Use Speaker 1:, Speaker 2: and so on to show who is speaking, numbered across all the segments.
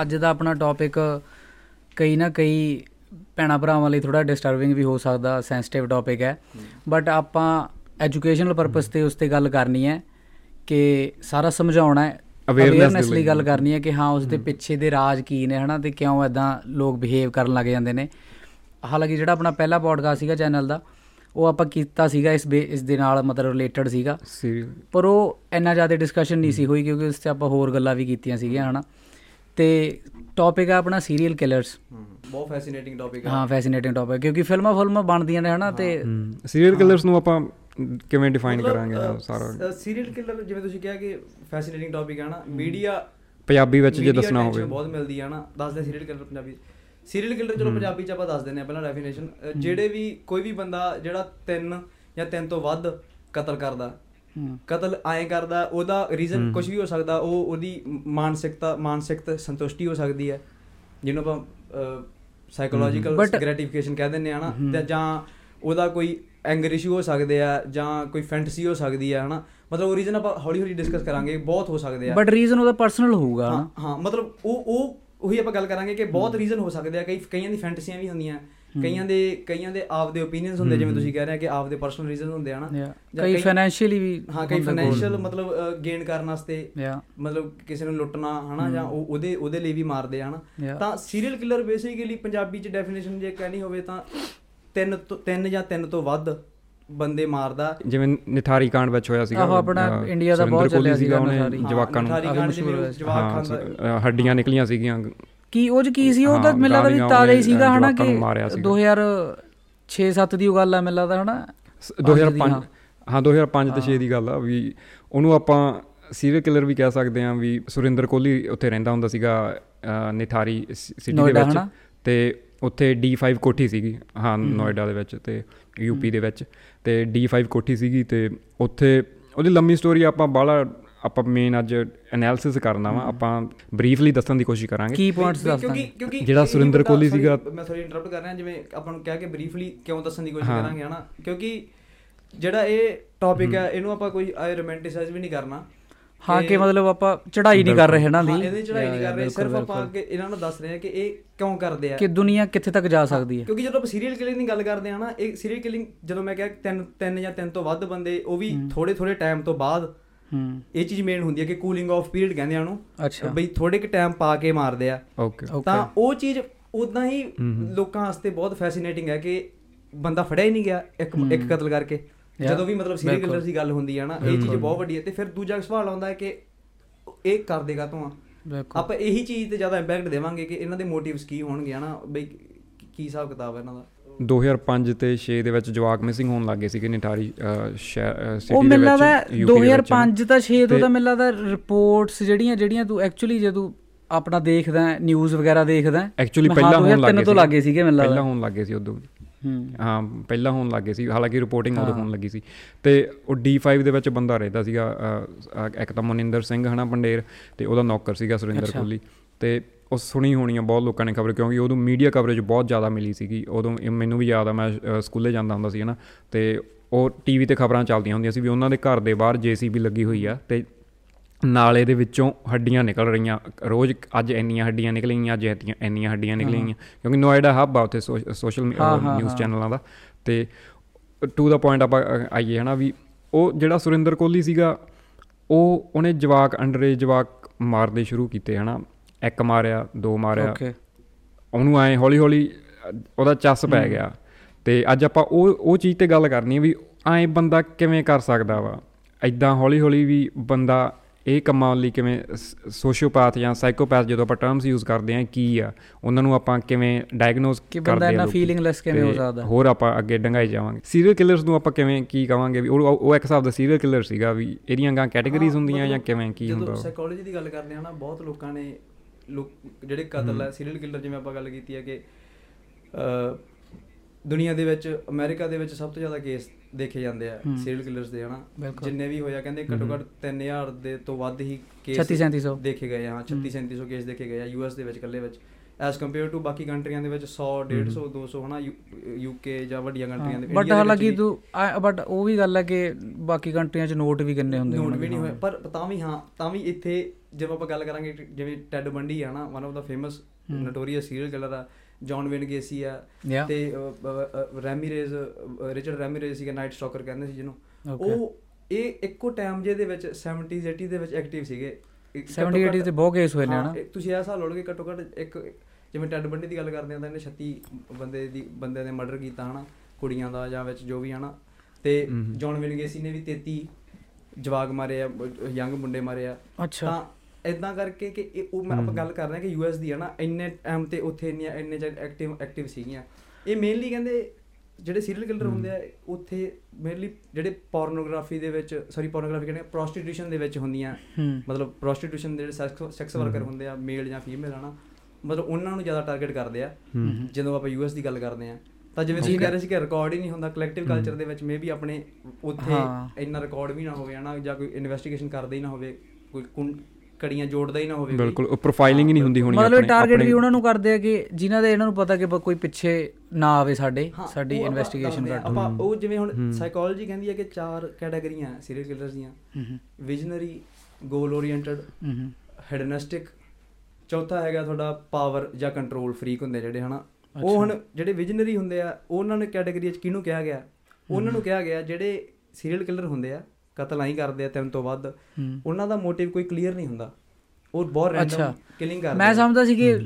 Speaker 1: ਅੱਜ ਦਾ ਆਪਣਾ ਟੌਪਿਕ ਕਈ ਨਾ ਕਈ ਭੈਣਾਂ ਭਰਾਵਾਂ ਲਈ ਥੋੜਾ ਡਿਸਟਰਬਿੰਗ ਵੀ ਹੋ ਸਕਦਾ ਸੈਂਸਿਟਿਵ ਟੌਪਿਕ ਹੈ। ਬਟ ਆਪਾਂ ਐਜੂਕੇਸ਼ਨਲ ਪਰਪਸ ਤੇ ਉਸ ਤੇ ਗੱਲ ਕਰਨੀ ਹੈ ਕਿ ਸਾਰਾ ਸਮਝਾਉਣਾ ਹੈ ਅਵੇਅਰਨੈਸ ਲਈ। ਗੱਲ ਕਰਨੀ ਹੈ ਕਿ ਹਾਂ ਉਸ ਦੇ ਪਿੱਛੇ ਦੇ ਰਾਜ ਕੀ ਨੇ ਹਨਾ ਤੇ ਕਿਉਂ ਐਦਾਂ ਲੋਕ ਬਿਹੇਵ ਕਰਨ ਲੱਗ ਜਾਂਦੇ ਨੇ। ਹਾਲਾਂਕਿ ਜਿਹੜਾ ਆਪਣਾ ਪਹਿਲਾ ਪੋਡਕਾਸਟ ਸੀਗਾ ਚੈਨਲ ਦਾ ਉਹ ਆਪਾਂ ਕੀਤਾ ਸੀਗਾ ਇਸ ਇਸ ਦੇ ਨਾਲ ਮਤਲਬ ਰਿਲੇਟਡ ਸੀਗਾ। ਪਰ ਉਹ ਇੰਨਾ ਜ਼ਿਆਦਾ ਡਿਸਕਸ਼ਨ ਨਹੀਂ ਸੀ ਹੋਈ ਕਿਉਂਕਿ ਉਸ ਤੇ ਆਪਾਂ ਹੋਰ ਗੱਲਾਂ ਵੀ ਕੀਤੀਆਂ ਸੀਗੀਆਂ ਹਨਾ। ਤੇ ਟੌਪਿਕ ਆ ਆਪਣਾ ਸੀਰੀਅਲ ਕਿਲਰਸ
Speaker 2: ਬਹੁਤ ਫੈਸੀਨੇਟਿੰਗ ਟੌਪਿਕ ਹੈ
Speaker 1: ਹਾਂ ਫੈਸੀਨੇਟਿੰਗ ਟੌਪਿਕ ਕਿਉਂਕਿ ਫਿਲਮਾਂ ਫਿਲਮਾਂ ਬਣਦੀਆਂ ਨੇ ਹਨਾ ਤੇ
Speaker 3: ਸੀਰੀਅਲ ਕਿਲਰਸ ਨੂੰ ਆਪਾਂ ਕਿਵੇਂ ਡਿਫਾਈਨ ਕਰਾਂਗੇ ਸਾਰਾ?
Speaker 2: ਸੀਰੀਅਲ ਕਿਲਰ ਜਿਵੇਂ ਤੁਸੀਂ ਕਿਹਾ ਕਿ ਫੈਸੀਨੇਟਿੰਗ ਟੌਪਿਕ ਹੈ ਨਾ ਮੀਡੀਆ
Speaker 3: ਪੰਜਾਬੀ ਵਿੱਚ ਜੇ
Speaker 2: media
Speaker 3: ਦੱਸਣਾ ਹੋਵੇ।
Speaker 2: ਬਹੁਤ ਮਿਲਦੀ ਹੈ ਨਾ ਦੱਸਦੇ serial killer Punjabi serial killer ਚਲੋ ਪੰਜਾਬੀ ਚ ਆਪਾਂ ਦੱਸ ਦਿੰਦੇ ਆ ਪਹਿਲਾਂ ਡੈਫੀਨੇਸ਼ਨ ਜਿਹੜੇ ਵੀ ਕੋਈ ਵੀ ਬੰਦਾ ਜਿਹੜਾ ਤਿੰਨ ਜਾਂ ਤਿੰਨ ਤੋਂ ਵੱਧ ਕਤਲ ਕਰਦਾ ਕਤਲ ਐਂ ਕਰਦਾ ਉਹਦਾ ਰੀਜ਼ਨ ਕੁਝ ਵੀ ਹੋ ਸਕਦਾ ਉਹ ਉਹਦੀ ਮਾਨਸਿਕਤਾ ਮਾਨਸਿਕਤਾ ਸੰਤੁਸ਼ਟੀ ਹੋ ਸਕਦੀ ਹੈ ਜਿਹਨੂੰ ਆਪਾਂ ਸਾਈਕੋਲੋਜੀਕਲ ਗ੍ਰੈਟੀਫਿਕੇਸ਼ਨ ਕਹਿ ਦਿੰਦੇ ਆ ਨਾ ਤੇ ਜਾਂ ਉਹਦਾ ਕੋਈ ਐਂਗਰ ਇਸ਼ੂ ਹੋ ਸਕਦੇ ਆ ਜਾਂ ਕੋਈ ਫੈਂਟਸੀ ਹੋ ਸਕਦੀ ਆ ਹਨਾ? ਮਤਲਬ ਉਹ ਰੀਜ਼ਨ ਆਪਾਂ ਹੌਲੀ ਹੌਲੀ ਡਿਸਕਸ ਕਰਾਂਗੇ ਬਹੁਤ ਹੋ ਸਕਦੇ ਆ।
Speaker 1: ਬਟ ਰੀਜ਼ਨ ਉਹਦਾ ਪਰਸਨਲ ਹੋਊਗਾ।
Speaker 2: ਹਾਂ ਮਤਲਬ ਉਹ ਉਹ ਉਹੀ ਆਪਾਂ ਗੱਲ ਕਰਾਂਗੇ ਕਿ ਬਹੁਤ ਰੀਜ਼ਨ ਹੋ ਸਕਦੇ ਆ ਕਈ ਕਈਆਂ ਦੀ ਫੈਂਟਸੀਆਂ ਵੀ ਹੁੰਦੀਆਂ। ਕਈਆਂ ਦੇ ਕਈਆਂ ਦੇ ਆਪਦੇ ਓਪੀਨੀਅਨਸ ਹੁੰਦੇ ਜਿਵੇਂ ਤੁਸੀਂ ਕਹਿ ਰਹੇ ਆ ਕਿ ਆਪਦੇ ਪਰਸਨਲ ਰੀਜ਼ਨ ਹੁੰਦੇ ਆ ਨਾ।
Speaker 1: ਕਈ ਫਾਈਨੈਂਸ਼ੀਅਲੀ ਵੀ
Speaker 2: ਹਾਂ ਕਈ। ਫਾਈਨੈਂਸ਼ੀਅਲ ਮਤਲਬ ਗੇਨ ਕਰਨ ਵਾਸਤੇ ਮਤਲਬ ਕਿਸੇ ਨੂੰ ਲੁੱਟਣਾ ਹਨਾ ਜਾਂ ਉਹ ਉਹਦੇ ਉਹਦੇ ਲਈ ਵੀ ਮਾਰਦੇ ਆ ਹਨਾ. ਤਾਂ ਸੀਰੀਅਲ ਕਿਲਰ ਬੇਸਿਕਲੀ ਪੰਜਾਬੀ ਚ ਡੈਫੀਨੇਸ਼ਨ ਜੇ ਕਹਿਣੀ ਹੋਵੇ ਤਾਂ ਤਿੰਨ ਤੋਂ ਤਿੰਨ ਜਾਂ ਤਿੰਨ ਤੋਂ ਵੱਧ ਬੰਦੇ ਮਾਰਦਾ।
Speaker 3: ਜਿਵੇਂ ਨਿਠਾਰੀ ਕਾਂਡ ਵਿੱਚ ਹੋਇਆ ਸੀਗਾ।
Speaker 1: ਆਹੋ, ਆਪਣਾ ਇੰਡੀਆ ਦਾ ਬਹੁਤ ਚੱਲਿਆ ਸੀਗਾ
Speaker 3: ਉਹਨੇ
Speaker 1: ਨਿਠਾਰੀ।
Speaker 3: ਜਵਾਕਾਂ ਨੂੰ।
Speaker 2: ਜਵਾਕ
Speaker 3: ਹੱਡੀਆਂ ਨਿਕਲੀਆਂ ਸੀਗੀਆਂ।
Speaker 1: ਕੀ ਉਹ ਚ ਕੀ ਸੀ ਉਹ ਤਾਂ ਵੀ
Speaker 3: ਗਾਲੀਆਂ
Speaker 1: ਤਾਜ਼ਾ ਹੀ ਸੀਗਾ ਹਨਾ ਕਿ
Speaker 3: ਨੂੰ ਮਾਰਿਆ ਸੀਗਾ।
Speaker 1: 2006-7 ਦੀ ਉਹ ਗੱਲ ਆ ਮੈਨੂੰ ਲੱਗਦਾ ਹਨਾ
Speaker 3: 2005
Speaker 1: ਹਾਂ।
Speaker 3: ਹਾਂ 2005 ਤੇ 6 ਦੀ ਗੱਲ ਆ ਵੀ ਉਹਨੂੰ ਆਪਾਂ ਸੀਰੀਅਲ ਕਿਲਰ ਵੀ ਕਹਿ ਸਕਦੇ ਆ ਵੀ ਸੁਰਿੰਦਰ ਕੋਹਲੀ ਉੱਥੇ ਰਹਿੰਦਾ ਹੁੰਦਾ ਸੀਗਾ ਨਿਠਾਰੀ ਸਿਟੀ ਦੇ ਵਿੱਚ? ਤੇ ਉੱਥੇ D5 ਕੋਠੀ ਸੀਗੀ ਹਾਂ ਨੋਇਡਾ ਦੇ ਵਿੱਚ ਤੇ ਯੂਪੀ ਦੇ ਵਿੱਚ ਤੇ D5 ਕੋਠੀ ਸੀਗੀ ਤੇ ਉੱਥੇ ਉਹਦੀ ਲੰਮੀ ਸਟੋਰੀ ਆਪਾਂ ਬਾਹਲਾ ਆਪਾਂ ਮੇਨ ਅੱਜ ਐਨਾਲਿਸਿਸ ਕਰਨਾ ਵਾ ਆਪਾਂ ਬਰੀਫਲੀ ਦੱਸਣ ਦੀ ਕੋਸ਼ਿਸ਼ ਕਰਾਂਗੇ।
Speaker 1: ਕੀ ਪੁਆਇੰਟਸ
Speaker 2: ਵੀ
Speaker 1: ਦੱਸ
Speaker 2: ਕਿਉਂਕਿ
Speaker 3: ਜਿਹੜਾ ਸੁਰਿੰਦਰ ਕੋਹਲੀ ਸੀਗਾ-
Speaker 2: ਮੈਂ ਥੋੜੀ ਇੰਟਰਰਪਟ ਕਰ ਰਿਹਾ ਜਿਵੇਂ ਆਪਾਂ ਨੂੰ ਕਹਿ ਕੇ ਬਰੀਫਲੀ ਕਿਉਂ ਦੱਸਣ ਦੀ ਕੋਸ਼ਿਸ਼। ਕਰਾਂਗੇ ਹਨਾ? ਕਿਉਂਕਿ ਜਿਹੜਾ ਇਹ ਟੌਪਿਕ ਹੈ ਇਹਨੂੰ ਆਪਾਂ ਕੋਈ ਰੋਮਾਂਟਿਸਾਈਜ਼ ਵੀ ਨਹੀਂ ਕਰਨਾ।
Speaker 1: ਹਾਂ ਕਿ ਮਤਲਬ ਆਪਾਂ ਚੜਾਈ ਨਹੀਂ ਕਰ ਰਹੇ ਨਾ ਦੀ
Speaker 2: ਇਹਦੀ ਚੜਾਈ ਨਹੀਂ ਕਰ ਰਹੇ ਸਿਰਫ ਆਪਾਂ ਕਿ ਇਹਨਾਂ ਨੂੰ ਦੱਸ ਰਹੇ ਹਾਂ ਕਿ ਇਹ ਕਿਉਂ ਕਰਦੇ ਆ।
Speaker 1: ਕਿ ਦੁਨੀਆ ਕਿੱਥੇ ਤੱਕ ਜਾ ਸਕਦੀ ਹੈ।
Speaker 2: ਕਿਉਂਕਿ ਜਦੋਂ ਆਪਾਂ ਸੀਰੀਅਲ ਕਿਲਿੰਗ ਦੀ ਗੱਲ ਕਰਦੇ ਆ ਨਾ ਇਹ ਸੀਰੀਅਲ ਕਿਲਿੰਗ ਜਦੋਂ ਮੈਂ ਕਿਹਾ ਤਿੰਨ ਤਿੰਨ ਜਾਂ ਤਿੰਨ ਤੋਂ ਵੱਧ ਬੰਦੇ ਉਹ ਵੀ ਥੋੜੇ ਥੋੜੇ ਟਾਈਮ ਤੋਂ ਬਾਅਦ
Speaker 1: ਹੂੰ।
Speaker 2: ਇਹ ਚੀਜ਼ ਮੇਨ ਹੁੰਦੀ ਹੈ ਕਿ ਕੂਲਿੰਗ ਆਫ ਪੀਰੀਅਡ ਕਹਿੰਦੇ ਆ ਉਹਨੂੰ।
Speaker 1: ਅੱਛਾ।
Speaker 2: ਬਈ ਥੋੜੇ ਕਿ ਟਾਈਮ ਪਾ ਕੇ ਮਾਰਦੇ ਆ. ਤਾਂ ਉਹ ਚੀਜ਼ ਉਦਾਂ ਹੀ ਲੋਕਾਂ ਵਾਸਤੇ ਬਹੁਤ ਫੈਸੀਨੇਟਿੰਗ ਹੈ ਕਿ ਬੰਦਾ ਫੜਿਆ ਹੀ ਨਹੀਂ ਗਿਆ ਇੱਕ ਇੱਕ ਕਤਲ ਕਰਕੇ। ਜਦੋਂ ਵੀ ਮਤਲਬ ਸੀਰੀਅਲ। ਕਿਲਰ ਦੀ ਗੱਲ ਹੁੰਦੀ ਹੈ ਨਾ ਇਹ ਚੀਜ਼ ਬਹੁਤ ਵੱਡੀ ਹੈ ਤੇ ਫਿਰ ਦੂਜਾ ਸਵਾਲ ਆਉਂਦਾ ਹੈ ਕਿ ਇਹ ਕਰ ਦੇਗਾ ਤੂੰ ਆਪਾਂ ਇਹੀ ਚੀਜ਼ ਤੇ ਜ਼ਿਆਦਾ ਇੰਪੈਕਟ ਦੇਵਾਂਗੇ ਕਿ ਇਹਨਾਂ ਦੇ ਮੋਟਿਵਸ ਕੀ ਹੋਣਗੇ ਹਨਾ? ਬਈ ਕੀ ਹਿਸਾਬ ਕਿਤਾਬ ਹੈ ਇਹਨਾਂ ਦਾ?
Speaker 3: 2005 ਤੇ 6 ਦੇ ਵਿੱਚ ਜਵਾਕ ਮਿਸਿੰਗ ਹੋਣ ਲੱਗੇ ਸੀਗੇ ਨਿਠਾਰੀ ਸਿਟੀ
Speaker 1: ਉਹ
Speaker 3: ਦੇ ਵਿੱਚ
Speaker 1: ਲੱਗਦਾ
Speaker 3: UP ਦੇ ਵਿੱਚ
Speaker 1: 2005 ਤਾਂ 6 ਤੋਂ
Speaker 3: ਤੇ-
Speaker 1: ਤਾਂ ਮੈਨੂੰ ਲੱਗਦਾ ਰਿਪੋਰਟਸ ਜਿਹੜੀਆਂ ਜਿਹੜੀਆਂ ਤੂੰ ਐਕਚੁਅਲੀ ਜਦੋਂ ਆਪਣਾ ਦੇਖਦਾ ਨਿਊਜ਼ ਵਗੈਰਾ ਦੇਖਦਾ
Speaker 3: ਐਕਚੁਅਲੀ ਪਹਿਲਾਂ ਹੋਣ ਲੱਗੇ
Speaker 1: 2003 ਤੋਂ ਲੱਗੇ ਸੀਗੇ। ਮੈਨੂੰ
Speaker 3: ਪਹਿਲਾਂ
Speaker 1: ਲੱਗਦਾ
Speaker 3: ਹੋਣ ਲੱਗੇ ਸੀ ਉਦੋਂ
Speaker 1: ਹੂੰ।
Speaker 3: ਪਹਿਲਾਂ ਹੋਣ ਲੱਗੇ ਸੀ। ਹਾਲਾਂਕਿ ਰਿਪੋਰਟਿੰਗ ਉਦੋਂ। ਹੋਣ ਲੱਗੀ ਸੀ। ਤੇ ਉਹ D5 ਦੇ ਵਿੱਚ ਬੰਦਾ ਰਹਿੰਦਾ ਸੀਗਾ ਇੱਕ ਤਾਂ ਮਨਿੰਦਰ ਸਿੰਘ ਹਨਾ ਪੰਡੇਰ ਤੇ ਉਹਦਾ ਨੌਕਰ ਸੀਗਾ ਸੁਰਿੰਦਰ। ਕੋਹਲੀ ਤੇ ਉਹ ਸੁਣੀ ਹੋਣੀ ਆ ਬਹੁਤ ਲੋਕਾਂ ਨੇ ਖਬਰ ਕਿਉਂਕਿ ਉਦੋਂ ਮੀਡੀਆ ਕਵਰੇਜ ਬਹੁਤ ਜ਼ਿਆਦਾ ਮਿਲੀ ਸੀਗੀ। ਉਦੋਂ ਮੈਨੂੰ ਵੀ ਯਾਦ ਆ ਮੈਂ ਸਕੂਲੇ ਜਾਂਦਾ ਹੁੰਦਾ ਸੀ ਹਨਾ। ਤੇ ਉਹ ਟੀਵੀ ਤੇ ਖਬਰਾਂ ਚੱਲਦੀਆਂ ਹੁੰਦੀਆਂ ਸੀ ਵੀ ਉਹਨਾਂ ਦੇ ਘਰ ਦੇ ਬਾਹਰ ਜੀਸੀਬੀ ਲੱਗੀ ਹੋਈ ਆ ਤੇ ਨਾਲੇ ਦੇ ਵਿੱਚੋਂ ਹੱਡੀਆਂ ਨਿਕਲ ਰਹੀਆਂ। ਰੋਜ਼ ਅੱਜ ਇੰਨੀਆਂ ਹੱਡੀਆਂ ਨਿਕਲੀਆਂ ਅੱਜ ਇੰਨੀਆਂ ਹੱਡੀਆਂ ਨਿਕਲੀਆਂ। ਕਿਉਂਕਿ ਨੋਇਡਾ ਹੱਬ ਆ ਉੱਥੇ ਸੋਸ਼ਲ ਨਿਊਜ਼। ਚੈਨਲਾਂ ਦਾ। ਤੇ ਟੂ ਦਾ ਪੁਆਇੰਟ ਆਪਾਂ ਆਈਏ ਹਨਾ ਵੀ ਉਹ ਜਿਹੜਾ ਸੁਰਿੰਦਰ ਕੋਹਲੀ ਸੀਗਾ ਉਹ ਉਹਨੇ ਜਵਾਕ ਅੰਡਰੇ ਜਵਾਕ ਮਾਰਦੇ ਸ਼ੁਰੂ ਕੀਤੇ ਹਨਾ। ਇੱਕ ਮਾਰਿਆ ਦੋ ਮਾਰਿਆ।
Speaker 1: ਓਕੇ
Speaker 3: ਉਹਨੂੰ ਐ ਹੌਲੀ ਹੌਲੀ ਉਹਦਾ ਚੱਸ ਪੈ ਗਿਆ। ਤੇ ਅੱਜ ਆਪਾਂ ਉਹ ਉਹ ਚੀਜ਼ ਤੇ ਗੱਲ ਕਰਨੀ ਹੈ ਵੀ ਐ ਬੰਦਾ ਕਿਵੇਂ ਕਰ ਸਕਦਾ ਵਾ? ਐਦਾਂ ਹੌਲੀ ਹੌਲੀ ਵੀ ਬੰਦਾ ਇਹ ਕੰਮਾਂ ਲਈ ਕਿਵੇਂ ਸੋਸ਼ੀਓਪੈਥ ਜਾਂ ਸਾਈਕੋਪੈਥ ਜਦੋਂ ਆਪਾਂ ਟਰਮਸ ਯੂਜ਼ ਕਰਦੇ ਆ ਕੀ ਆ? ਉਹਨਾਂ ਨੂੰ ਆਪਾਂ ਕਿਵੇਂ ਡਾਇਗਨੋਸ
Speaker 1: ਕਿ
Speaker 3: ਕਰਦੇ
Speaker 1: ਬੰਦਾ
Speaker 3: ਆ
Speaker 1: ਇੰਨਾ
Speaker 3: ਲੋਕੀ।
Speaker 1: ਫੀਲਿੰਗਲੈਸ ਕਿਵੇਂ ਹੋ ਸਕਦਾ?
Speaker 3: ਹੋਰ ਆਪਾਂ ਅੱਗੇ ਡੰਗਾਈ ਜਾਵਾਂਗੇ। ਸੀਰੀਅਲ ਕਿਲਰਸ ਨੂੰ ਆਪਾਂ ਕਿਵੇਂ ਕੀ ਕਵਾਂਗੇ ਵੀ ਉਹ ਉਹ ਇੱਕ ਹਿਸਾਬ ਦਾ ਸੀਰੀਅਲ ਕਿਲਰ ਸੀਗਾ ਵੀ ਇਹਦੀਆਂ ਗਾਂ ਕੈਟਾਗਰੀਜ਼ ਹੁੰਦੀਆਂ ਜਾਂ ਕਿਵੇਂ ਕੀ ਹੁੰਦਾ
Speaker 2: ਜਦੋਂ? ਸਾਈਕੋਲੋਜੀ ਦੀ ਗੱਲ ਕਰਦੇ ਆ ਨਾ ਬਹੁਤ ਲੋਕਾਂ ਨੇ ਲੋਕ ਜਿਹੜੇ ਕਤਲ ਹੈ ਸੀਰੀਅਲ ਕਿਲਰ ਜਿਵੇਂ ਆਪਾਂ ਗੱਲ ਕੀਤੀ ਹੈ ਕਿ ਦੁਨੀਆ ਦੇ ਵਿੱਚ ਅਮਰੀਕਾ ਦੇ ਵਿੱਚ ਸਭ ਤੋਂ ਜ਼ਿਆਦਾ ਕੇਸ ਦੇਖੇ ਜਾਂਦੇ ਆ। ਸੀਰੀਅਲ ਕਿਲਰਸ ਦੇ ਹਨਾ। ਜਿੰਨੇ ਵੀ ਹੋਇਆ ਕਹਿੰਦੇ ਘੱਟੋ ਘੱਟ 3000 ਦੇ ਤੋਂ ਵੱਧ ਹੀ ਕੇਸ
Speaker 1: 36 3700
Speaker 2: ਦੇਖੇ ਗਏ ਆ, ਹਾਂ। 36 3700 ਕੇਸ ਦੇਖੇ ਗਏ ਆ ਯੂਐਸ ਦੇ ਵਿੱਚ ਇਕੱਲੇ ਵਿੱਚ। ਐਸ ਕੰਪੇਅਰ ਟੂ ਬਾਕੀ ਕੰਟਰੀਆਂ ਦੇ ਵਿੱਚ 100 150 200 ਹਨਾ ਯੂਕੇ ਜਾਂ ਵੱਡੀਆਂ ਕੰਟਰੀਆਂ ਦੇ
Speaker 1: ਬਟ ਹਾਲਾਂਕਿ ਤੂੰ ਬਟ ਉਹ ਵੀ ਗੱਲ ਹੈ ਕਿ ਬਾਕੀ ਕੰਟਰੀਆਂ 'ਚ ਨੋਟ ਵੀ ਕਿੰਨੇ ਹੁੰਦੇ
Speaker 2: ਨੋਟ ਵੀ ਨਹੀਂ। ਹੋਏ ਪਰ ਤਾਂ ਵੀ ਹਾਂ ਤਾਂ ਵੀ ਇੱਥੇ ਜਦੋਂ ਆਪਾਂ ਗੱਲ ਕਰਾਂਗੇ ਜਿਵੇਂ ਟੈਡ ਬੰਡੀ ਆ ਨਾ one of the famous. Notorious serial killer ਆ ਜੌਨ ਵਿਨ ਗੇਸੀ ਆ. ਤੇ ਰੈਮੀਰੇਜ਼ ਰਿਚਰਡ ਰੈਮੀਰੇਜ਼ ਸੀਗਾ ਨਾਈਟ ਸਟਾਕਰ ਕਹਿੰਦੇ ਸੀ ਜਿਹਨੂੰ. ਉਹ ਇਹ ਇੱਕੋ ਟਾਈਮ ਜੇ ਦੇ ਵਿੱਚ 70s 80s ਦੇ ਵਿੱਚ ਐਕਟਿਵ ਸੀਗੇ ਇੱਕ
Speaker 1: 70
Speaker 2: ਘੱਟੋ
Speaker 1: 80 ਤੇ ਬਹੁਤ ਕੇਸ ਹੋਏ ਨੇ
Speaker 2: ਇਹ ਤੁਸੀਂ ਇਹ ਹਿਸਾਬ ਲਓਗੇ ਘੱਟੋ ਘੱਟ ਇੱਕ ਜਿਵੇਂ ਟੈਡ ਬੰਡੀ ਦੀ ਗੱਲ ਕਰਦੇ ਆ ਤਾਂ ਇਹਨੇ 36 ਬੰਦੇ ਦੀ ਬੰਦੇ ਨੇ ਮਰਡਰ ਕੀਤਾ ਹਨਾ ਕੁੜੀਆਂ ਦਾ ਜਾਂ ਵਿੱਚ ਜੋ ਵੀ ਹਨਾ ਤੇ। ਜੌਨ ਵਿਨ ਗੇਸੀ ਨੇ ਵੀ 33 ਜਵਾਗ ਮਾਰੇ ਆ ਯੰਗ ਮੁੰਡੇ ਮਾਰੇ ਆ
Speaker 1: ਅੱਛਾ
Speaker 2: ਤਾਂ ਇਦਾਂ ਕਰਕੇ ਕਿ ਇਹ ਉਹ ਮੈਂ ਆਪਾਂ। ਗੱਲ ਕਰ ਰਹੇ ਹਾਂ ਕਿ ਯੂਐਸ ਦੀ ਹੈ ਨਾ ਇੰਨੇ ਟਾਈਮ ਤੇ ਉੱਥੇ ਇੰਨੀਆਂ ਇੰਨੇ ਚਿਰ ਐਕਟਿਵ ਐਕਟਿਵ ਸੀਗੀਆਂ ਇਹ ਮੇਨਲੀ ਕਹਿੰਦੇ ਜਿਹੜੇ ਸੀਰੀਅਲ ਕਿਲਰ। ਹੁੰਦੇ ਆ ਉੱਥੇ ਮੇਨਲੀ ਜਿਹੜੇ ਪੋਰਨੋਗ੍ਰਾਫੀ ਦੇ ਵਿੱਚ ਸੌਰੀ ਪੋਰਨੋਗ੍ਰਾਫੀ ਕਹਿੰਦੇ ਪ੍ਰੋਸਟੀਟਿਊਸ਼ਨ ਦੇ ਵਿੱਚ ਹੁੰਦੀਆਂ ਮਤਲਬ ਪ੍ਰੋਸਟੀਟਿਊਸ਼ਨ ਦੇ ਜਿਹੜੇ ਸੈਕਸ ਵਰਕਰ। ਹੁੰਦੇ ਆ ਮੇਲ ਜਾਂ ਫੀਮੇਲ ਹਨਾ ਮਤਲਬ ਉਹਨਾਂ ਨੂੰ ਜ਼ਿਆਦਾ ਟਾਰਗੇਟ ਕਰਦੇ ਆ। ਜਦੋਂ ਆਪਾਂ ਯੂਐਸ ਦੀ ਗੱਲ ਕਰਦੇ ਆ ਤਾਂ ਜਿਵੇਂ ਤੁਸੀਂ. ਕਹਿ ਰਹੇ ਸੀ ਕਿ ਰਿਕਾਰਡ ਹੀ ਨਹੀਂ ਹੁੰਦਾ ਕਲੈਕਟਿਵ। ਕਲਚਰ ਦੇ ਵਿੱਚ ਮੇ ਵੀ ਆਪਣੇ ਉੱਥੇ। ਇੰਨਾ ਰਿਕਾਰਡ ਵੀ ਨਾ ਹੋਵੇ ਹਨਾ ਜਾਂ ਕੋਈ ਇਨਵੈਸਟੀਗੇਸ਼ਨ ਕਰਦਾ ਹੀ ਨਾ ਹੋਵੇ ਕੋਈ ਕੜੀਆਂ ਜੋੜਦਾ ਹੀ ਨਾ ਹੋਵੇ।
Speaker 3: ਬਿਲਕੁਲ ਪ੍ਰੋਫਾਈਲਿੰਗ ਹੀ ਨਹੀਂ ਹੁੰਦੀ ਹੋਣੀ
Speaker 1: ਮਤਲਬ
Speaker 3: ਆਪਣੇ-
Speaker 1: ਟਾਰਗੇਟ
Speaker 3: ਆਪਣੇ-
Speaker 1: ਵੀ ਉਹਨਾਂ ਨੂੰ ਕਰਦੇ ਆ ਕਿ ਜਿਨ੍ਹਾਂ ਦੇ ਇਹਨਾਂ ਨੂੰ ਪਤਾ ਕਿ ਕੋਈ ਪਿੱਛੇ ਨਾ ਆਵੇ ਸਾਡੇ ਸਾਡੀ
Speaker 2: ਉਹ
Speaker 1: ਇਨਵੈਸਟੀਗੇਸ਼ਨ। ਕਰ
Speaker 2: ਆਪਾਂ। ਉਹ ਜਿਵੇਂ ਹੁਣ। ਸਾਈਕੋਲੋਜੀ ਕਹਿੰਦੀ ਹੈ ਕਿ ਚਾਰ ਕੈਟਾਗਰੀਆਂ ਸੀਰੀਅਲ ਕਿਲਰਸ ਦੀਆਂ ਵਿਜ਼ਨਰੀ ਗੋਲ ਓਰੀਐਂਟਡ ਹੈਡਨਿਸਟਿਕ ਚੌਥਾ ਹੈਗਾ ਤੁਹਾਡਾ ਪਾਵਰ ਜਾਂ ਕੰਟਰੋਲ ਫਰੀਕ ਹੁੰਦੇ ਜਿਹੜੇ ਹਨਾ? ਉਹ। ਹੁਣ ਜਿਹੜੇ ਵਿਜ਼ਨਰੀ ਹੁੰਦੇ ਆ ਉਹਨਾਂ ਨੇ ਕੈਟਾਗਰੀ ਚ ਕਿਹਨੂੰ ਕਿਹਾ ਗਿਆ? ਉਹਨਾਂ ਨੂੰ ਕਿਹਾ ਗਿਆ ਜਿਹੜੇ ਸੀਰੀਅਲ ਕਿਲਰ ਹੁੰਦੇ ਆ ਕਤਲ ਆਈ ਕਰਦੇ ਆ ਤਿੰਨ ਤੋਂ ਵੱਧ ਉਹਨਾਂ ਦਾ ਮੋਟਿਵ ਕੋਈ ਕਲੀਅਰ ਨਹੀਂ ਹੁੰਦਾ। ਉਹ ਬਹੁਤ। ਰੈਂਡਮ ਕਿਲਿੰਗ ਕਰਦੇ
Speaker 1: ਮੈਂ। ਸਮਝਦਾ ਸੀ ਕਿ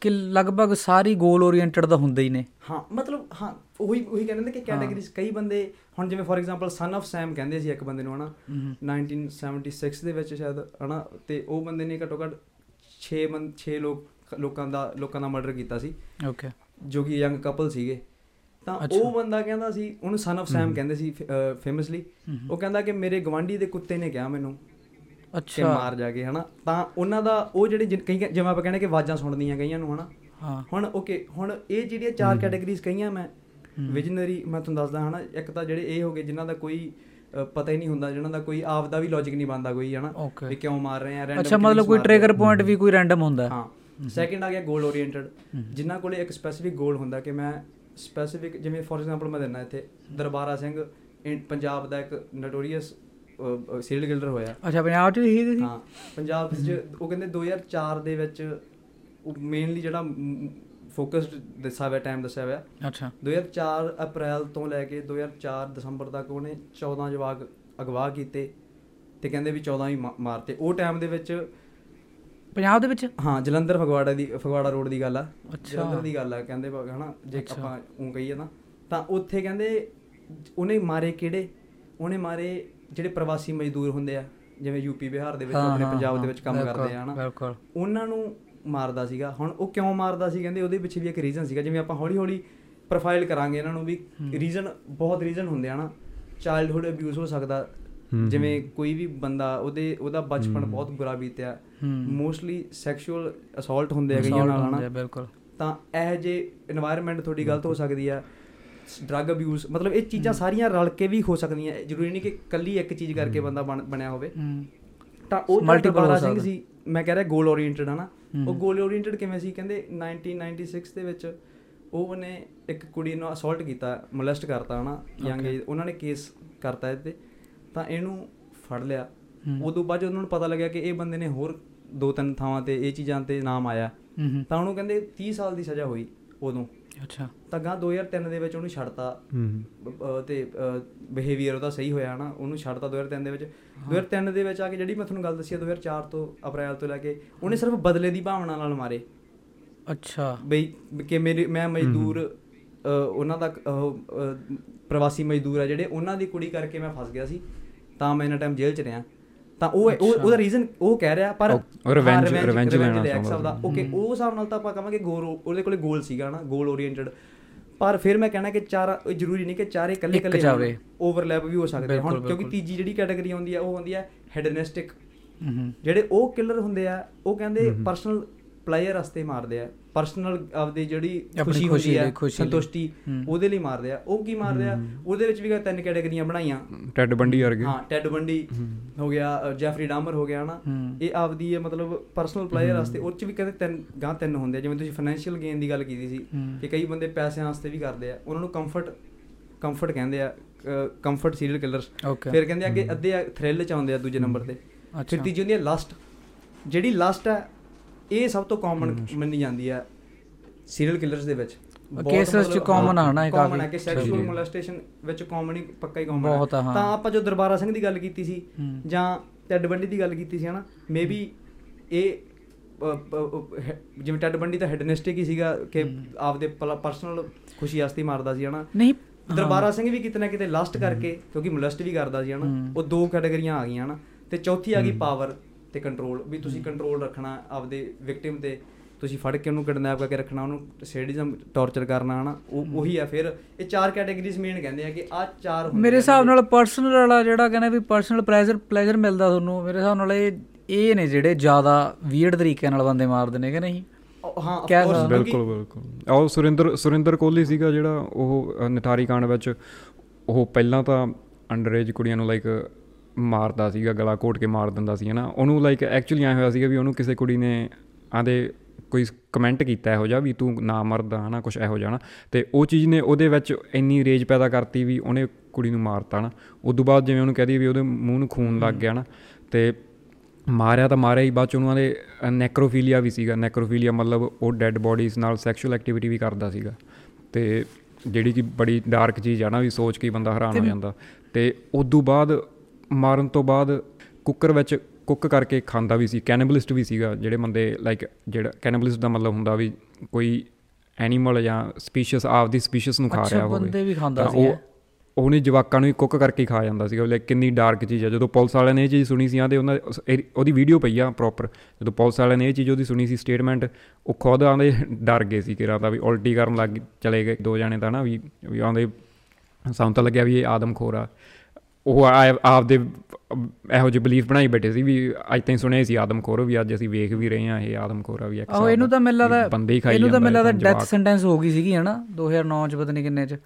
Speaker 1: ਕਿ ਲਗਭਗ ਸਾਰੀ ਗੋਲ ਓਰੀਐਂਟਡ ਦਾ ਹੁੰਦੇ ਹੀ ਨੇ।
Speaker 2: ਹਾਂ ਮਤਲਬ ਹਾਂ ਉਹੀ ਉਹੀ ਕਹਿੰਦੇ ਨੇ ਕਿ ਕੈਟਾਗਰੀਜ਼ ਕਈ ਬੰਦੇ ਹੁਣ ਜਿਵੇਂ for example son of Sam ਕਹਿੰਦੇ ਸੀ ਇੱਕ ਬੰਦੇ ਨੂੰ ਹਨਾ? 1976 ਦੇ ਵਿੱਚ ਸ਼ਾਇਦ ਹਨਾ? ਤੇ ਉਹ ਬੰਦੇ ਨੇ ਘੱਟੋ ਘੱਟ 6 ਬੰਦ 6 ਲੋਕ ਲੋਕਾਂ ਦਾ ਲੋਕਾਂ ਦਾ ਮਰਡਰ ਕੀਤਾ ਸੀ।
Speaker 1: ਓਕੇ
Speaker 2: ਜੋ ਕਿ ਯੰਗ ਕਪਲ ਸੀਗੇ। ਤਾਂ। ਉਹ ਬੰਦਾ ਕਹਿੰਦਾ ਸੀ ਉਹਨੂੰ ਸਨ of ਸੈਮ। ਕਹਿੰਦੇ ਸੀ ਫੇਮਸਲੀ ਉਹ ਕਹਿੰਦਾ ਕਿ ਮੇਰੇ ਗਵਾਂਢੀ ਦੇ ਕੁੱਤੇ ਨੇ ਕਿਹਾ ਮੈਨੂੰ ਕਿ
Speaker 1: ਅੱਛਾ।
Speaker 2: ਮਾਰ ਜਾ ਕੇ ਹਨਾ। ਤਾਂ ਉਹਨਾਂ ਦਾ ਉਹ ਜਿਹੜੇ ਕਈ ਜਿਵੇਂ ਆਪਾਂ ਕਹਿੰਦੇ ਕਿ ਆਵਾਜ਼ਾਂ ਸੁਣਦੀਆਂ ਕਈਆਂ ਨੂੰ ਹਨਾ।
Speaker 1: ਹਾਂ।
Speaker 2: ਹੁਣ ਓਕੇ ਹੁਣ ਇਹ ਜਿਹੜੀਆਂ ਚਾਰ। ਕੈਟਾਗਰੀਜ਼ ਕਹੀਆਂ ਮੈਂ। ਵਿਜ਼ਨਰੀ ਮੈਂ ਤੁਹਾਨੂੰ ਦੱਸਦਾ ਹਨਾ। ਇੱਕ ਤਾਂ ਜਿਹੜੇ ਇਹ ਹੋਗੇ ਜਿਨ੍ਹਾਂ ਦਾ ਕੋਈ ਪਤਾ ਹੀ ਨਹੀਂ ਹੁੰਦਾ ਜਿਨ੍ਹਾਂ ਦਾ ਕੋਈ ਆਪ ਦਾ ਵੀ ਲੌਜੀਕ ਨਹੀਂ ਬਣਦਾ ਕੋਈ ਹਨਾ. ਵੀ ਕਿਉਂ ਮਾਰ ਰਹੇ ਆ random
Speaker 1: ਅੱਛਾ ਮਤਲਬ ਕੋਈ ਟ੍ਰਿਗਰ। ਪੁਆਇੰਟ ਵੀ ਕੋਈ ਰੈਂਡਮ ਹੁੰਦਾ ਹੈ।
Speaker 2: ਸੈਕਿੰਡ ਆ ਗਿਆ ਗੋਲ ਓਰੀਐਂਟਡ। ਜਿਨ੍ਹਾਂ ਕੋਲੇ ਇੱਕ ਸਪੈਸੀਫਿਕ ਗੋਲ ਹੁੰਦਾ ਕਿ ਮੈਂ ਸਪੈਸੀਫਿਕ ਜਿਵੇਂ ਫੋਰ ਐਗਜ਼ਾਮਪਲ ਮੈਂ ਦਿੰਦਾ ਇੱਥੇ ਦਰਬਾਰਾ ਸਿੰਘ ਪੰਜਾਬ ਦਾ ਇੱਕ ਨੋਟੋਰੀਅਸ ਸੀਰੀਅਲ ਕਿਲਰ ਹੋਇਆ
Speaker 1: ਅੱਛਾ ਪੰਜਾਬ ਚ ਹੀ ਸੀ
Speaker 2: ਹਾਂ ਪੰਜਾਬ ਵਿੱਚ ਉਹ ਕਹਿੰਦੇ 2004 ਦੇ ਵਿੱਚ ਉਹ ਮੇਨਲੀ ਜਿਹੜਾ ਫੋਕਸਡ ਦੱਸਿਆ ਹੋਇਆ ਟਾਈਮ ਦੱਸਿਆ ਹੋਇਆ।
Speaker 1: ਅੱਛਾ।
Speaker 2: 2004 ਅਪ੍ਰੈਲ ਤੋਂ ਲੈ ਕੇ 2004 ਦਸੰਬਰ ਤੱਕ ਉਹਨੇ 14 ਜਵਾਗ ਅਗਵਾ ਕੀਤੇ ਤੇ ਕਹਿੰਦੇ ਵੀ 14 ਹੀ ਮਾਰਤੇ। ਉਹ ਟਾਈਮ ਦੇ ਵਿੱਚ
Speaker 1: ਪੰਜਾਬ ਦੇ ਵਿੱਚ?
Speaker 2: ਹਾਂ ਜਲੰਧਰ ਫਗਵਾੜਾ ਦੀ ਫਗਵਾੜਾ ਰੋਡ ਦੀ ਗੱਲ ਆ।
Speaker 1: ਅੱਛਾ।
Speaker 2: ਜਲੰਧਰ ਦੀ ਗੱਲ ਆ ਕਹਿੰਦੇ ਹਨਾ ਜੇ। ਆਪਾਂ ਉਹ ਕਹੀਏ ਨਾ ਤਾਂ ਉੱਥੇ ਕਹਿੰਦੇ ਉਹਨੇ ਮਾਰੇ ਕਿਹੜੇ? ਉਹਨੇ ਮਾਰੇ ਜਿਹੜੇ ਪ੍ਰਵਾਸੀ ਮਜ਼ਦੂਰ ਹੁੰਦੇ ਆ ਜਿਵੇਂ ਯੂਪੀ ਬਿਹਾਰ ਦੇ ਵਿੱਚ ਆਪਣੇ ਪੰਜਾਬ ਦੇ ਵਿੱਚ ਕੰਮ ਕਰਦੇ ਆ ਹਨਾ। ਉਹਨਾਂ ਨੂੰ ਮਾਰਦਾ ਸੀਗਾ। ਹੁਣ ਉਹ ਕਿਉਂ ਮਾਰਦਾ ਸੀ ਕਹਿੰਦੇ ਉਹਦੇ ਪਿੱਛੇ ਵੀ ਇੱਕ ਰੀਜ਼ਨ ਸੀਗਾ। ਜਿਵੇਂ ਆਪਾਂ ਹੌਲੀ ਹੌਲੀ ਪ੍ਰੋਫਾਈਲ ਕਰਾਂਗੇ ਇਹਨਾਂ ਨੂੰ ਵੀ ਰੀਜ਼ਨ ਬਹੁਤ ਰੀਜ਼ਨ ਹੁੰਦੇ ਆ ਨਾ। ਚਾਈਲਡਹੂਡ ਅਬਿਊਜ਼ ਹੋ ਸਕਦਾ। ਜਿਵੇਂ ਕੋਈ ਵੀ ਬੰਦਾ ਉਹਦੇ ਉਹਦਾ ਬਚਪਨ ਬਹੁਤ ਬੁਰਾ ਬੀਤਿਆ। ਮੋਸਟਲੀ ਸੈਕਸ਼ੂਅਲ ਅਸੌਲਟ ਹੁੰਦੇ ਆ ਕਈਆਂ ਨਾਲ ਹਨਾ।
Speaker 1: ਬਿਲਕੁਲ।
Speaker 2: ਤਾਂ ਇਹ ਜੇ এনवायरमेंट ਤੁਹਾਡੀ ਗਲਤ ਹੋ ਸਕਦੀ ਆ। ਡਰੱਗ ਅਬਿਊਜ਼ ਮਤਲਬ ਇਹ ਚੀਜ਼ਾਂ ਸਾਰੀਆਂ ਰਲ ਕੇ ਵੀ ਹੋ ਸਕਦੀਆਂ। ਜ਼ਰੂਰੀ ਨਹੀਂ ਕਿ ਕੱਲੀ ਇੱਕ ਚੀਜ਼ ਕਰਕੇ ਬੰਦਾ ਬਣਿਆ ਹੋਵੇ। ਤਾਂ ਉਹ ਮਲਟੀਪਲ ਸਿੰਘ ਸੀ ਮੈਂ ਕਹਿ ਰਿਹਾ ਗੋਲ ਓਰੀਐਂਟਡ ਹਨਾ ਉਹ ਗੋਲ ਓਰੀਐਂਟਡ ਕਿਵੇਂ ਸੀ ਕਹਿੰਦੇ 1996 ਦੇ ਵਿੱਚ ਉਹ ਨੇ ਇੱਕ ਕੁੜੀ ਨੂੰ ਅਸੌਲਟ ਕੀਤਾ ਮੋਲੈਸਟ ਕਰਤਾ ਹਨਾ ਯੰਗ. ਏਜ ਉਹਨਾਂ ਨੇ ਕੇਸ ਕਰਤਾ ਇਹ ਤੇ ਇਹਨੂੰ ਫੜ ਲਿਆ। ਉਦੋਂ ਬਾਅਦ ਉਹਨਾਂ ਨੂੰ ਪਤਾ ਲੱਗਿਆ ਕਿ ਇਹ ਬੰਦੇ ਨੇ ਹੋਰ ਦੋ ਤਿੰਨ ਥਾਵਾਂ ਤੇ ਇਹ ਚੀਜ਼ਾਂ ਤੇ ਨਾਮ ਆਇਆ ਤਾਂ ਉਹਨੂੰ ਕਹਿੰਦੇ 30 ਸਾਲ ਦੀ ਸਜ਼ਾ ਹੋਈ ਉਦੋਂ
Speaker 1: ਅੱਛਾ।
Speaker 2: ਤਾਂ ਗਾਂ 2003 ਦੇ ਵਿੱਚ ਉਹਨੂੰ ਛੱਡਤਾ। ਤੇ ਬਿਹੇਵੀਅਰ ਉਹਦਾ ਸਹੀ ਹੋਇਆ ਹਨਾ ਉਹਨੂੰ ਛੱਡਤਾ 2003 ਦੇ ਵਿੱਚ। 2003 ਦੇ ਵਿੱਚ ਆ ਕੇ ਜਿਹੜੀ ਮੈਂ ਤੁਹਾਨੂੰ ਗੱਲ ਦੱਸੀ ਆ 2004 ਤੋਂ ਅਪ੍ਰੈਲ ਤੋਂ ਲੈ ਕੇ ਉਹਨੇ ਸਿਰਫ ਬਦਲੇ ਦੀ ਭਾਵਨਾ ਨਾਲ ਮਾਰੇ।
Speaker 1: ਅੱਛਾ।
Speaker 2: ਬਈ ਕਿ ਮੇਰੇ ਮੈਂ ਮਜ਼ਦੂਰ ਉਹਨਾਂ ਦਾ ਪ੍ਰਵਾਸੀ ਮਜ਼ਦੂਰ ਆ ਜਿਹੜੇ ਉਹਨਾਂ ਦੀ ਕੁੜੀ ਕਰਕੇ ਮੈਂ ਫਸ ਗਿਆ ਸੀ ਤਾਂ ਮੈਂ ਇਹਨਾਂ ਟਾਈਮ ਜੇਲ੍ਹ 'ਚ ਰਿਹਾ। ਤਾਂ ਉਹ। ਉਹਦਾ ਰੀਜ਼ਨ ਉਹ ਕਹਿ ਰਿਹਾ ਪਰ
Speaker 3: revenge- revenge ਲੈਣਾ ਚਾਹੁੰਦਾ।
Speaker 2: ਓਕੇ। ਉਹ ਹਿਸਾਬ ਨਾਲ ਤਾਂ ਆਪਾਂ ਕਹਾਂਗੇ ਗੋਲ ਉਹਦੇ ਕੋਲੇ ਗੋਲ ਸੀਗਾ ਨਾ ਗੋਲ ਓਰੀਐਂਟਡ ਪਰ ਫਿਰ ਮੈਂ ਕਹਿਣਾ ਕਿ ਚਾਰ ਜ਼ਰੂਰੀ ਨਹੀਂ ਕਿ ਚਾਰੇ ਇਕੱਲੇ
Speaker 1: ਇੱਕ
Speaker 2: ਇਕੱਲੇ
Speaker 1: ਜਾਵੇ।
Speaker 2: ਓਵਰਲੈਪ ਵੀ ਹੋ ਸਕਦੇ। ਹੁਣ ਕਿਉਂਕਿ। ਤੀਜੀ ਜਿਹੜੀ ਕੈਟਾਗਰੀ ਆਉਂਦੀ ਆ ਉਹ ਹੁੰਦੀ ਆ ਹੈਡਨਿਸਟਿਕ ਜਿਹੜੇ ਉਹ ਕਿਲਰ ਹੁੰਦੇ ਆ ਉਹ ਕਹਿੰਦੇ। ਪਰਸਨਲ ਪਲੇਅਰ ਵਾਸਤੇ ਮਾਰਦੇ ਆ। ਪਰਸਨਲ ਆਪਦੀ ਜਿਹੜੀ ਖੁਸ਼ੀ
Speaker 1: ਖੁਸ਼ੀ
Speaker 2: ਹੁੰਦੀ ਹੈ। ਸੰਤੁਸ਼ਟੀ। ਉਹਦੇ ਲਈ ਮਾਰਦੇ ਆ। ਉਹ ਕੀ ਮਾਰਦੇ ਆ? ਉਹਦੇ ਵਿੱਚ ਵੀ ਕਹਿੰਦੇ ਤਿੰਨ ਕੈਟਾਗਰੀਆਂ ਬਣਾਈਆਂ।
Speaker 3: ਟੈਡ ਬੰਡੀ ਵਰਗੇ।
Speaker 2: ਹਾਂ ਟੈਡ ਬੰਡੀ ਹੋ। ਗਿਆ ਜੈਫਰੀ ਡਾਮਰ ਹੋ ਗਿਆ ਹਨਾ। ਇਹ ਆਪਦੀ ਹੈ ਮਤਲਬ ਪਰਸਨਲ ਪਲੇਅਰ ਵਾਸਤੇ ਉਹ ਚ ਵੀ ਕਹਿੰਦੇ ਤਿੰਨ ਗਾਂ ਤਿੰਨ ਹੁੰਦੇ ਆ। ਜਿਵੇਂ ਤੁਸੀਂ ਫਾਈਨੈਂਸ਼ੀਅਲ ਗੇਨ ਦੀ ਗੱਲ ਕੀਤੀ ਸੀ। ਕਿ ਕਈ ਬੰਦੇ ਪੈਸਿਆਂ ਵਾਸਤੇ ਵੀ ਕਰਦੇ ਆ। ਉਹਨਾਂ ਨੂੰ ਕੰਫਰਟ ਕੰਫਰਟ ਕਹਿੰਦੇ ਆ ਕੰਫਰਟ ਸੀਰੀਅਲ ਕਿਲਰਸ. ਫਿਰ ਕਹਿੰਦੇ ਆ ਕਿ ਅੱਧੇ ਥ੍ਰਿਲ ਚ ਆਉਂਦੇ ਆ ਦੂਜੇ ਨੰਬਰ ਤੇ। ਫਿਰ
Speaker 1: ਅੱਛਾ।
Speaker 2: ਤੀਜੀ ਹੁੰਦੀ ਹੈ ਲਸਟ ਜਿਹੜੀ ਲਸਟ ਹੈ ਇਹ ਸਭ ਤੋਂ ਕਾਮਨ ਮੰਨੀ ਜਾਂਦੀ ਹੈ ਸੀਰੀਅਲ ਕਿਲਰਸ ਦੇ ਵਿੱਚ
Speaker 1: cases ਚ common ਆ ਨਾ ਇਹ
Speaker 2: ਕਾਮਨ ਹੈ
Speaker 1: ਕਾਫੀ।
Speaker 2: ਕਿ ਸੈਕਸ਼ੂਅਲ। ਮੋਲੈਸਟੇਸ਼ਨ ਵਿੱਚ ਕਾਮਨ ਹੀ ਪੱਕਾ ਹੀ ਕਾਮਨ
Speaker 1: ਹਾਂ।
Speaker 2: ਤਾਂ ਆਪਾਂ ਜੋ ਦਰਬਾਰਾ ਸਿੰਘ ਦੀ ਗੱਲ ਕੀਤੀ ਸੀ। ਜਾਂ ਟੈਡ ਬੰਡੀ ਦੀ ਗੱਲ ਕੀਤੀ ਸੀ ਹਨਾ ਮੇਬੀ ਇਹ ਜਿਵੇਂ ਟੈਡ ਬੰਡੀ ਤਾਂ ਹੈਡਨਿਸਟਿਕ ਹੀ ਸੀਗਾ ਕਿ ਆਪਦੇ ਪਰਸਨਲ ਖੁਸ਼ੀ ਵਾਸਤੇ ਮਾਰਦਾ ਸੀ ਹਨਾ
Speaker 1: ਨਹੀਂ
Speaker 2: ਦਰਬਾਰਾ ਸਿੰਘ ਵੀ ਕਿਤੇ ਨਾ ਕਿਤੇ ਲਸਟ ਕਰਕੇ ਕਿਉਂਕਿ ਮੋਲੈਸਟ ਵੀ ਕਰਦਾ ਸੀ ਹਨਾ। ਉਹ ਦੋ ਕੈਟਾਗਰੀਆਂ ਆ ਗਈਆਂ ਹਨਾ ਤੇ ਚੌਥੀ ਆ ਗਈ ਪਾਵਰ ਤੇ ਕੰਟਰੋਲ ਵੀ ਤੁਸੀਂ ਕੰਟਰੋਲ ਰੱਖਣਾ ਆਪਦੇ ਵਿਕਟਿਮ ਤੇ ਤੁਸੀਂ ਫੜ ਕੇ ਉਹਨੂੰ ਕਿਡਨੈਪ ਕਰਕੇ ਰੱਖਣਾ ਉਹਨੂੰ ਸੈਡਿਜ਼ਮ ਟੌਰਚਰ ਕਰਨਾ ਹਨਾ ਉਹ ਉਹੀ ਆ ਫਿਰ ਇਹ ਚਾਰ ਕੈਟਾਗਰੀਜ਼ ਮੇਨ ਕਹਿੰਦੇ ਆ ਕਿ ਆ ਚਾਰ
Speaker 1: ਮੇਰੇ ਹਿਸਾਬ ਨਾਲ ਪਰਸਨਲ ਵਾਲਾ ਜਿਹੜਾ ਕਹਿੰਦਾ ਵੀ ਪਰਸਨਲ ਪਲੇਜ਼ਰ ਪਲੇਜ਼ਰ ਮਿਲਦਾ ਤੁਹਾਨੂੰ ਮੇਰੇ ਹਿਸਾਬ ਨਾਲ ਇਹ ਇਹ ਨੇ ਜਿਹੜੇ ਜ਼ਿਆਦਾ ਵੀਅਰਡ ਤਰੀਕੇ ਨਾਲ ਬੰਦੇ ਮਾਰਦੇ ਨੇ ਕਿ ਨਹੀਂ?
Speaker 2: ਹਾਂ
Speaker 3: ਬਿਲਕੁਲ ਬਿਲਕੁਲ। ਉਹ ਸੁਰਿੰਦਰ ਸੁਰਿੰਦਰ ਕੋਹਲੀ ਸੀਗਾ ਜਿਹੜਾ ਉਹ ਅ, ਨਿਠਾਰੀ ਕਾਂਡ ਵਿੱਚ ਉਹ ਪਹਿਲਾਂ ਤਾਂ ਅੰਡਰਏਜ ਕੁੜੀਆਂ ਨੂੰ ਲਾਈਕ ਮਾਰਦਾ ਸੀਗਾ ਗਲਾ ਘੋਟ ਕੇ ਮਾਰ ਦਿੰਦਾ ਸੀ ਹਨਾ। ਉਹਨੂੰ ਲਾਈਕ ਐਕਚੁਅਲੀ ਆਇਆ ਹੋਇਆ ਸੀਗਾ ਵੀ ਉਹਨੂੰ ਕਿਸੇ ਕੁੜੀ ਨੇ ਆਂਦੇ ਕੋਈ ਕਮੈਂਟ ਕੀਤਾ ਇਹੋ ਜਿਹਾ ਵੀ ਤੂੰ ਨਾ ਮਰਦਾ ਹਨਾ ਕੁਝ ਇਹੋ ਜਿਹਾ ਨਾ ਤੇ ਉਹ ਚੀਜ਼ ਨੇ ਉਹਦੇ ਵਿੱਚ ਇੰਨੀ ਰੇਜ ਪੈਦਾ ਕਰਤੀ ਵੀ ਉਹਨੇ ਕੁੜੀ ਨੂੰ ਮਾਰਤਾ ਨਾ ਉਦੋਂ ਬਾਅਦ ਜਿਵੇਂ ਉਹਨੂੰ ਕਹਦੀ ਵੀ ਉਹਦੇ ਮੂੰਹ ਨੂੰ ਖੂਨ ਲੱਗ ਗਿਆ ਨਾ ਤੇ ਮਾਰਿਆ ਤਾਂ ਮਾਰਿਆ ਹੀ ਬਾਅਦ ਚ ਉਹਨਾਂ ਦੇ ਨੈਕਰੋਫੀਲੀਆ ਵੀ ਸੀਗਾ। ਨੈਕਰੋਫੀਲੀਆ ਮਤਲਬ ਉਹ ਡੈੱਡ ਬੋਡੀਜ਼ ਨਾਲ ਸੈਕਸ਼ੂਅਲ ਐਕਟੀਵਿਟੀ ਵੀ ਕਰਦਾ ਸੀਗਾ। ਤੇ ਜਿਹੜੀ ਕਿ ਬੜੀ ਡਾਰਕ ਚੀਜ਼ ਆ ਨਾ ਵੀ ਸੋਚ ਕੇ ਬੰਦਾ ਹੈਰਾਨ ਹੋ ਜਾਂਦਾ। ਤੇ ਉਦੋਂ ਬਾਅਦ ਮਾਰਨ ਤੋਂ ਬਾਅਦ ਕੁੱਕਰ ਵਿੱਚ ਕੁੱਕ ਕਰਕੇ ਖਾਂਦਾ ਵੀ ਸੀ ਕੈਨਿਬਲਿਸਟ ਵੀ ਸੀਗਾ ਜਿਹੜੇ ਬੰਦੇ ਲਾਈਕ ਜਿਹੜਾ ਕੈਨਿਬਲਿਸਟ ਦਾ ਮਤਲਬ ਹੁੰਦਾ ਵੀ ਕੋਈ ਐਨੀਮਲ ਜਾਂ ਸਪੀਸ਼ੀਜ਼ ਆਪਦੀ ਸਪੀਸ਼ੀਜ਼ ਨੂੰ ਖਾ
Speaker 1: ਅੱਛਾ,
Speaker 3: ਰਿਹਾ ਹੋਵੇ
Speaker 1: ਬੰਦੇ ਵੀ ਖਾਂਦਾ ਸੀ।
Speaker 3: ਉਹਨੇ ਜਵਾਕਾਂ ਨੂੰ ਹੀ ਕੁੱਕ ਕਰਕੇ ਹੀ ਖਾ ਜਾਂਦਾ ਸੀਗਾ ਲਾਈਕ ਕਿੰਨੀ ਡਾਰਕ ਚੀਜ਼ ਆ। ਜਦੋਂ ਪੁਲਿਸ ਵਾਲਿਆਂ ਨੇ ਇਹ ਚੀਜ਼ ਸੁਣੀ ਸੀ ਆਂਦੇ ਉਹਨਾਂ ਉਹਦੀ ਵੀਡੀਓ ਪਈ ਆ ਪ੍ਰੋਪਰ ਜਦੋਂ ਪੁਲਿਸ ਵਾਲਿਆਂ ਨੇ ਇਹ ਚੀਜ਼ ਉਹਦੀ ਸੁਣੀ ਸੀ ਸਟੇਟਮੈਂਟ ਉਹ ਖੁਦ ਆਂਦੇ ਡਰ ਗਏ ਸੀ ਕਿ ਰਾਤਾ ਵੀ ਉਲਟੀ ਕਰਨ ਲੱਗ ਚਲੇ ਗਏ। ਦੋ ਜਾਣੇ ਤਾਂ ਨਾ ਵੀ ਵੀ ਆਂਦੇ ਸਾਨੂੰ ਤਾਂ ਲੱਗਿਆ ਵੀ ਇਹ ਆਦਮਖੋਰ ਆ। ਉਹ ਆਪਦੇ ਇਹੋ ਜਿਹੇ ਬਲੀਫ ਬਣਾਈ ਬੈਠੇ ਸੀ ਵੀ ਅੱਜ ਤਾਈਂ ਸੁਣਿਆ ਸੀ ਆਦਮਖੋਰ ਵੀ ਅੱਜ ਅਸੀਂ ਵੇਖ ਵੀ ਰਹੇ ਹਾਂ ਇਹ ਆਦਮਖੋਰ ਆ ਵੀ ਇੱਕ ਹਿਸਾਬ
Speaker 1: ਇਹਨੂੰ
Speaker 3: ਦਾ।
Speaker 1: ਤਾਂ ਮੈਨੂੰ
Speaker 3: ਵੀ
Speaker 1: ਲੱਗਦਾ
Speaker 3: ਬੰਦੇ ਹੀ ਖਾਈ
Speaker 1: ਇਹਨੂੰ ਤਾਂ ਮੈਨੂੰ
Speaker 3: ਜਾਂਦਾ
Speaker 1: ਲੱਗਦਾ ਡੈਥ। ਸੈਂਟੈਂਸ ਹੋ ਗਈ ਸੀਗੀ ਹਨਾ 2009 ਚ ਪਤਾ ਨਹੀਂ ਕਿੰਨੇ ਚ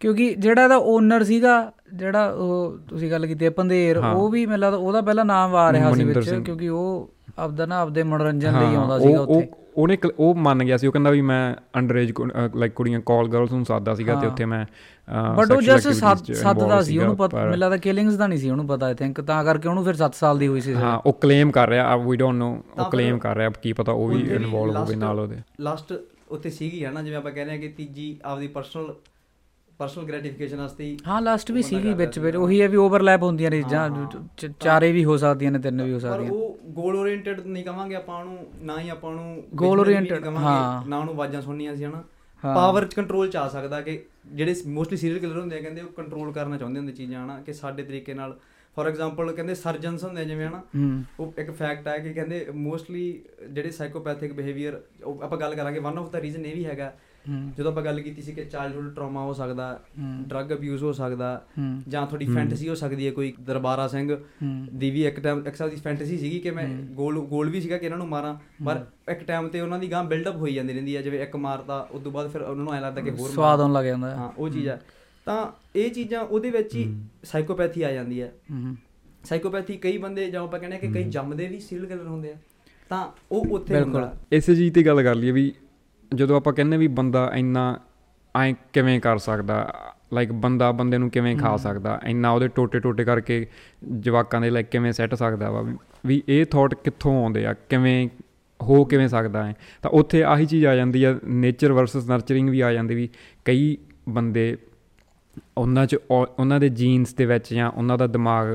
Speaker 1: ਕਿਉਂਕਿ ਜਿਹੜਾ ਇਹਦਾ ਓਨਰ ਸੀਗਾ ਜਿਹੜਾ ਉਹ ਤੁਸੀਂ ਗੱਲ ਕੀਤੀ ਹੈ ਪੰਦੇਰ। ਉਹ ਵੀ ਮੈਨੂੰ ਲੱਗਦਾ ਉਹਦਾ ਪਹਿਲਾਂ ਨਾਮ ਆ ਰਿਹਾ ਸੀ ਵਿੱਚ। ਕਿਉਂਕਿ ਉਹ ਆਪਦਾ ਨਾ ਆਪਦੇ ਮਨੋਰੰਜਨ ਲਈ ਆਉਂਦਾ ਸੀਗਾ
Speaker 3: ਉਹ-
Speaker 1: ਉੱਥੇ
Speaker 3: ਉਹ ਉਹਨੇ ਉਹ ਮੰਨ ਗਿਆ ਸੀ ਉਹ ਕਹਿੰਦਾ ਵੀ ਮੈਂ ਅੰਡਰਏਜ ਲਾਈਕ ਕੁੜੀਆਂ ਕਾਲ ਗਰਲਸ ਨੂੰ ਸਾਦਾ ਸੀਗਾ ਤੇ। ਉੱਥੇ ਮੈਂ
Speaker 1: ਬਟ ਉਹ ਜਸਟ ਸੱਦਦਾ ਸੀ ਉਹਨੂੰ ਪਤਾ ਮੈਨੂੰ ਲੱਗਦਾ ਕਿਲਿੰਗਸ ਦਾ ਨਹੀਂ ਸੀ ਉਹਨੂੰ ਪਤਾ ਆਈ ਥਿੰਕ ਤਾਂ ਕਰਕੇ ਉਹਨੂੰ ਫਿਰ 7 ਸਾਲ ਦੀ ਹੋਈ ਸੀ
Speaker 3: ਹਾਂ ਉਹ ਕਲੇਮ ਕਰ ਰਿਹਾ ਵੀ ਡੋਨਟ ਨੋ ਉਹ ਕਲੇਮ ਕਰ ਰਿਹਾ ਕੀ ਪਤਾ ਉਹ ਵੀ ਇਨਵੋਲਵ ਹੋਵੇ
Speaker 2: last-
Speaker 3: ਨਾਲ ਉਹਦੇ
Speaker 2: ਲਾਸਟ ਉੱਤੇ ਸੀਗੀ ਹੈ ਨਾ ਜਿਵੇਂ ਆਪਾਂ ਕਹਿੰਦੇ ਆ ਕਿ ਤੀਜੀ ਆਪਦੀ ਪਰਸਨਲ ਪਰਸਨਲ ਗ੍ਰੈਟੀਫਿਕੇਸ਼ਨ ਵਾਸਤੇ ਹੀ
Speaker 1: ਲਾਸਟ ਵੀ ਸੀਗੀ ਵਿੱਚ ਵਿੱਚ। ਉਹੀ ਹੈ ਵੀ ਓਵਰਲੈਪ ਹੁੰਦੀਆਂ ਨੇ ਚ- ਚਾਰੇ ਵੀ ਹੋ ਸਕਦੀਆਂ ਨੇ ਤਿੰਨ ਵੀ ਹੋ
Speaker 2: ਪਰ
Speaker 1: ਸਕਦੀਆਂ
Speaker 2: ਉਹ ਗੋਲ ਓਰੀਐਂਟਡ ਨਹੀਂ ਕਵਾਂਗੇ ਆਪਾਂ ਉਹਨੂੰ ਨਾ ਹੀ ਆਪਾਂ ਉਹਨੂੰ ਨਹੀਂ ਕਵਾਂਗੇ,
Speaker 1: ਹਾਂ।
Speaker 2: ਨਾ ਉਹਨੂੰ ਆਵਾਜ਼ਾਂ ਸੁਣਨੀਆਂ ਸੀ ਹਨਾ। ਪਾਵਰ ਕੰਟਰੋਲ ਚ ਆ ਸਕਦਾ ਕਿ ਜਿਹੜੇ ਮੋਸਟਲੀ ਸੀਰੀਅਲ ਕਿਲਰ ਹੁੰਦੇ ਆ ਕਹਿੰਦੇ ਉਹ ਕੰਟਰੋਲ ਕਰਨਾ ਚਾਹੁੰਦੇ ਹੁੰਦੇ ਚੀਜ਼ਾਂ ਹਨਾ ਕਿ ਸਾਡੇ ਤਰੀਕੇ ਨਾਲ। ਫੋਰ ਐਗਜ਼ਾਮਪਲ ਕਹਿੰਦੇ ਸਰਜਨਸ ਹੁੰਦੇ ਜਿਵੇਂ ਹਨਾ ਉਹ ਇੱਕ ਫੈਕਟ ਹੈ ਕਿ ਕਹਿੰਦੇ ਮੋਸਟਲੀ ਜਿਹੜੇ ਸਾਈਕੋਪੈਥਿਕ ਬਿਹੇਵੀਅਰ ਆਪਾਂ ਗੱਲ ਕਰਾਂਗੇ ਵਨ ਆਫ ਦਾ ਰੀਜ਼ਨ ਇਹ ਵੀ ਹੈਗਾ ਜਦੋਂ ਆਪਾਂ ਗੱਲ ਕੀਤੀ ਸੀ ਕਿ ਚਾਈਲਡਹੂਡ ਟਰਾਮਾ ਹੋ ਸਕਦਾ। ਡਰੱਗ ਅਬਿਊਜ਼ ਹੋ ਸਕਦਾ ਜਾਂ ਤੁਹਾਡੀ ਫੈਂਟਸੀ ਹੋ ਸਕਦੀ ਹੈ ਕੋਈ ਦਰਬਾਰਾ ਸਿੰਘ ਦੀ ਵੀ ਇੱਕ ਟਾਈਮ ਇੱਕ ਸਾਲ ਦੀ ਫੈਂਟਸੀ ਸੀਗੀ ਕਿ ਮੈਂ ਗੋਲ ਗੋਲ ਵੀ ਸੀਗਾ ਕਿ ਇਹਨਾਂ ਨੂੰ ਮਾਰਾਂ ਪਰ ਇੱਕ ਟਾਈਮ ਤੇ ਉਹਨਾਂ ਦੀ ਗਾਂ ਬਿਲਡ ਅਪ ਹੋਈ ਜਾਂਦੀ ਰਹਿੰਦੀ ਹੈ ਜਿਵੇਂ ਇੱਕ ਮਾਰਤਾ ਉਸ ਤੋਂ ਬਾਅਦ ਫਿਰ ਉਹਨਾਂ ਨੂੰ ਐ ਲੱਗਦਾ ਕਿ ਹੋਰ
Speaker 1: ਸਵਾਦ ਆਉਣ ਲੱਗ ਜਾਂਦਾ। ਹੈ
Speaker 2: ਉਹ ਚੀਜ਼ ਹੈ। ਤਾਂ ਇਹ ਚੀਜ਼ਾਂ ਉਹਦੇ ਵਿੱਚ ਹੀ ਸਾਈਕੋਪੈਥੀ ਆ ਜਾਂਦੀ ਹੈ। ਸਾਈਕੋਪੈਥੀ ਕਈ ਬੰਦੇ ਜਾਂ ਆਪਾਂ ਕਹਿੰਦੇ ਆ ਕਿ ਕਈ ਜੰਮਦੇ ਵੀ ਸੀਰੀਅਲ ਕਿਲਰ ਹੁੰਦੇ ਆ। ਤਾਂ ਉਹ ਉੱਥੇ
Speaker 1: ਬਿਲਕੁਲ।
Speaker 2: ਹੁੰਦਾ।
Speaker 3: ਇਸੇ ਚੀਜ਼ ਤੇ ਗੱਲ ਕਰ ਲਈਏ ਵੀ ਜਦੋਂ ਆਪਾਂ ਕਹਿੰਦੇ ਵੀ ਬੰਦਾ ਇੰਨਾ ਐ ਕਿਵੇਂ ਕਰ ਸਕਦਾ ਲਾਈਕ ਬੰਦਾ ਬੰਦੇ ਨੂੰ ਕਿਵੇਂ ਖਾ ਸਕਦਾ ਇੰਨਾ ਉਹਦੇ ਟੋਟੇ ਟੋਟੇ ਕਰਕੇ ਜਵਾਕਾਂ ਦੇ ਲਾਈਕ ਕਿਵੇਂ ਸੈੱਟ ਸਕਦਾ ਵਾ ਵੀ- ਇਹ ਥਾਟ ਕਿੱਥੋਂ ਆਉਂਦੇ ਆ ਕਿਵੇਂ ਹੋ ਕਿਵੇਂ ਸਕਦਾ ਹੈ ਤਾਂ ਉੱਥੇ ਆਹੀ ਚੀਜ਼ ਆ ਜਾਂਦੀ ਆ ਨੇਚਰ ਵਰਸਸ ਨਰਚਰਿੰਗ ਵੀ ਆ ਜਾਂਦੀ ਵੀ ਕਈ ਬੰਦੇ ਉਹਨਾਂ 'ਚ ਉਹ- ਉਹਨਾਂ ਦੇ ਜੀਨਸ ਦੇ ਵਿੱਚ ਜਾਂ ਉਹਨਾਂ ਦਾ ਦਿਮਾਗ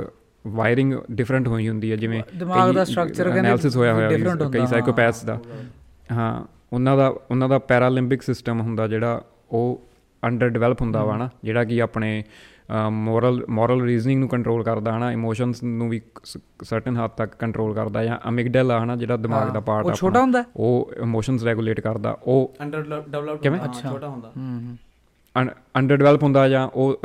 Speaker 3: ਵਾਇਰਿੰਗ ਡਿਫਰੈਂਟ ਹੋਈ ਹੁੰਦੀ ਹੈ ਜਿਵੇਂ
Speaker 1: ਦਿਮਾਗ ਦਾ structure ਕਹਿੰਦੇ
Speaker 3: analysis ਹੋਇਆ ਹੋਇਆ ਕਈ। ਸਾਈਕੋਪੈਥਸ ਦਾ। ਹਾਂ। ਉਹਨਾਂ ਦਾ ਉਹਨਾਂ ਦਾ ਪੈਰਾਲਿੰਬਿਕ ਸਿਸਟਮ ਹੁੰਦਾ ਜਿਹੜਾ ਉਹ ਅੰਡਰ ਡਿਵੈਲਪ ਹੁੰਦਾ ਵਾ ਨਾ ਜਿਹੜਾ ਕਿ ਆਪਣੇ ਮੋਰਲ ਮੋਰਲ ਰੀਜ਼ਨਿੰਗ ਨੂੰ ਕੰਟਰੋਲ ਕਰਦਾ ਹਨਾ ਇਮੋਸ਼ਨਸ ਨੂੰ ਵੀ ਸਰਟਨ ਹੱਦ ਤੱਕ ਕੰਟਰੋਲ ਕਰਦਾ ਜਾਂ ਅਮਿਗਡਲਾ ਹਨਾ ਜਿਹੜਾ ਦਿਮਾਗ ਦਾ ਪਾਰਟ
Speaker 1: ਉਹ ਛੋਟਾ ਹੁੰਦਾ? ਹੈ?
Speaker 3: ਉਹ ਇਮੋਸ਼ਨਸ ਰੈਗੂਲੇਟ ਕਰਦਾ ਉਹ
Speaker 2: ਅੰਡਰ ਡਿਵੈਲਪਡ
Speaker 3: ਕਿਵੇਂ?
Speaker 2: ਛੋਟਾ ਹੁੰਦਾ।
Speaker 1: ਹੂੰ ਹੂੰ
Speaker 3: ਅੰਡਰ ਡਿਵੈਲਪ ਹੁੰਦਾ ਜਾਂ ਉਹ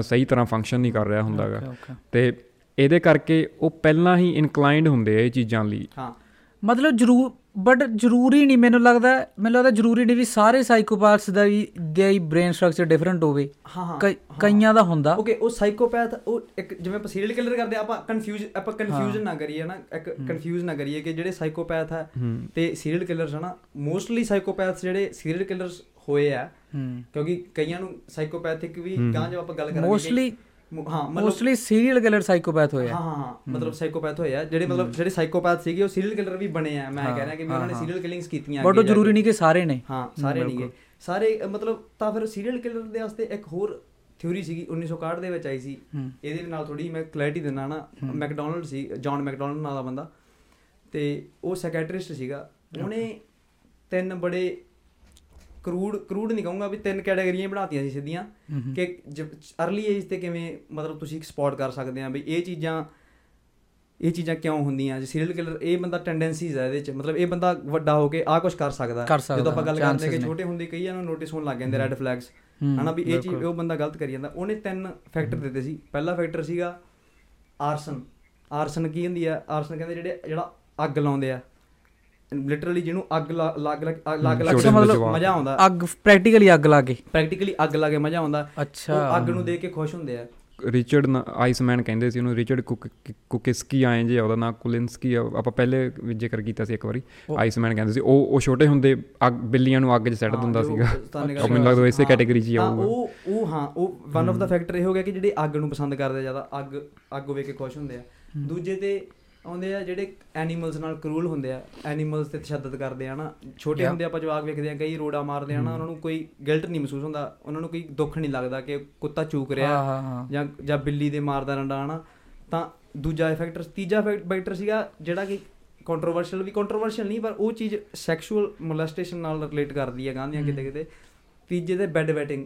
Speaker 3: ਸਹੀ ਤਰ੍ਹਾਂ ਫੰਕਸ਼ਨ ਨਹੀਂ ਕਰ ਰਿਹਾ ਹੁੰਦਾਗਾ. ਤੇ ਇਹਦੇ ਕਰਕੇ ਉਹ ਪਹਿਲਾਂ ਹੀ ਇਨਕਲਾਈਨਡ ਹੁੰਦੇ ਆ ਇਹ ਚੀਜ਼ਾਂ ਲਈ।
Speaker 1: ਮਤਲਬ ਜਰੂਰ ਬਟ ਜ਼ਰੂਰੀ ਨਹੀਂ ਮੈਨੂੰ ਲੱਗਦਾ ਮੈਨੂੰ ਲੱਗਦਾ ਜ਼ਰੂਰੀ ਨਹੀਂ ਵੀ ਸਾਰੇ ਸਾਈਕੋਪੈਥਸ ਦਾ ਵੀ ਦਾ ਹੀ ਬ੍ਰੇਨ ਸਟਰਕਚਰ ਡਿਫਰੈਂਟ ਹੋਵੇ।
Speaker 2: ਹਾਂ ਹਾਂ
Speaker 1: ਕਈ- ਕਈਆਂ ਦਾ ਹੁੰਦਾ।
Speaker 2: ਓਕੇ ਉਹ ਸਾਈਕੋਪੈਥ ਉਹ ਇੱਕ ਜਿਵੇਂ ਆਪਾਂ ਸੀਰੀਅਲ ਕਿਲਰ ਕਰਦੇ ਆ, ਆਪਾਂ ਕਨਫਿਊਜ਼ ਆਪਾਂ ਕਨਫਿਊਜ਼ਨ ਨਾ ਕਰੀਏ ਨਾ ਇੱਕ ਕਨਫਿਊਜ਼ ਨਾ ਕਰੀਏ ਕਿ ਜਿਹੜੇ ਸਾਈਕੋਪੈਥ ਹੈ। ਤੇ ਸੀਰੀਅਲ ਕਿਲਰਸ ਹਨਾ ਮੋਸਟਲੀ ਸਾਈਕੋਪੈਥਸ ਜਿਹੜੇ ਸੀਰੀਅਲ ਕਿਲਰਸ ਹੋਏ ਆ
Speaker 1: ਹੂੰ।
Speaker 2: ਕਿਉਂਕਿ ਕਈਆਂ ਨੂੰ ਸਾਈਕੋਪੈਥਿਕ ਵੀ ਗਾਂ ਜੋ ਆਪਾਂ ਗੱਲ ਕਰਾਂਗੇ
Speaker 1: ਮੋਸਟਲੀ
Speaker 2: ਹਾਂ ਮਤਲਬ
Speaker 1: ਮੋਸਟਲੀ ਸੀਰੀਅਲ ਕਿਲਰ ਸਾਈਕੋਪੈਥ ਹੋਏ
Speaker 2: ਹਾਂ
Speaker 1: ਆ
Speaker 2: ਹਾਂ ਹਾਂ। ਮਤਲਬ ਸਾਈਕੋਪੈਥ ਹੋਏ ਆ। ਜਿਹੜੇ ਮਤਲਬ ਜਿਹੜੇ ਸਾਈਕੋਪੈਥ ਸੀਗੇ ਉਹ ਸੀਰੀਅਲ ਕਿਲਰ ਵੀ ਬਣੇ ਆ। ਮੈਂ ਕਹਿ ਰਿਹਾ ਕਿ ਵੀ ਉਹਨਾਂ ਨੇ ਸੀਰੀਅਲ ਕਿਲਿੰਗਸ ਕੀਤੀਆਂ
Speaker 1: ਬਟ ਉਹ ਜ਼ਰੂਰੀ। ਨਹੀਂ ਕਿ ਸਾਰੇ ਨੇ।
Speaker 2: ਹਾਂ ਸਾਰੇ ਨਹੀਂਗੇ ਸਾਰੇ ਮਤਲਬ ਤਾਂ ਫਿਰ ਸੀਰੀਅਲ ਕਿਲਰ ਦੇ ਵਾਸਤੇ ਇੱਕ ਹੋਰ ਥਿਊਰੀ ਸੀਗੀ 1961 ਦੇ ਵਿੱਚ ਆਈ ਸੀ। ਇਹਦੇ ਨਾਲ ਥੋੜੀ ਮੈਂ ਕਲੈਰਿਟੀ ਦਿੰਦਾ ਨਾ। ਮੈਕਡੋਨਲਡ ਸੀ ਜੌਨ ਮੈਕਡੋਨਲਡ ਨਾਂ ਦਾ ਬੰਦਾ। ਤੇ ਉਹ ਸਾਈਕੈਟ੍ਰਿਸਟ ਸੀਗਾ। ਉਹਨੇ ਤਿੰਨ ਬੜੇ ਕਰੂਡ ਕਰੂਡ ਨਹੀਂ ਕਹੂੰਗਾ ਵੀ ਤਿੰਨ ਕੈਟਾਗਰੀਆਂ ਬਣਾਤੀਆਂ ਸੀ ਸਿੱਧੀਆਂ ਕਿ ਅਰਲੀ ਏਜ ਤੇ ਕਿਵੇਂ ਮਤਲਬ ਤੁਸੀਂ ਸਪੌਟ ਕਰ ਸਕਦੇ ਆ ਵੀ ਇਹ ਚੀਜ਼ਾਂ ਇਹ ਚੀਜ਼ਾਂ ਕਿਉਂ ਹੁੰਦੀਆਂ? ਜੇ ਸੀਰੀਅਲ ਕਿਲਰ ਇਹ ਬੰਦਾ ਟੈਂਡੈਂਸੀਜ਼ ਹੈ ਇਹਦੇ ਚ ਮਤਲਬ ਇਹ ਬੰਦਾ ਵੱਡਾ ਹੋ ਕੇ ਆ ਕੁਝ ਕਰ ਸਕਦਾ। ਜਦੋਂ ਆਪਾਂ ਗੱਲ ਕਰਦੇ ਕਿ। ਛੋਟੇ ਹੁੰਦੇ ਕਈਆਂ ਨੂੰ ਨੋਟਿਸ ਹੋਣ ਲੱਗ ਜਾਂਦੇ ਰੈੱਡ ਫਲੈਗਸ ਹਨਾ ਵੀ ਇਹ ਚੀਜ਼। ਉਹ ਬੰਦਾ ਗਲਤ ਕਰੀ ਜਾਂਦਾ। ਉਹਨੇ ਤਿੰਨ ਫੈਕਟਰ ਦਿੱਤੇ ਸੀ। ਪਹਿਲਾ ਫੈਕਟਰ ਸੀਗਾ ਆਰਸਨ ਆਰਸਨ ਕੀ ਹੁੰਦੀ ਆ? ਆਰਸਨ ਕਹਿੰਦੇ ਜਿਹੜੇ ਜਿਹੜਾ ਅੱਗ ਲਾਉਂਦੇ ਆ। ਲਿਟਰਲੀ ਜਿਹਨੂੰ ਅੱਗ ਲੱਗ ਲੱਗ ਅੱਗ ਲੱਗ
Speaker 1: ਮਤਲਬ
Speaker 2: ਮਜ਼ਾ ਆਉਂਦਾ।
Speaker 1: ਅੱਗ ਪ੍ਰੈਕਟੀਕਲੀ ਅੱਗ ਲਾ ਕੇ।
Speaker 2: ਪ੍ਰੈਕਟੀਕਲੀ ਅੱਗ ਲਾ ਕੇ ਮਜ਼ਾ ਆਉਂਦਾ।
Speaker 1: ਅੱਛਾ।
Speaker 2: ਉਹ ਅੱਗ ਨੂੰ ਦੇਖ ਕੇ ਖੁਸ਼ ਹੁੰਦੇ ਆ।
Speaker 3: ਰਿਚਰਡ ਨਾ- ਆਈਸਮੈਨ ਕਹਿੰਦੇ ਸੀ ਉਹਨੂੰ ਰਿਚਰਡ ਕੁਕ ਕੁਕਿਸਕੀ ਆਏ ਜੇ ਉਹਦਾ ਨਾਂ ਕੁਲਿੰਸਕੀ ਆ, ਆਪਾਂ ਪਹਿਲੇ ਵੀ ਜ਼ਿਕਰ ਕੀਤਾ ਸੀ ਇੱਕ ਵਾਰੀ। ਆਈਸਮੈਨ ਕਹਿੰਦੇ ਸੀ ਉਹ ਉਹ ਛੋਟੇ ਹੁੰਦੇ ਅੱਗ ਬਿੱਲੀਆਂ ਨੂੰ ਅੱਗ 'ਚ ਸੱਟ ਦਿੰਦਾ ਸੀਗਾ। ਮੈਨੂੰ ਲੱਗਦਾ ਇਸੇ ਕੈਟਾਗਰੀ 'ਚ ਆਊਗਾ।
Speaker 2: ਉਹ ਉਹ ਹਾਂ ਉਹ ਵਨ ਆਫ ਦਾ ਫੈਕਟਰ ਇਹ ਹੋ ਗਿਆ ਕਿ ਜਿਹੜੇ ਅੱਗ ਨੂੰ ਪਸੰਦ ਕਰਦੇ ਆ ਜ਼ਿਆਦਾ ਅੱਗ ਅੱਗ ਵੇਖ ਕੇ ਖੁਸ਼ ਹੁੰਦੇ ਆ। ਦੂਜੇ ਤੇ ਆਉਂਦੇ ਆ ਜਿਹੜੇ ਐਨੀਮਲਸ ਨਾਲ ਕਰੂਲ ਹੁੰਦੇ ਆ ਐਨੀਮਲਸ ਤੇ ਤਸ਼ੱਦਦ ਕਰਦੇ ਆ ਨਾ ਛੋਟੇ. ਹੁੰਦੇ ਆਪਾਂ ਜਵਾਕ ਵੇਖਦੇ ਆ ਕਈ ਰੋੜਾ ਮਾਰਦੇ ਆ ਨਾ ਉਹਨਾਂ ਨੂੰ ਕੋਈ ਗਿਲਟ ਨਹੀਂ ਮਹਿਸੂਸ ਹੁੰਦਾ ਉਹਨਾਂ ਨੂੰ ਕੋਈ ਦੁੱਖ ਨਹੀਂ ਲੱਗਦਾ ਕਿ ਕੁੱਤਾ ਚੂਕ ਰਿਹਾ ਜਾਂ ਜਾਂ ਬਿੱਲੀ ਦੇ ਮਾਰਦਾ ਰੰਡਾ ਹਨਾ। ਤਾਂ ਦੂਜਾ ਫੈਕਟਰ ਤੀਜਾ ਫੈਕਟਰ ਸੀਗਾ ਜਿਹੜਾ ਕਿ ਕੰਟਰੋਵਰਸ਼ੀਅਲ ਵੀ ਕੰਟਰੋਵਰਸ਼ੀਅਲ ਨਹੀਂ ਪਰ ਉਹ ਚੀਜ਼ ਸੈਕਸ਼ੂਅਲ ਮੋਲੈਸਟੇਸ਼ਨ ਨਾਲ ਰਿਲੇਟ ਕਰਦੀ ਹੈ ਗਾਂਧੀਆਂ ਕਿਤੇ ਕਿਤੇ ਤੀਜੇ ਤੇ ਬੈੱਡ ਵੈਟਿੰਗ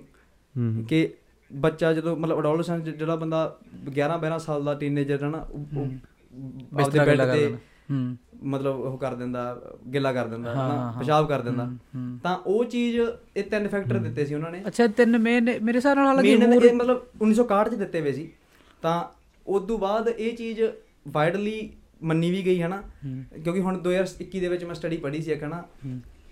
Speaker 3: ਹੂੰ
Speaker 2: ਕਿ ਬੱਚਾ ਜਦੋਂ ਮਤਲਬ ਅਡੋਲਸੈਂਟ ਜਿਹੜਾ ਬੰਦਾ 11 12 ਸਾਲ ਦਾ ਟੀਨੇਜਰ ਹੈ ਨਾ ਆਪਦੇ
Speaker 1: ਬਿਸਤਰਾ
Speaker 2: ਬੈੱਡ ਤੇ ਮਤਲਬ ਉਹ ਕਰ ਦਿੰਦਾ ਗਿੱਲਾ ਕਰ ਦਿੰਦਾ ਹਨਾ ਪਿਸ਼ਾਬ ਕਰ ਦਿੰਦਾ। ਤਾਂ ਉਹ ਚੀਜ਼ ਇਹ ਤਿੰਨ ਫੈਕਟਰ ਦਿੱਤੇ ਸੀ ਉਹਨਾਂ ਨੇ।
Speaker 1: ਅੱਛਾ ਤਿੰਨ ਮੇਨ ਮੇਰੇ ਹਿਸਾਬ ਨਾਲ ਹਾਲਾਂਕਿ ਹੋਰ
Speaker 2: ਮਤਲਬ 1961 ਚ ਦਿੱਤੇ ਹੋਏ ਸੀ। ਤਾਂ ਉਸ ਤੋਂ ਬਾਅਦ ਇਹ ਚੀਜ਼ ਵਾਈਡਲੀ ਮੰਨੀ ਵੀ ਗਈ ਹੈ ਨਾ
Speaker 1: ਹੂੰ।
Speaker 2: ਕਿਉਂਕਿ ਹੁਣ 2021 ਦੇ ਵਿੱਚ ਮੈਂ ਸਟੱਡੀ ਪੜ੍ਹੀ ਸੀ ਇੱਕ ਹਨਾ।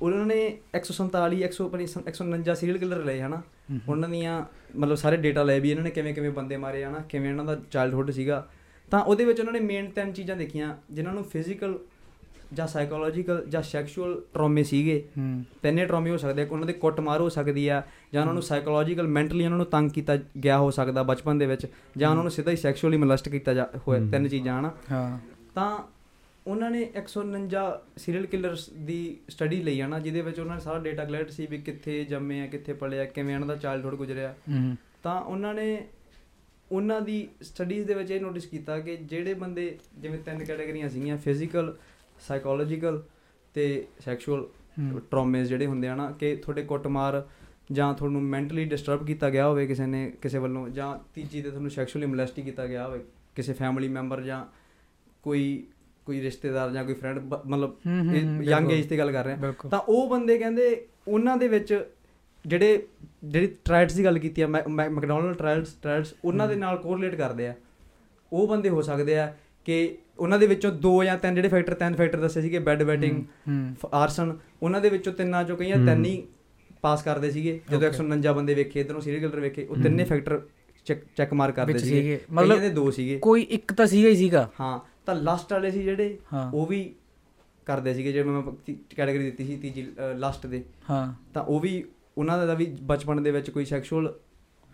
Speaker 2: ਉਹਨਾਂ ਨੇ 147 150 149 ਸੀਰੀਅਲ ਕਿਲਰ ਲਏ ਹਨਾ। ਉਹਨਾਂ ਦੀਆਂ ਮਤਲਬ ਸਾਰੇ ਡੇਟਾ ਲਏ ਵੀ ਇਹਨਾਂ ਨੇ ਕਿਵੇਂ ਕਿਵੇਂ ਬੰਦੇ ਮਾਰੇ ਹਨਾ। ਕਿਵੇਂ ਇਹਨਾਂ ਦਾ ਚਾਈਲਡਹੁੱਡ ਸੀਗਾ। ਤਾਂ ਉਹਦੇ ਵਿੱਚ ਉਹਨਾਂ ਨੇ ਮੇਨ ਤਿੰਨ ਚੀਜ਼ਾਂ ਦੇਖੀਆਂ ਜਿਨ੍ਹਾਂ ਨੂੰ ਫਿਜ਼ੀਕਲ ਜਾਂ ਸਾਈਕੋਲੋਜੀਕਲ ਜਾਂ ਸੈਕਸ਼ੂਅਲ ਟਰੋਮੇ ਸੀਗੇ। ਤਿੰਨੇ ਟਰੋਮੇ ਹੋ ਸਕਦੇ ਉਹਨਾਂ ਦੇ ਕੁੱਟਮਾਰ ਹੋ ਸਕਦੀ ਆ ਜਾਂ ਉਹਨਾਂ ਨੂੰ ਸਾਈਕੋਲੋਜੀਕਲ ਮੈਂਟਲੀ ਉਹਨਾਂ ਨੂੰ ਤੰਗ ਕੀਤਾ ਗਿਆ ਹੋ ਸਕਦਾ ਬਚਪਨ ਦੇ ਵਿੱਚ ਜਾਂ ਉਹਨਾਂ ਨੂੰ ਸਿੱਧਾ ਹੀ ਸੈਕਸ਼ੂਅਲੀ ਮੋਲੈਸਟ ਕੀਤਾ ਜਾ ਹੋਇਆ ਤਿੰਨ ਚੀਜ਼ਾਂ ਹਨਾ?
Speaker 1: ਹਾਂ।
Speaker 2: ਤਾਂ ਉਹਨਾਂ ਨੇ 149 ਸੀਰੀਅਲ ਕਿਲਰਸ ਦੀ ਸਟੱਡੀ ਲਈ ਆ ਨਾ ਜਿਹਦੇ ਵਿੱਚ ਉਹਨਾਂ ਨੇ ਸਾਰਾ ਡੇਟਾ ਕਲੈਕਟ ਸੀ ਵੀ ਕਿੱਥੇ ਜੰਮੇ ਆ ਕਿੱਥੇ ਪਲੇ ਆ ਕਿਵੇਂ ਉਹਨਾਂ ਦਾ ਚਾਈਲਡਹੁੱਡ ਗੁਜ਼ਰਿਆ। ਤਾਂ ਉਹਨਾਂ ਨੇ ਉਹਨਾਂ ਦੀ ਸਟੱਡੀਜ਼ ਦੇ ਵਿੱਚ ਇਹ ਨੋਟਿਸ ਕੀਤਾ ਕਿ ਜਿਹੜੇ ਬੰਦੇ ਜਿਵੇਂ ਤਿੰਨ ਕੈਟਾਗਰੀਆਂ ਸੀਗੀਆਂ ਫਿਜ਼ੀਕਲ ਸਾਈਕੋਲੋਜੀਕਲ ਤੇ ਸੈਕਸ਼ੂਅਲ। ਟਰੋਮੇਸ ਜਿਹੜੇ ਹੁੰਦੇ ਆ ਨਾ ਕਿ ਤੁਹਾਡੇ ਕੁੱਟਮਾਰ ਜਾਂ ਤੁਹਾਨੂੰ ਮੈਂਟਲੀ ਡਿਸਟਰਬ ਕੀਤਾ ਗਿਆ ਹੋਵੇ ਕਿਸੇ ਨੇ ਕਿਸੇ ਵੱਲੋਂ ਜਾਂ ਤੀਜੀ ਤੇ ਤੁਹਾਨੂੰ ਸੈਕਸ਼ੂਅਲੀ ਮੋਲੈਸਟ ਕੀਤਾ ਗਿਆ ਹੋਵੇ ਕਿਸੇ ਫੈਮਿਲੀ ਮੈਂਬਰ ਜਾਂ ਕੋਈ ਕੋਈ ਰਿਸ਼ਤੇਦਾਰ ਜਾਂ ਕੋਈ ਫਰੈਂਡ ਮਤਲਬ ਯੰਗ। ਏਜ ਤੇ ਗੱਲ ਕਰ ਰਹੇ
Speaker 1: ਬਿਲਕੁਲ
Speaker 2: ਤਾਂ ਉਹ ਬੰਦੇ ਕਹਿੰਦੇ ਉਹਨਾਂ ਦੇ ਵਿੱਚ ਜਿਹੜੇ ਜਿਹੜੀ ਟ੍ਰਾਇਲਸ ਦੀ ਗੱਲ ਕੀਤੀ ਆ ਮੈਕਡੋਨਲਡ ਟ੍ਰਾਇਲਸ ਟ੍ਰਾਇਲਸ ਉਹਨਾਂ ਦੇ ਨਾਲ ਕੋਰਿਲੇਟ ਕਰਦੇ ਆ। ਉਹ ਬੰਦੇ ਹੋ ਸਕਦੇ ਆ ਕਿ ਉਹਨਾਂ ਦੇ ਵਿੱਚੋਂ ਦੋ ਜਾਂ ਤਿੰਨ ਜਿਹੜੇ ਫੈਕਟਰ ਤਿੰਨ ਫੈਕਟਰ ਦੱਸੇ ਸੀਗੇ ਬੈੱਡ ਵੈਟਿੰਗ ਆਰਸਨ ਉਹਨਾਂ ਦੇ ਵਿੱਚੋਂ ਤਿੰਨਾਂ ਚੋਂ ਕਈਆਂ ਤਿੰਨ ਹੀ ਪਾਸ ਕਰਦੇ ਸੀਗੇ। ਜਦੋਂ 149 ਬੰਦੇ ਵੇਖੇ ਇਧਰੋਂ ਸੀਰੀਅਲ ਕਿਲਰ ਵੇਖੇ ਉਹ ਤਿੰਨੇ ਫੈਕਟਰ ਚੈੱਕ ਚੈੱਕ ਮਾਰ ਕਰਦੇ ਸੀਗੇ। ਮਤਲਬ ਦੇ ਦੋ ਸੀਗੇ।
Speaker 1: ਕੋਈ ਇੱਕ ਤਾਂ ਸੀਗਾ ਹੀ ਸੀਗਾ।
Speaker 2: ਹਾਂ ਤਾਂ ਲਾਸਟ ਵਾਲੇ ਸੀ ਜਿਹੜੇ। ਉਹ ਵੀ ਕਰਦੇ ਸੀਗੇ ਜਿਵੇਂ ਮੈਂ ਕੈਟਾਗਰੀ ਦਿੱਤੀ ਸੀ ਤੀਜੀ ਲਾਸਟ ਦੇ।
Speaker 1: ਹਾਂ।
Speaker 2: ਤਾਂ ਉਹ ਵੀ ਉਹਨਾਂ ਦਾ ਵੀ ਬਚਪਨ ਦੇ ਵਿੱਚ ਕੋਈ ਸੈਕਸ਼ੂਅਲ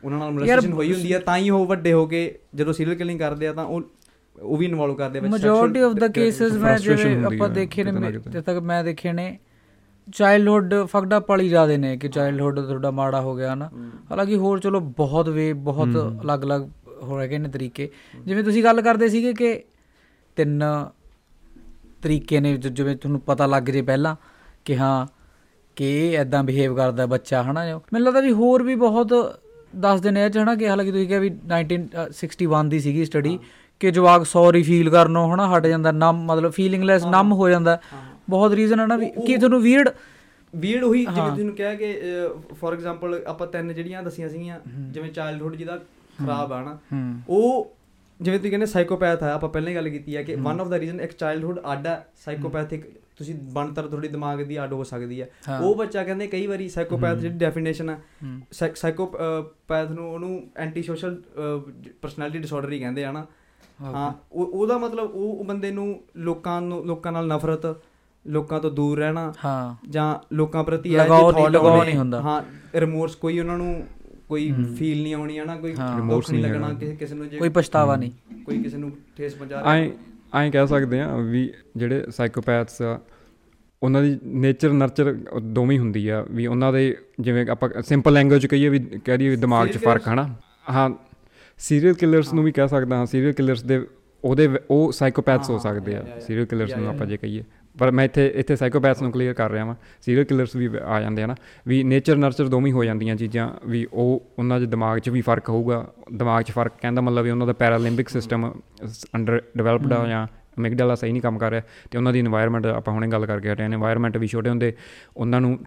Speaker 2: ਉਹਨਾਂ ਨਾਲ ਮੋਲੈਸਟੇਸ਼ਨ ਹੋਈ ਹੁੰਦੀ ਆ ਤਾਂ ਹੀ ਉਹ ਵੱਡੇ ਹੋ ਕੇ ਜਦੋਂ ਸੀਰੀਅਲ ਕਿਲਿੰਗ ਕਰਦੇ ਆ ਤਾਂ ਉਹ ਉਹ ਵੀ ਇਨਵੋਲਵ ਕਰਦੇ ਆ ਵਿੱਚ
Speaker 1: ਮੈਜੋਰਿਟੀ ਆਫ ਦਾ ਕੇਸਸ ਮੈਂ
Speaker 3: ਹੁੰਦੀ
Speaker 1: ਆਪਾਂ ਦੇਖੇ ਨੇ। ਜਿੱਥੇ ਤੱਕ ਮੈਂ ਦੇਖੇ ਨੇ ਚਾਈਲਡਹੁੱਡ ਫਕਡ ਅਪ ਵਾਲੀ ਜ਼ਿਆਦੇ ਨੇ ਕਿ ਚਾਈਲਡਹੁੱਡ ਤੁਹਾਡਾ ਮਾੜਾ ਹੋ ਗਿਆ ਨਾ ਹਾਲਾਂਕਿ ਹੋਰ ਚਲੋ ਬਹੁਤ ਵੇ ਬਹੁਤ ਅਲੱਗ-ਅਲੱਗ ਹੋ ਰਹੇ ਨੇ ਤਰੀਕੇ। ਜਿਵੇਂ ਤੁਸੀਂ ਗੱਲ ਕਰਦੇ ਸੀਗੇ ਕਿ ਤਿੰਨ ਤਰੀਕੇ ਨੇ ਜਿਵੇਂ ਤੁਹਾਨੂੰ ਪਤਾ ਲੱਗ ਜੇ ਪਹਿਲਾਂ ਕਿ ਹਾਂ ਕਿ ਇਹ ਐਦਾਂ ਬਿਹੇਵ ਕਰਦਾ ਬੱਚਾ ਹਨਾ? ਮੈਨੂੰ ਲੱਗਦਾ ਵੀ ਹੋਰ ਵੀ ਬਹੁਤ ਦੱਸਦੇ ਨੇ ਇਹ ਚ ਹਨਾ ਕਿ ਹਾਲਾਂਕਿ ਤੁਸੀਂ ਕਿਹਾ ਵੀ 1961 ਦੀ ਸੀਗੀ ਸਟੱਡੀ ਕਿ ਜਵਾਕ ਸੌਰੀ ਫੀਲ ਕਰਨੋਂ ਹਨਾ ਹਟ ਜਾਂਦਾ ਨਮ ਮਤਲਬ ਫੀਲਿੰਗਲੈਸ ਨਮ ਹੋ। ਜਾਂਦਾ। ਬਹੁਤ ਰੀਜ਼ਨ ਹੈ ਨਾ ਵੀ ਕਿ ਤੁਹਾਨੂੰ ਵੀਰਡ
Speaker 2: ਵੀਰਡ ਉਹੀ ਜਿਵੇਂ ਤੁਹਾਨੂੰ ਕਿਹਾ ਕਿ ਫੋਰ ਐਗਜ਼ਾਮਪਲ ਆਪਾਂ ਤਿੰਨ ਜਿਹੜੀਆਂ ਦਸੀਆਂ ਸੀਗੀਆਂ ਜਿਵੇਂ ਚਾਈਲਡਹੁੱਡ ਜਿਹਦਾ ਖਰਾਬ ਆ ਨਾ ਉਹ ਜਿਵੇਂ ਤੁਸੀਂ ਕਹਿੰਦੇ ਸਾਈਕੋਪੈਥ ਹੈ ਆਪਾਂ ਪਹਿਲਾਂ ਹੀ ਗੱਲ ਕੀਤੀ ਹੈ ਕਿ ਵਨ ਆਫ ਦਾ ਰੀਜ਼ਨ ਇੱਕ ਚਾਈਲਡਹੂਡ ਹੈ ਸਾਈਕੋਪੈਥਿਕ ਤੁਸੀਂ ਬਣਤਰ ਤੁਹਾਡੀ ਦਿਮਾਗ ਦੀ ਅੱਡ ਹੋ ਸਕਦੀ ਹੈ
Speaker 1: ਹਾਂ।
Speaker 2: ਉਹ ਬੱਚਾ ਕਹਿੰਦੇ ਕਈ ਵਾਰੀ ਸਾਈਕੋਪੈਥ ਜਿਹੜੀ ਡੈਫੀਨੇਸ਼ਨ ਹੈ
Speaker 1: ਹੂੰ।
Speaker 2: ਸਾਈਕੋਪੈਥ ਨੂੰ ਉਹਨੂੰ ਐਂਟੀ ਸੋਸ਼ਲ ਪਰਸਨੈਲਿਟੀ ਡਿਸਆਰਡਰ ਹੀ ਕਹਿੰਦੇ ਆ ਨਾ ਹਾਂ ਉਹ ਉਹਦਾ ਮਤਲਬ ਉਹ ਬੰਦੇ ਨੂੰ ਲੋਕਾਂ ਨੂੰ ਲੋਕਾਂ ਨਾਲ ਨਫ਼ਰਤ ਲੋਕਾਂ ਤੋਂ ਦੂਰ ਰਹਿਣਾ
Speaker 1: ਹਾਂ
Speaker 2: ਜਾਂ ਲੋਕਾਂ ਪ੍ਰਤੀ ਇਹ
Speaker 1: ਲਗਾਓ
Speaker 2: ਜਿਹੇ
Speaker 1: ਨਹੀਂ- ਹੁੰਦਾ।
Speaker 2: ਹਾਂ ਰਿਮੋਰਸ ਕੋਈ ਉਹਨਾਂ ਨੂੰ ਕੋਈ। ਫੀਲ ਨਹੀਂ ਆਉਣੀ ਹੈ ਨਾ ਕੋਈ। ਰਿਮੋਰਸ ਨਹੀਂ ਲੱਗਣਾ। ਕਿਸੇ ਕਿਸੇ ਨੂੰ ਜੇ
Speaker 1: ਕੋਈ ਪਛਤਾਵਾ ਨਹੀਂ
Speaker 2: ਕੋਈ ਕਿਸੇ ਨੂੰ ਠੇਸ ਪਹੁੰਚਾ ਰਿਹਾ
Speaker 3: ਐਂ ਕਹਿ ਸਕਦੇ ਆ ਵੀ ਜਿਹੜੇ ਸਾਈਕੋਪੈਥਸ ਆ ਉਹਨਾਂ ਦੀ ਨੇਚਰ ਨਰਚਰ ਦੋਵੇਂ ਹੁੰਦੀ ਆ ਵੀ ਉਹਨਾਂ ਦੇ ਜਿਵੇਂ ਆਪਾਂ ਸਿੰਪਲ ਲੈਂਗੁਏਜ ਕਹੀਏ ਵੀ ਕਹਿ ਦਈਏ ਵੀ ਦਿਮਾਗ 'ਚ ਫ਼ਰਕ ਹਨਾ ਹਾਂ ਸੀਰੀਅਲ ਕਿਲਰਸ ਨੂੰ ਵੀ ਕਹਿ ਸਕਦਾ ਹਾਂ ਸੀਰੀਅਲ ਕਿਲਰਸ ਦੇ ਉਹਦੇ ਉਹ ਸਾਈਕੋਪੈਥਸ ਹੋ ਸਕਦੇ ਆ. ਸੀਰੀਅਲ ਕਿਲਰਸ ਨੂੰ ਆਪਾਂ. ਜੇ ਕਹੀਏ ਪਰ ਮੈਂ ਇੱਥੇ ਇੱਥੇ ਸਾਈਕੋਪੈਥਸ ਨੂੰ ਕਲੀਅਰ ਕਰ ਰਿਹਾ ਵਾਂ। ਸੀਰੀਅਲ ਕਿਲਰਸ ਵੀ ਆ ਜਾਂਦੇ ਆ ਨਾ। ਵੀ ਨੇਚਰ ਨਰਚਰ ਦੋਵੇਂ ਹੋ ਜਾਂਦੀਆਂ ਚੀਜ਼ਾਂ ਵੀ ਉਹ ਉਹਨਾਂ ਦੇ ਦਿਮਾਗ 'ਚ ਵੀ ਫ਼ਰਕ ਹੋਊਗਾ। ਦਿਮਾਗ 'ਚ ਫ਼ਰਕ ਕਹਿੰਦਾ ਮਤਲਬ ਵੀ ਉਹਨਾਂ ਦਾ ਪੈਰਾਲਿੰਬਿਕ ਸਿਸਟਮ ਅੰਡਰ ਡਿਵੈਲਪਡ ਆ ਜਾਂ ਮਿਗਡਲਾ ਸਹੀ ਨਹੀਂ ਕੰਮ ਕਰ ਰਿਹਾ। ਤੇ ਉਹਨਾਂ ਦੀ এনवायरमेंट ਆਪਾਂ ਹੁਣੇ ਗੱਲ ਕਰਕੇ ਹਟੇ ਆ এনवायरमेंट ਵੀ ਛੋਟੇ ਹੁੰਦੇ। ਉਹਨਾਂ ਨੂੰ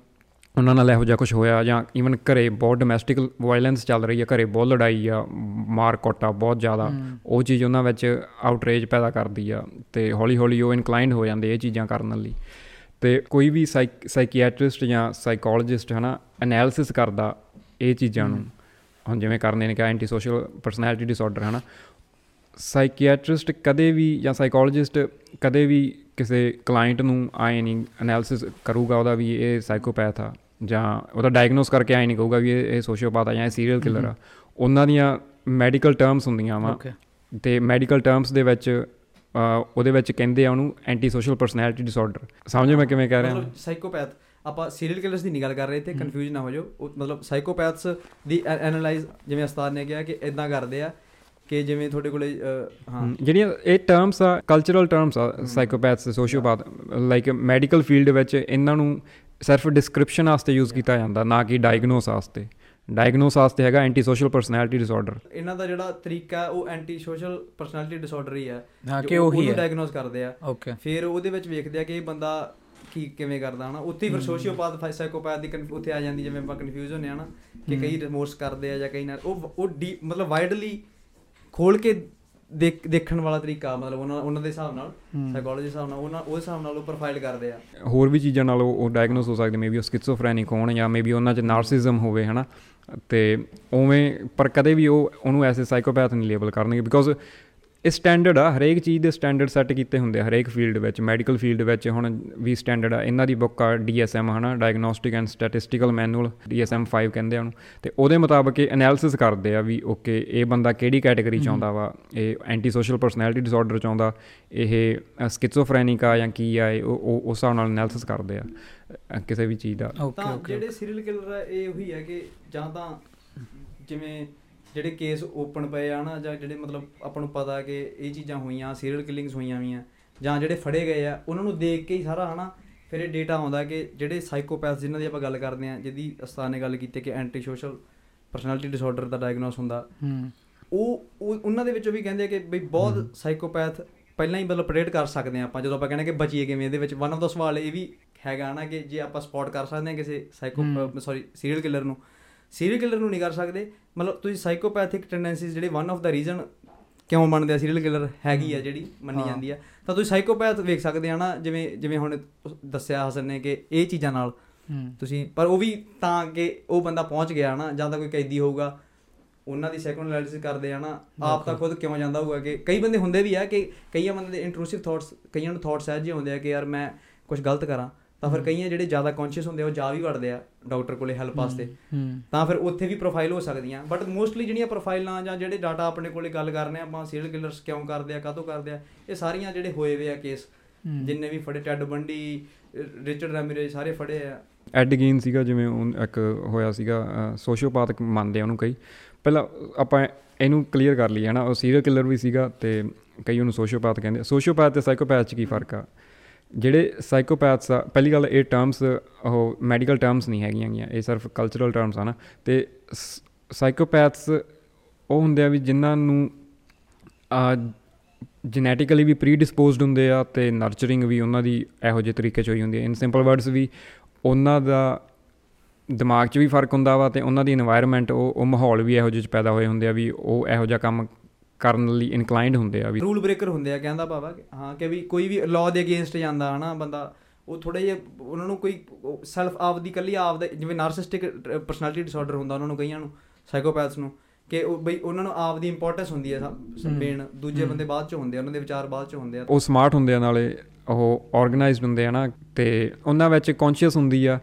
Speaker 3: ਉਹਨਾਂ ਨਾਲ ਇਹੋ ਜਿਹਾ ਕੁਝ ਹੋਇਆ ਜਾਂ ਈਵਨ ਘਰੇ ਬਹੁਤ ਡੋਮੈਸਟਿਕ ਵਾਇਲੈਂਸ ਚੱਲ ਰਹੀ ਹੈ ਘਰੇ ਬਹੁਤ ਲੜਾਈ ਆ ਮਾਰ ਕੋਟਾ ਬਹੁਤ ਜ਼ਿਆਦਾ। ਉਹ ਚੀਜ਼ ਉਹਨਾਂ ਵਿੱਚ ਆਊਟਰੇਜ ਪੈਦਾ ਕਰਦੀ ਆ ਤੇ ਹੌਲੀ ਹੌਲੀ ਉਹ ਇਨਕਲਾਈਨਡ ਹੋ ਜਾਂਦੇ ਇਹ ਚੀਜ਼ਾਂ ਕਰਨ ਲਈ। ਤੇ ਕੋਈ ਵੀ ਸਾਈਕੀਆਟ੍ਰਿਸਟ ਜਾਂ ਸਾਈਕੋਲੋਜਿਸਟ ਹਨਾ ਐਨਾਲਿਸਿਸ ਕਰਦਾ ਇਹ ਚੀਜ਼ਾਂ ਨੂੰ। ਹੁਣ ਜਿਵੇਂ ਕਰਨੇ ਨੇ ਕਿ ਐਂਟੀ ਸੋਸ਼ਲ ਪਰਸਨੈਲਿਟੀ ਡਿਸਆਰਡਰ ਹਨਾ। ਸਾਈਕੀਆਟ੍ਰਿਸਟ ਕਦੇ ਵੀ ਜਾਂ ਸਾਈਕੋਲੋਜਿਸਟ ਕਦੇ ਵੀ ਕਿਸੇ ਕਲਾਇੰਟ ਨੂੰ ਆਏ ਨਹੀਂ ਐਨਾਲਿਸਿਸ ਕਰੂਗਾ ਉਹਦਾ ਵੀ ਇਹ ਸਾਈਕੋਪੈਥ ਆ। ਜਾਂ ਉਹਦਾ ਡਾਇਗਨੋਸ ਕਰਕੇ ਆਏ ਨਹੀਂ ਕਹੂਗਾ ਵੀ ਇਹ ਸੋਸ਼ੀਓਪੈਥ ਆ ਜਾਂ ਇਹ ਸੀਰੀਅਲ ਕਿਲਰ ਆ। ਉਹਨਾਂ ਦੀਆਂ ਮੈਡੀਕਲ ਟਰਮਸ ਹੁੰਦੀਆਂ ਵਾ। ਤੇ ਮੈਡੀਕਲ ਟਰਮਸ ਦੇ ਵਿੱਚ ਉਹਦੇ ਵਿੱਚ ਕਹਿੰਦੇ ਆ ਉਹਨੂੰ ਐਂਟੀ ਸੋਸ਼ਲ ਪਰਸਨੈਲਿਟੀ ਡਿਸਆਰਡਰ ਸਮਝੋ ਮੈਂ ਕਿਵੇਂ ਕਹਿ ਰਿਹਾ?
Speaker 2: ਮਤਲਬ ਸਾਈਕੋਪੈਥ ਆਪਾਂ ਸੀਰੀਅਲ ਕਿਲਰਸ ਦੀ ਗੱਲ ਕਰ ਰਹੇ ਤੇ ਕਨਫਿਊਜ਼ ਨਾ ਹੋ ਜਾਓ। ਉਹ ਮਤਲਬ ਸਾਈਕੋਪੈਥਸ ਦੀ ਐਨਾਲਾਈਜ਼ ਜਿਵੇਂ ਉਸਤਾਦ ਨੇ ਕਿਹਾ ਕਿ ਇਦਾਂ ਕਰਦੇ ਆ ਕਿ ਜਿਵੇਂ ਤੁਹਾਡੇ ਕੋਲੇ ਹਾਂ।
Speaker 3: ਜਿਹੜੀਆਂ ਇਹ ਟਰਮਸ ਆ ਕਲਚਰਲ ਟਰਮਸ ਆ psychopaths sociopath like medical field ਵਿੱਚ ਇਹਨਾਂ ਨੂੰ ਸਿਰਫ ਡਿਸਕ੍ਰਿਪਸ਼ਨ ਵਾਸਤੇ ਯੂਜ਼ ਕੀਤਾ ਜਾਂਦਾ ਨਾ ਕਿ ਡਾਇਗਨੋਸ ਵਾਸਤੇ। ਡਾਇਗਨੋਸ ਵਾਸਤੇ ਹੈਗਾ ਐਂਟੀ ਸੋਸ਼ਲ ਪਰਸਨੈਲਿਟੀ ਡਿਸਆਰਡਰ
Speaker 2: ਇਹਨਾਂ ਦਾ ਜਿਹੜਾ ਤਰੀਕਾ ਹੈ, ਉਹ ਐਂਟੀ ਸੋਸ਼ਲ ਪਰਸਨੈਲਿਟੀ ਡਿਸਆਰਡਰ ਹੀ। ਹੈ
Speaker 1: ਹਾਂ ਕਿ ਉਹੀ
Speaker 2: ਉਹਨੂੰ
Speaker 1: ਹੈ।
Speaker 2: ਡਾਇਗਨੋਸ ਕਰਦੇ ਆ।
Speaker 1: ਓਕੇ
Speaker 2: ਫਿਰ ਉਹਦੇ ਵਿੱਚ ਵੇਖਦੇ ਆ ਕਿ ਇਹ ਬੰਦਾ ਕੀ ਕਿਵੇਂ ਕਰਦਾ ਹਨਾ? ਉੱਥੇ ਹੀ ਫਿਰ ਸੋਸ਼ੀਓਪੈਥ ਸਾਈਕੋਪੈਥ ਦੀ ਉੱਥੇ ਆ ਜਾਂਦੀ ਜਿਵੇਂ ਆਪਾਂ ਕਨਫਿਊਜ਼ ਹੁੰਨੇ ਆ ਨਾ ਕਿ ਕਈ ਰਿਮੋਰਸ ਕਰਦੇ ਆ ਜਾਂ ਕਈ ਨਾਲ ਉਹ ਉਹ ਮਤਲਬ ਵਾਈਡਲੀ ਖੋਲ ਕੇ ਦੇਖਣ ਵਾਲਾ ਤਰੀਕਾ ਮਤਲਬ ਉਹਨਾਂ ਉਹਨਾਂ ਦੇ ਹਿਸਾਬ ਨਾਲ। ਸਾਈਕੋਲੋਜੀ ਹਿਸਾਬ ਨਾਲ ਉਹਨਾਂ ਉਹ ਹਿਸਾਬ ਨਾਲ ਉਹ ਪ੍ਰੋਫਾਈਲ ਕਰਦੇ ਆ
Speaker 3: ਹੋਰ ਵੀ ਚੀਜ਼ਾਂ ਨਾਲ ਉਹ ਡਾਇਗਨੋਸ ਹੋ ਸਕਦੇ ਮੇਬੀ ਉਹ ਸਕਿਜ਼ੋਫਰੈਨਿਕ ਹੋਣ ਜਾਂ ਮੇਬੀ ਉਹਨਾਂ 'ਚ ਨਾਰਸਿਜ਼ਮ ਹੋਵੇ ਹਨਾ ਤੇ ਉਵੇਂ ਪਰ ਕਦੇ ਵੀ ਉਹ ਉਹਨੂੰ ਐਸੇ ਸਾਈਕੋਪੈਥ ਨਹੀਂ ਲੇਬਲ ਕਰਨਗੇ ਬਿਕੋਜ਼ ਇਹ ਸਟੈਂਡਰਡ ਆ ਹਰੇਕ ਚੀਜ਼ ਦੇ ਸਟੈਂਡਰਡ ਸੈੱਟ ਕੀਤੇ ਹੁੰਦੇ ਆ ਹਰੇਕ ਫੀਲਡ ਵਿੱਚ ਮੈਡੀਕਲ ਫੀਲਡ ਵਿੱਚ ਹੁਣ ਵੀ ਸਟੈਂਡਰਡ ਆ। ਇਹਨਾਂ ਦੀ ਬੁੱਕ ਆ DSM ਹਨਾ diagnostic and statistical manual DSM 5 ਕਹਿੰਦੇ ਆ ਉਹਨੂੰ। ਤੇ ਉਹਦੇ ਮੁਤਾਬਕ ਇਹ ਐਨਾਲਿਸਿਸ ਕਰਦੇ ਆ ਵੀ ਓਕੇ ਇਹ ਬੰਦਾ ਕਿਹੜੀ ਕੈਟਾਗਰੀ ਚ ਆਉਂਦਾ ਵਾ? ਇਹ ਐਂਟੀ ਸੋਸ਼ਲ ਪਰਸਨੈਲਿਟੀ ਡਿਸਆਰਡਰ ਚ ਆਉਂਦਾ। ਇਹ ਸਕਿਜ਼ੋਫਰੈਨਿਕ ਆ ਜਾਂ ਕੀ ਆ ਇਹ ਉਹ ਉਹ- ਉਸ ਹਿਸਾਬ ਨਾਲ ਐਨਾਲਿਸਿਸ ਕਰਦੇ ਆ ਕਿਸੇ ਵੀ ਚੀਜ਼ ਦਾ।
Speaker 1: ਓਕੇ
Speaker 2: ਤਾਂ
Speaker 1: ਓਕੇ
Speaker 2: ਜਿਹੜੇ ਸੀਰੀਅਲ ਕਿਲਰ ਆ ਇਹ ਉਹੀ ਹੈ ਕਿ ਜਾਂ ਤਾਂ ਜਿਵੇਂ ਜਿਹੜੇ ਕੇਸ ਓਪਨ ਪਏ ਆ ਨਾ ਜਾਂ ਜਿਹੜੇ ਮਤਲਬ ਆਪਾਂ ਨੂੰ ਪਤਾ ਕਿ ਇਹ ਚੀਜ਼ਾਂ ਹੋਈਆਂ ਸੀਰੀਅਲ ਕਿਲਿੰਗਸ ਹੋਈਆਂ ਵੀਆਂ ਜਾਂ ਜਿਹੜੇ ਫੜੇ ਗਏ ਆ ਉਹਨਾਂ ਨੂੰ ਦੇਖ ਕੇ ਹੀ ਸਾਰਾ ਹਨਾ ਫਿਰ ਇਹ ਡੇਟਾ ਆਉਂਦਾ ਕਿ ਜਿਹੜੇ ਸਾਈਕੋਪੈਥ ਜਿਨ੍ਹਾਂ ਦੀ ਆਪਾਂ ਗੱਲ ਕਰਦੇ ਆ ਜਿਹਦੀ ਅਸਤਾਨ ਨੇ ਗੱਲ ਕੀਤੀ ਕਿ ਐਂਟੀ ਸੋਸ਼ਲ ਪਰਸਨੈਲਿਟੀ ਡਿਸਆਰਡਰ ਦਾ ਡਾਇਗਨੋਸ ਹੁੰਦਾ ਉਹ ਉਹ- ਉਹਨਾਂ ਦੇ ਵਿੱਚੋਂ ਵੀ ਕਹਿੰਦੇ ਆ ਕਿ ਬਈ ਬਹੁਤ ਸਾਈਕੋਪੈਥ ਪਹਿਲਾਂ ਹੀ ਮਤਲਬ ਪ੍ਰੈਡਿਕਟ ਕਰ ਸਕਦੇ ਆ ਆਪਾਂ ਜਦੋਂ ਆਪਾਂ ਕਹਿੰਦੇ ਕਿ ਬਚੀਏ ਕਿਵੇਂ ਇਹਦੇ ਵਿੱਚ ਵਨ ਆਫ ਦਾ ਸਵਾਲ ਇਹ ਵੀ ਹੈਗਾ ਨਾ ਕਿ ਜੇ ਆਪਾਂ ਸਪੌਟ ਕਰ ਸਕਦੇ ਆ ਕਿਸੇ ਸਾਈਕੋ। ਸੌਰੀ ਸੀਰੀਅਲ ਕਿਲਰ ਨੂੰ ਸੀਰੀਅਲ ਕਿਲਰ ਨੂੰ ਨਹੀਂ ਕਰ ਸਕਦੇ। ਮਤਲਬ ਤੁਸੀਂ ਸਾਈਕੋਪੈਥਿਕ ਟੈਂਡੈਂਸੀਜ਼ ਜਿਹੜੇ ਵਨ ਆਫ ਦਾ ਰੀਜ਼ਨ ਕਿਉਂ ਬਣਦੇ ਆ ਸੀਰੀਅਲ ਕਿਲਰ ਹੈਗੀ ਆ ਜਿਹੜੀ ਮੰਨੀ। ਜਾਂਦੀ ਆ। ਤਾਂ ਤੁਸੀਂ ਸਾਈਕੋਪੈਥ ਵੇਖ ਸਕਦੇ ਆ ਨਾ ਜਿਵੇਂ ਜਿਵੇਂ ਹੁਣ ਦੱਸਿਆ ਹਸਨ ਨੇ ਕਿ ਇਹ ਚੀਜ਼ਾਂ ਨਾਲ ਤੁਸੀਂ ਪਰ ਉਹ ਵੀ ਤਾਂ ਕਿ ਉਹ ਬੰਦਾ ਪਹੁੰਚ ਗਿਆ ਨਾ ਜਾਂ ਤਾਂ ਕੋਈ ਕੈਦੀ ਹੋਊਗਾ ਉਹਨਾਂ ਦੀ ਸੈਕੰਡ ਐਨਾਲਿਸਿਸ ਕਰਦੇ ਆ ਨਾ ਆਪ ਤਾਂ ਖੁਦ ਕਿਉਂ ਜਾਂਦਾ ਹੋਊਗਾ ਕਿ ਕਈ ਬੰਦੇ ਹੁੰਦੇ ਵੀ ਆ ਕਿ ਕਈਆਂ ਬੰਦੇ ਦੇ ਇੰਟਰੂਸਿਵ ਥਾਟਸ ਕਈਆਂ ਨੂੰ ਥਾਟਸ ਐ ਜਿਹੇ ਹੁੰਦੇ ਆ ਕਿ ਯਾਰ ਮੈਂ ਕੁਝ ਗਲਤ ਕਰਾਂ। ਤਾਂ ਫਿਰ ਕਈਆਂ ਜਿਹੜੇ ਜ਼ਿਆਦਾ ਕੌਨਸ਼ੀਅਸ ਹੁੰਦੇ ਆ ਉਹ ਜਾ ਵੀ ਵੜਦੇ ਆ ਡਾਕਟਰ ਕੋਲੇ ਹੈਲਪ ਵਾਸਤੇ। ਤਾਂ ਫਿਰ ਉੱਥੇ ਵੀ ਪ੍ਰੋਫਾਈਲ ਹੋ ਸਕਦੀਆਂ। ਬਟ ਮੋਸਟਲੀ ਜਿਹੜੀਆਂ ਪ੍ਰੋਫਾਈਲਾਂ ਜਾਂ ਜਿਹੜੇ ਡਾਟਾ ਆਪਣੇ ਕੋਲੇ ਗੱਲ ਕਰਨੇ ਆ ਆਪਾਂ ਸੀਰੀਅਲ ਕਿਲਰਸ ਕਿਉਂ ਕਰਦੇ ਆ ਕਾਹਤੋਂ ਕਰਦੇ ਆ ਇਹ ਸਾਰੀਆਂ ਜਿਹੜੇ ਹੋਏ ਵੇ ਆ ਕੇਸ। ਜਿੰਨੇ ਵੀ ਫੜੇ ਟੈਡ ਬੰਡੀ ਰਿਚਰਡ ਰੈਮਿਰੇ ਸਾਰੇ ਫੜੇ ਆ।
Speaker 3: ਐਡ ਗੇਨ ਸੀਗਾ ਜਿਵੇਂ ਉਹ ਇੱਕ ਹੋਇਆ ਸੀਗਾ ਸੋਸ਼ੀਓਪੈਥਿਕ ਮੰਨਦੇ ਆ ਉਹਨੂੰ ਕਈ। ਪਹਿਲਾਂ ਆਪਾਂ ਇਹਨੂੰ ਕਲੀਅਰ ਕਰ ਲਈਏ ਹਨਾ? ਉਹ ਸੀਰੀਅਲ ਕਿਲਰ ਵੀ ਸੀਗਾ ਤੇ ਕਈ ਉਹਨੂੰ ਸੋਸ਼ੀਓਪੈਥ ਕਹਿੰਦੇ ਸੋਸ਼ੀਓਪੈਥ ਤੇ ਸਾਈਕੋਪੈਥ 'ਚ ਕੀ ਫ਼ਰਕ ਆ? ਜਿਹੜੇ ਸਾਈਕੋਪੈਥਸ ਆ, ਪਹਿਲੀ ਗੱਲ ਇਹ ਟਰਮਸ ਉਹ ਮੈਡੀਕਲ ਟਰਮਸ ਨਹੀਂ ਹੈਗੀਆਂ ਗੀਆਂ, ਇਹ ਸਿਰਫ ਕਲਚਰਲ ਟਰਮਸ ਆ ਨਾ। ਤੇ ਸਾਈਕੋਪੈਥਸ ਉਹ ਹੁੰਦੇ ਆ ਵੀ ਜਿਨ੍ਹਾਂ ਨੂੰ, ਆ ਜੈਨੇਟਿਕਲੀ ਵੀ ਪ੍ਰੀਡਿਸਪੋਜ਼ਡ ਹੁੰਦੇ ਆ ਤੇ ਨਰਚਰਿੰਗ ਵੀ ਉਹਨਾਂ ਦੀ ਇਹੋ ਜਿਹੇ ਤਰੀਕੇ ਚ ਹੋਈ ਹੁੰਦੀ ਹੈ ਇਨ ਸਿੰਪਲ ਵਰਡਸ ਵੀ ਉਹਨਾਂ ਦਾ ਦਿਮਾਗ 'ਚ ਵੀ ਫ਼ਰਕ ਹੁੰਦਾ ਵਾ ਤੇ ਉਹਨਾਂ ਦੀ এনवायरमेंट ਉਹ ਉਹ ਮਾਹੌਲ ਵੀ ਇਹੋ ਜਿਹੇ ਚ ਪੈਦਾ ਹੋਏ ਹੁੰਦੇ ਆ ਵੀ ਉਹ ਇਹੋ ਜਿਹਾ ਕੰਮ ਕਰਨ ਲਈ ਇਨਕਲਾਈਨਡ ਹੁੰਦੇ ਆ ਵੀ
Speaker 2: ਰੂਲ ਬ੍ਰੇਕਰ ਹੁੰਦੇ ਆ ਕਹਿੰਦਾ ਕਿ ਹਾਂ ਕਿ ਵੀ ਕੋਈ ਵੀ ਲਾਅ ਦੇ ਅਗੇਂਸਟ ਜਾਂਦਾ ਹਨਾ ਬੰਦਾ ਉਹ ਥੋੜੇ ਜਿਹਾ ਉਹਨਾਂ ਨੂੰ ਕੋਈ ਸੈਲਫ ਆਪ ਦੀ ਕੱਲੀ ਆਪ ਦਾ ਜਿਵੇਂ ਨਾਰਸਿਸਟਿਕ ਪਰਸਨੈਲਿਟੀ ਡਿਸਆਰਡਰ ਹੁੰਦਾ ਉਹਨਾਂ ਨੂੰ ਕਈਆਂ ਨੂੰ ਸਾਈਕੋਪੈਥਸ ਨੂੰ ਕਿ ਉਹ ਬਈ ਉਹਨਾਂ ਨੂੰ ਆਪ ਦੀ ਇੰਪੋਰਟੈਂਸ ਹੁੰਦੀ ਹੈ ਮੇਨ ਦੂਜੇ ਬੰਦੇ ਬਾਅਦ ਚ ਹੁੰਦੇ ਆ ਉਹਨਾਂ ਦੇ ਵਿਚਾਰ ਬਾਅਦ ਚ ਹੁੰਦੇ ਆ।
Speaker 3: ਉਹ ਸਮਾਰਟ ਹੁੰਦੇ ਆ ਨਾਲੇ ਉਹ ਆਰਗੇਨਾਈਜ਼ਡ ਹੁੰਦੇ ਆ ਨਾ ਤੇ ਉਹਨਾਂ ਵਿੱਚ ਕੌਨਸ਼ੀਅਸ ਹੁੰਦੀ ਆ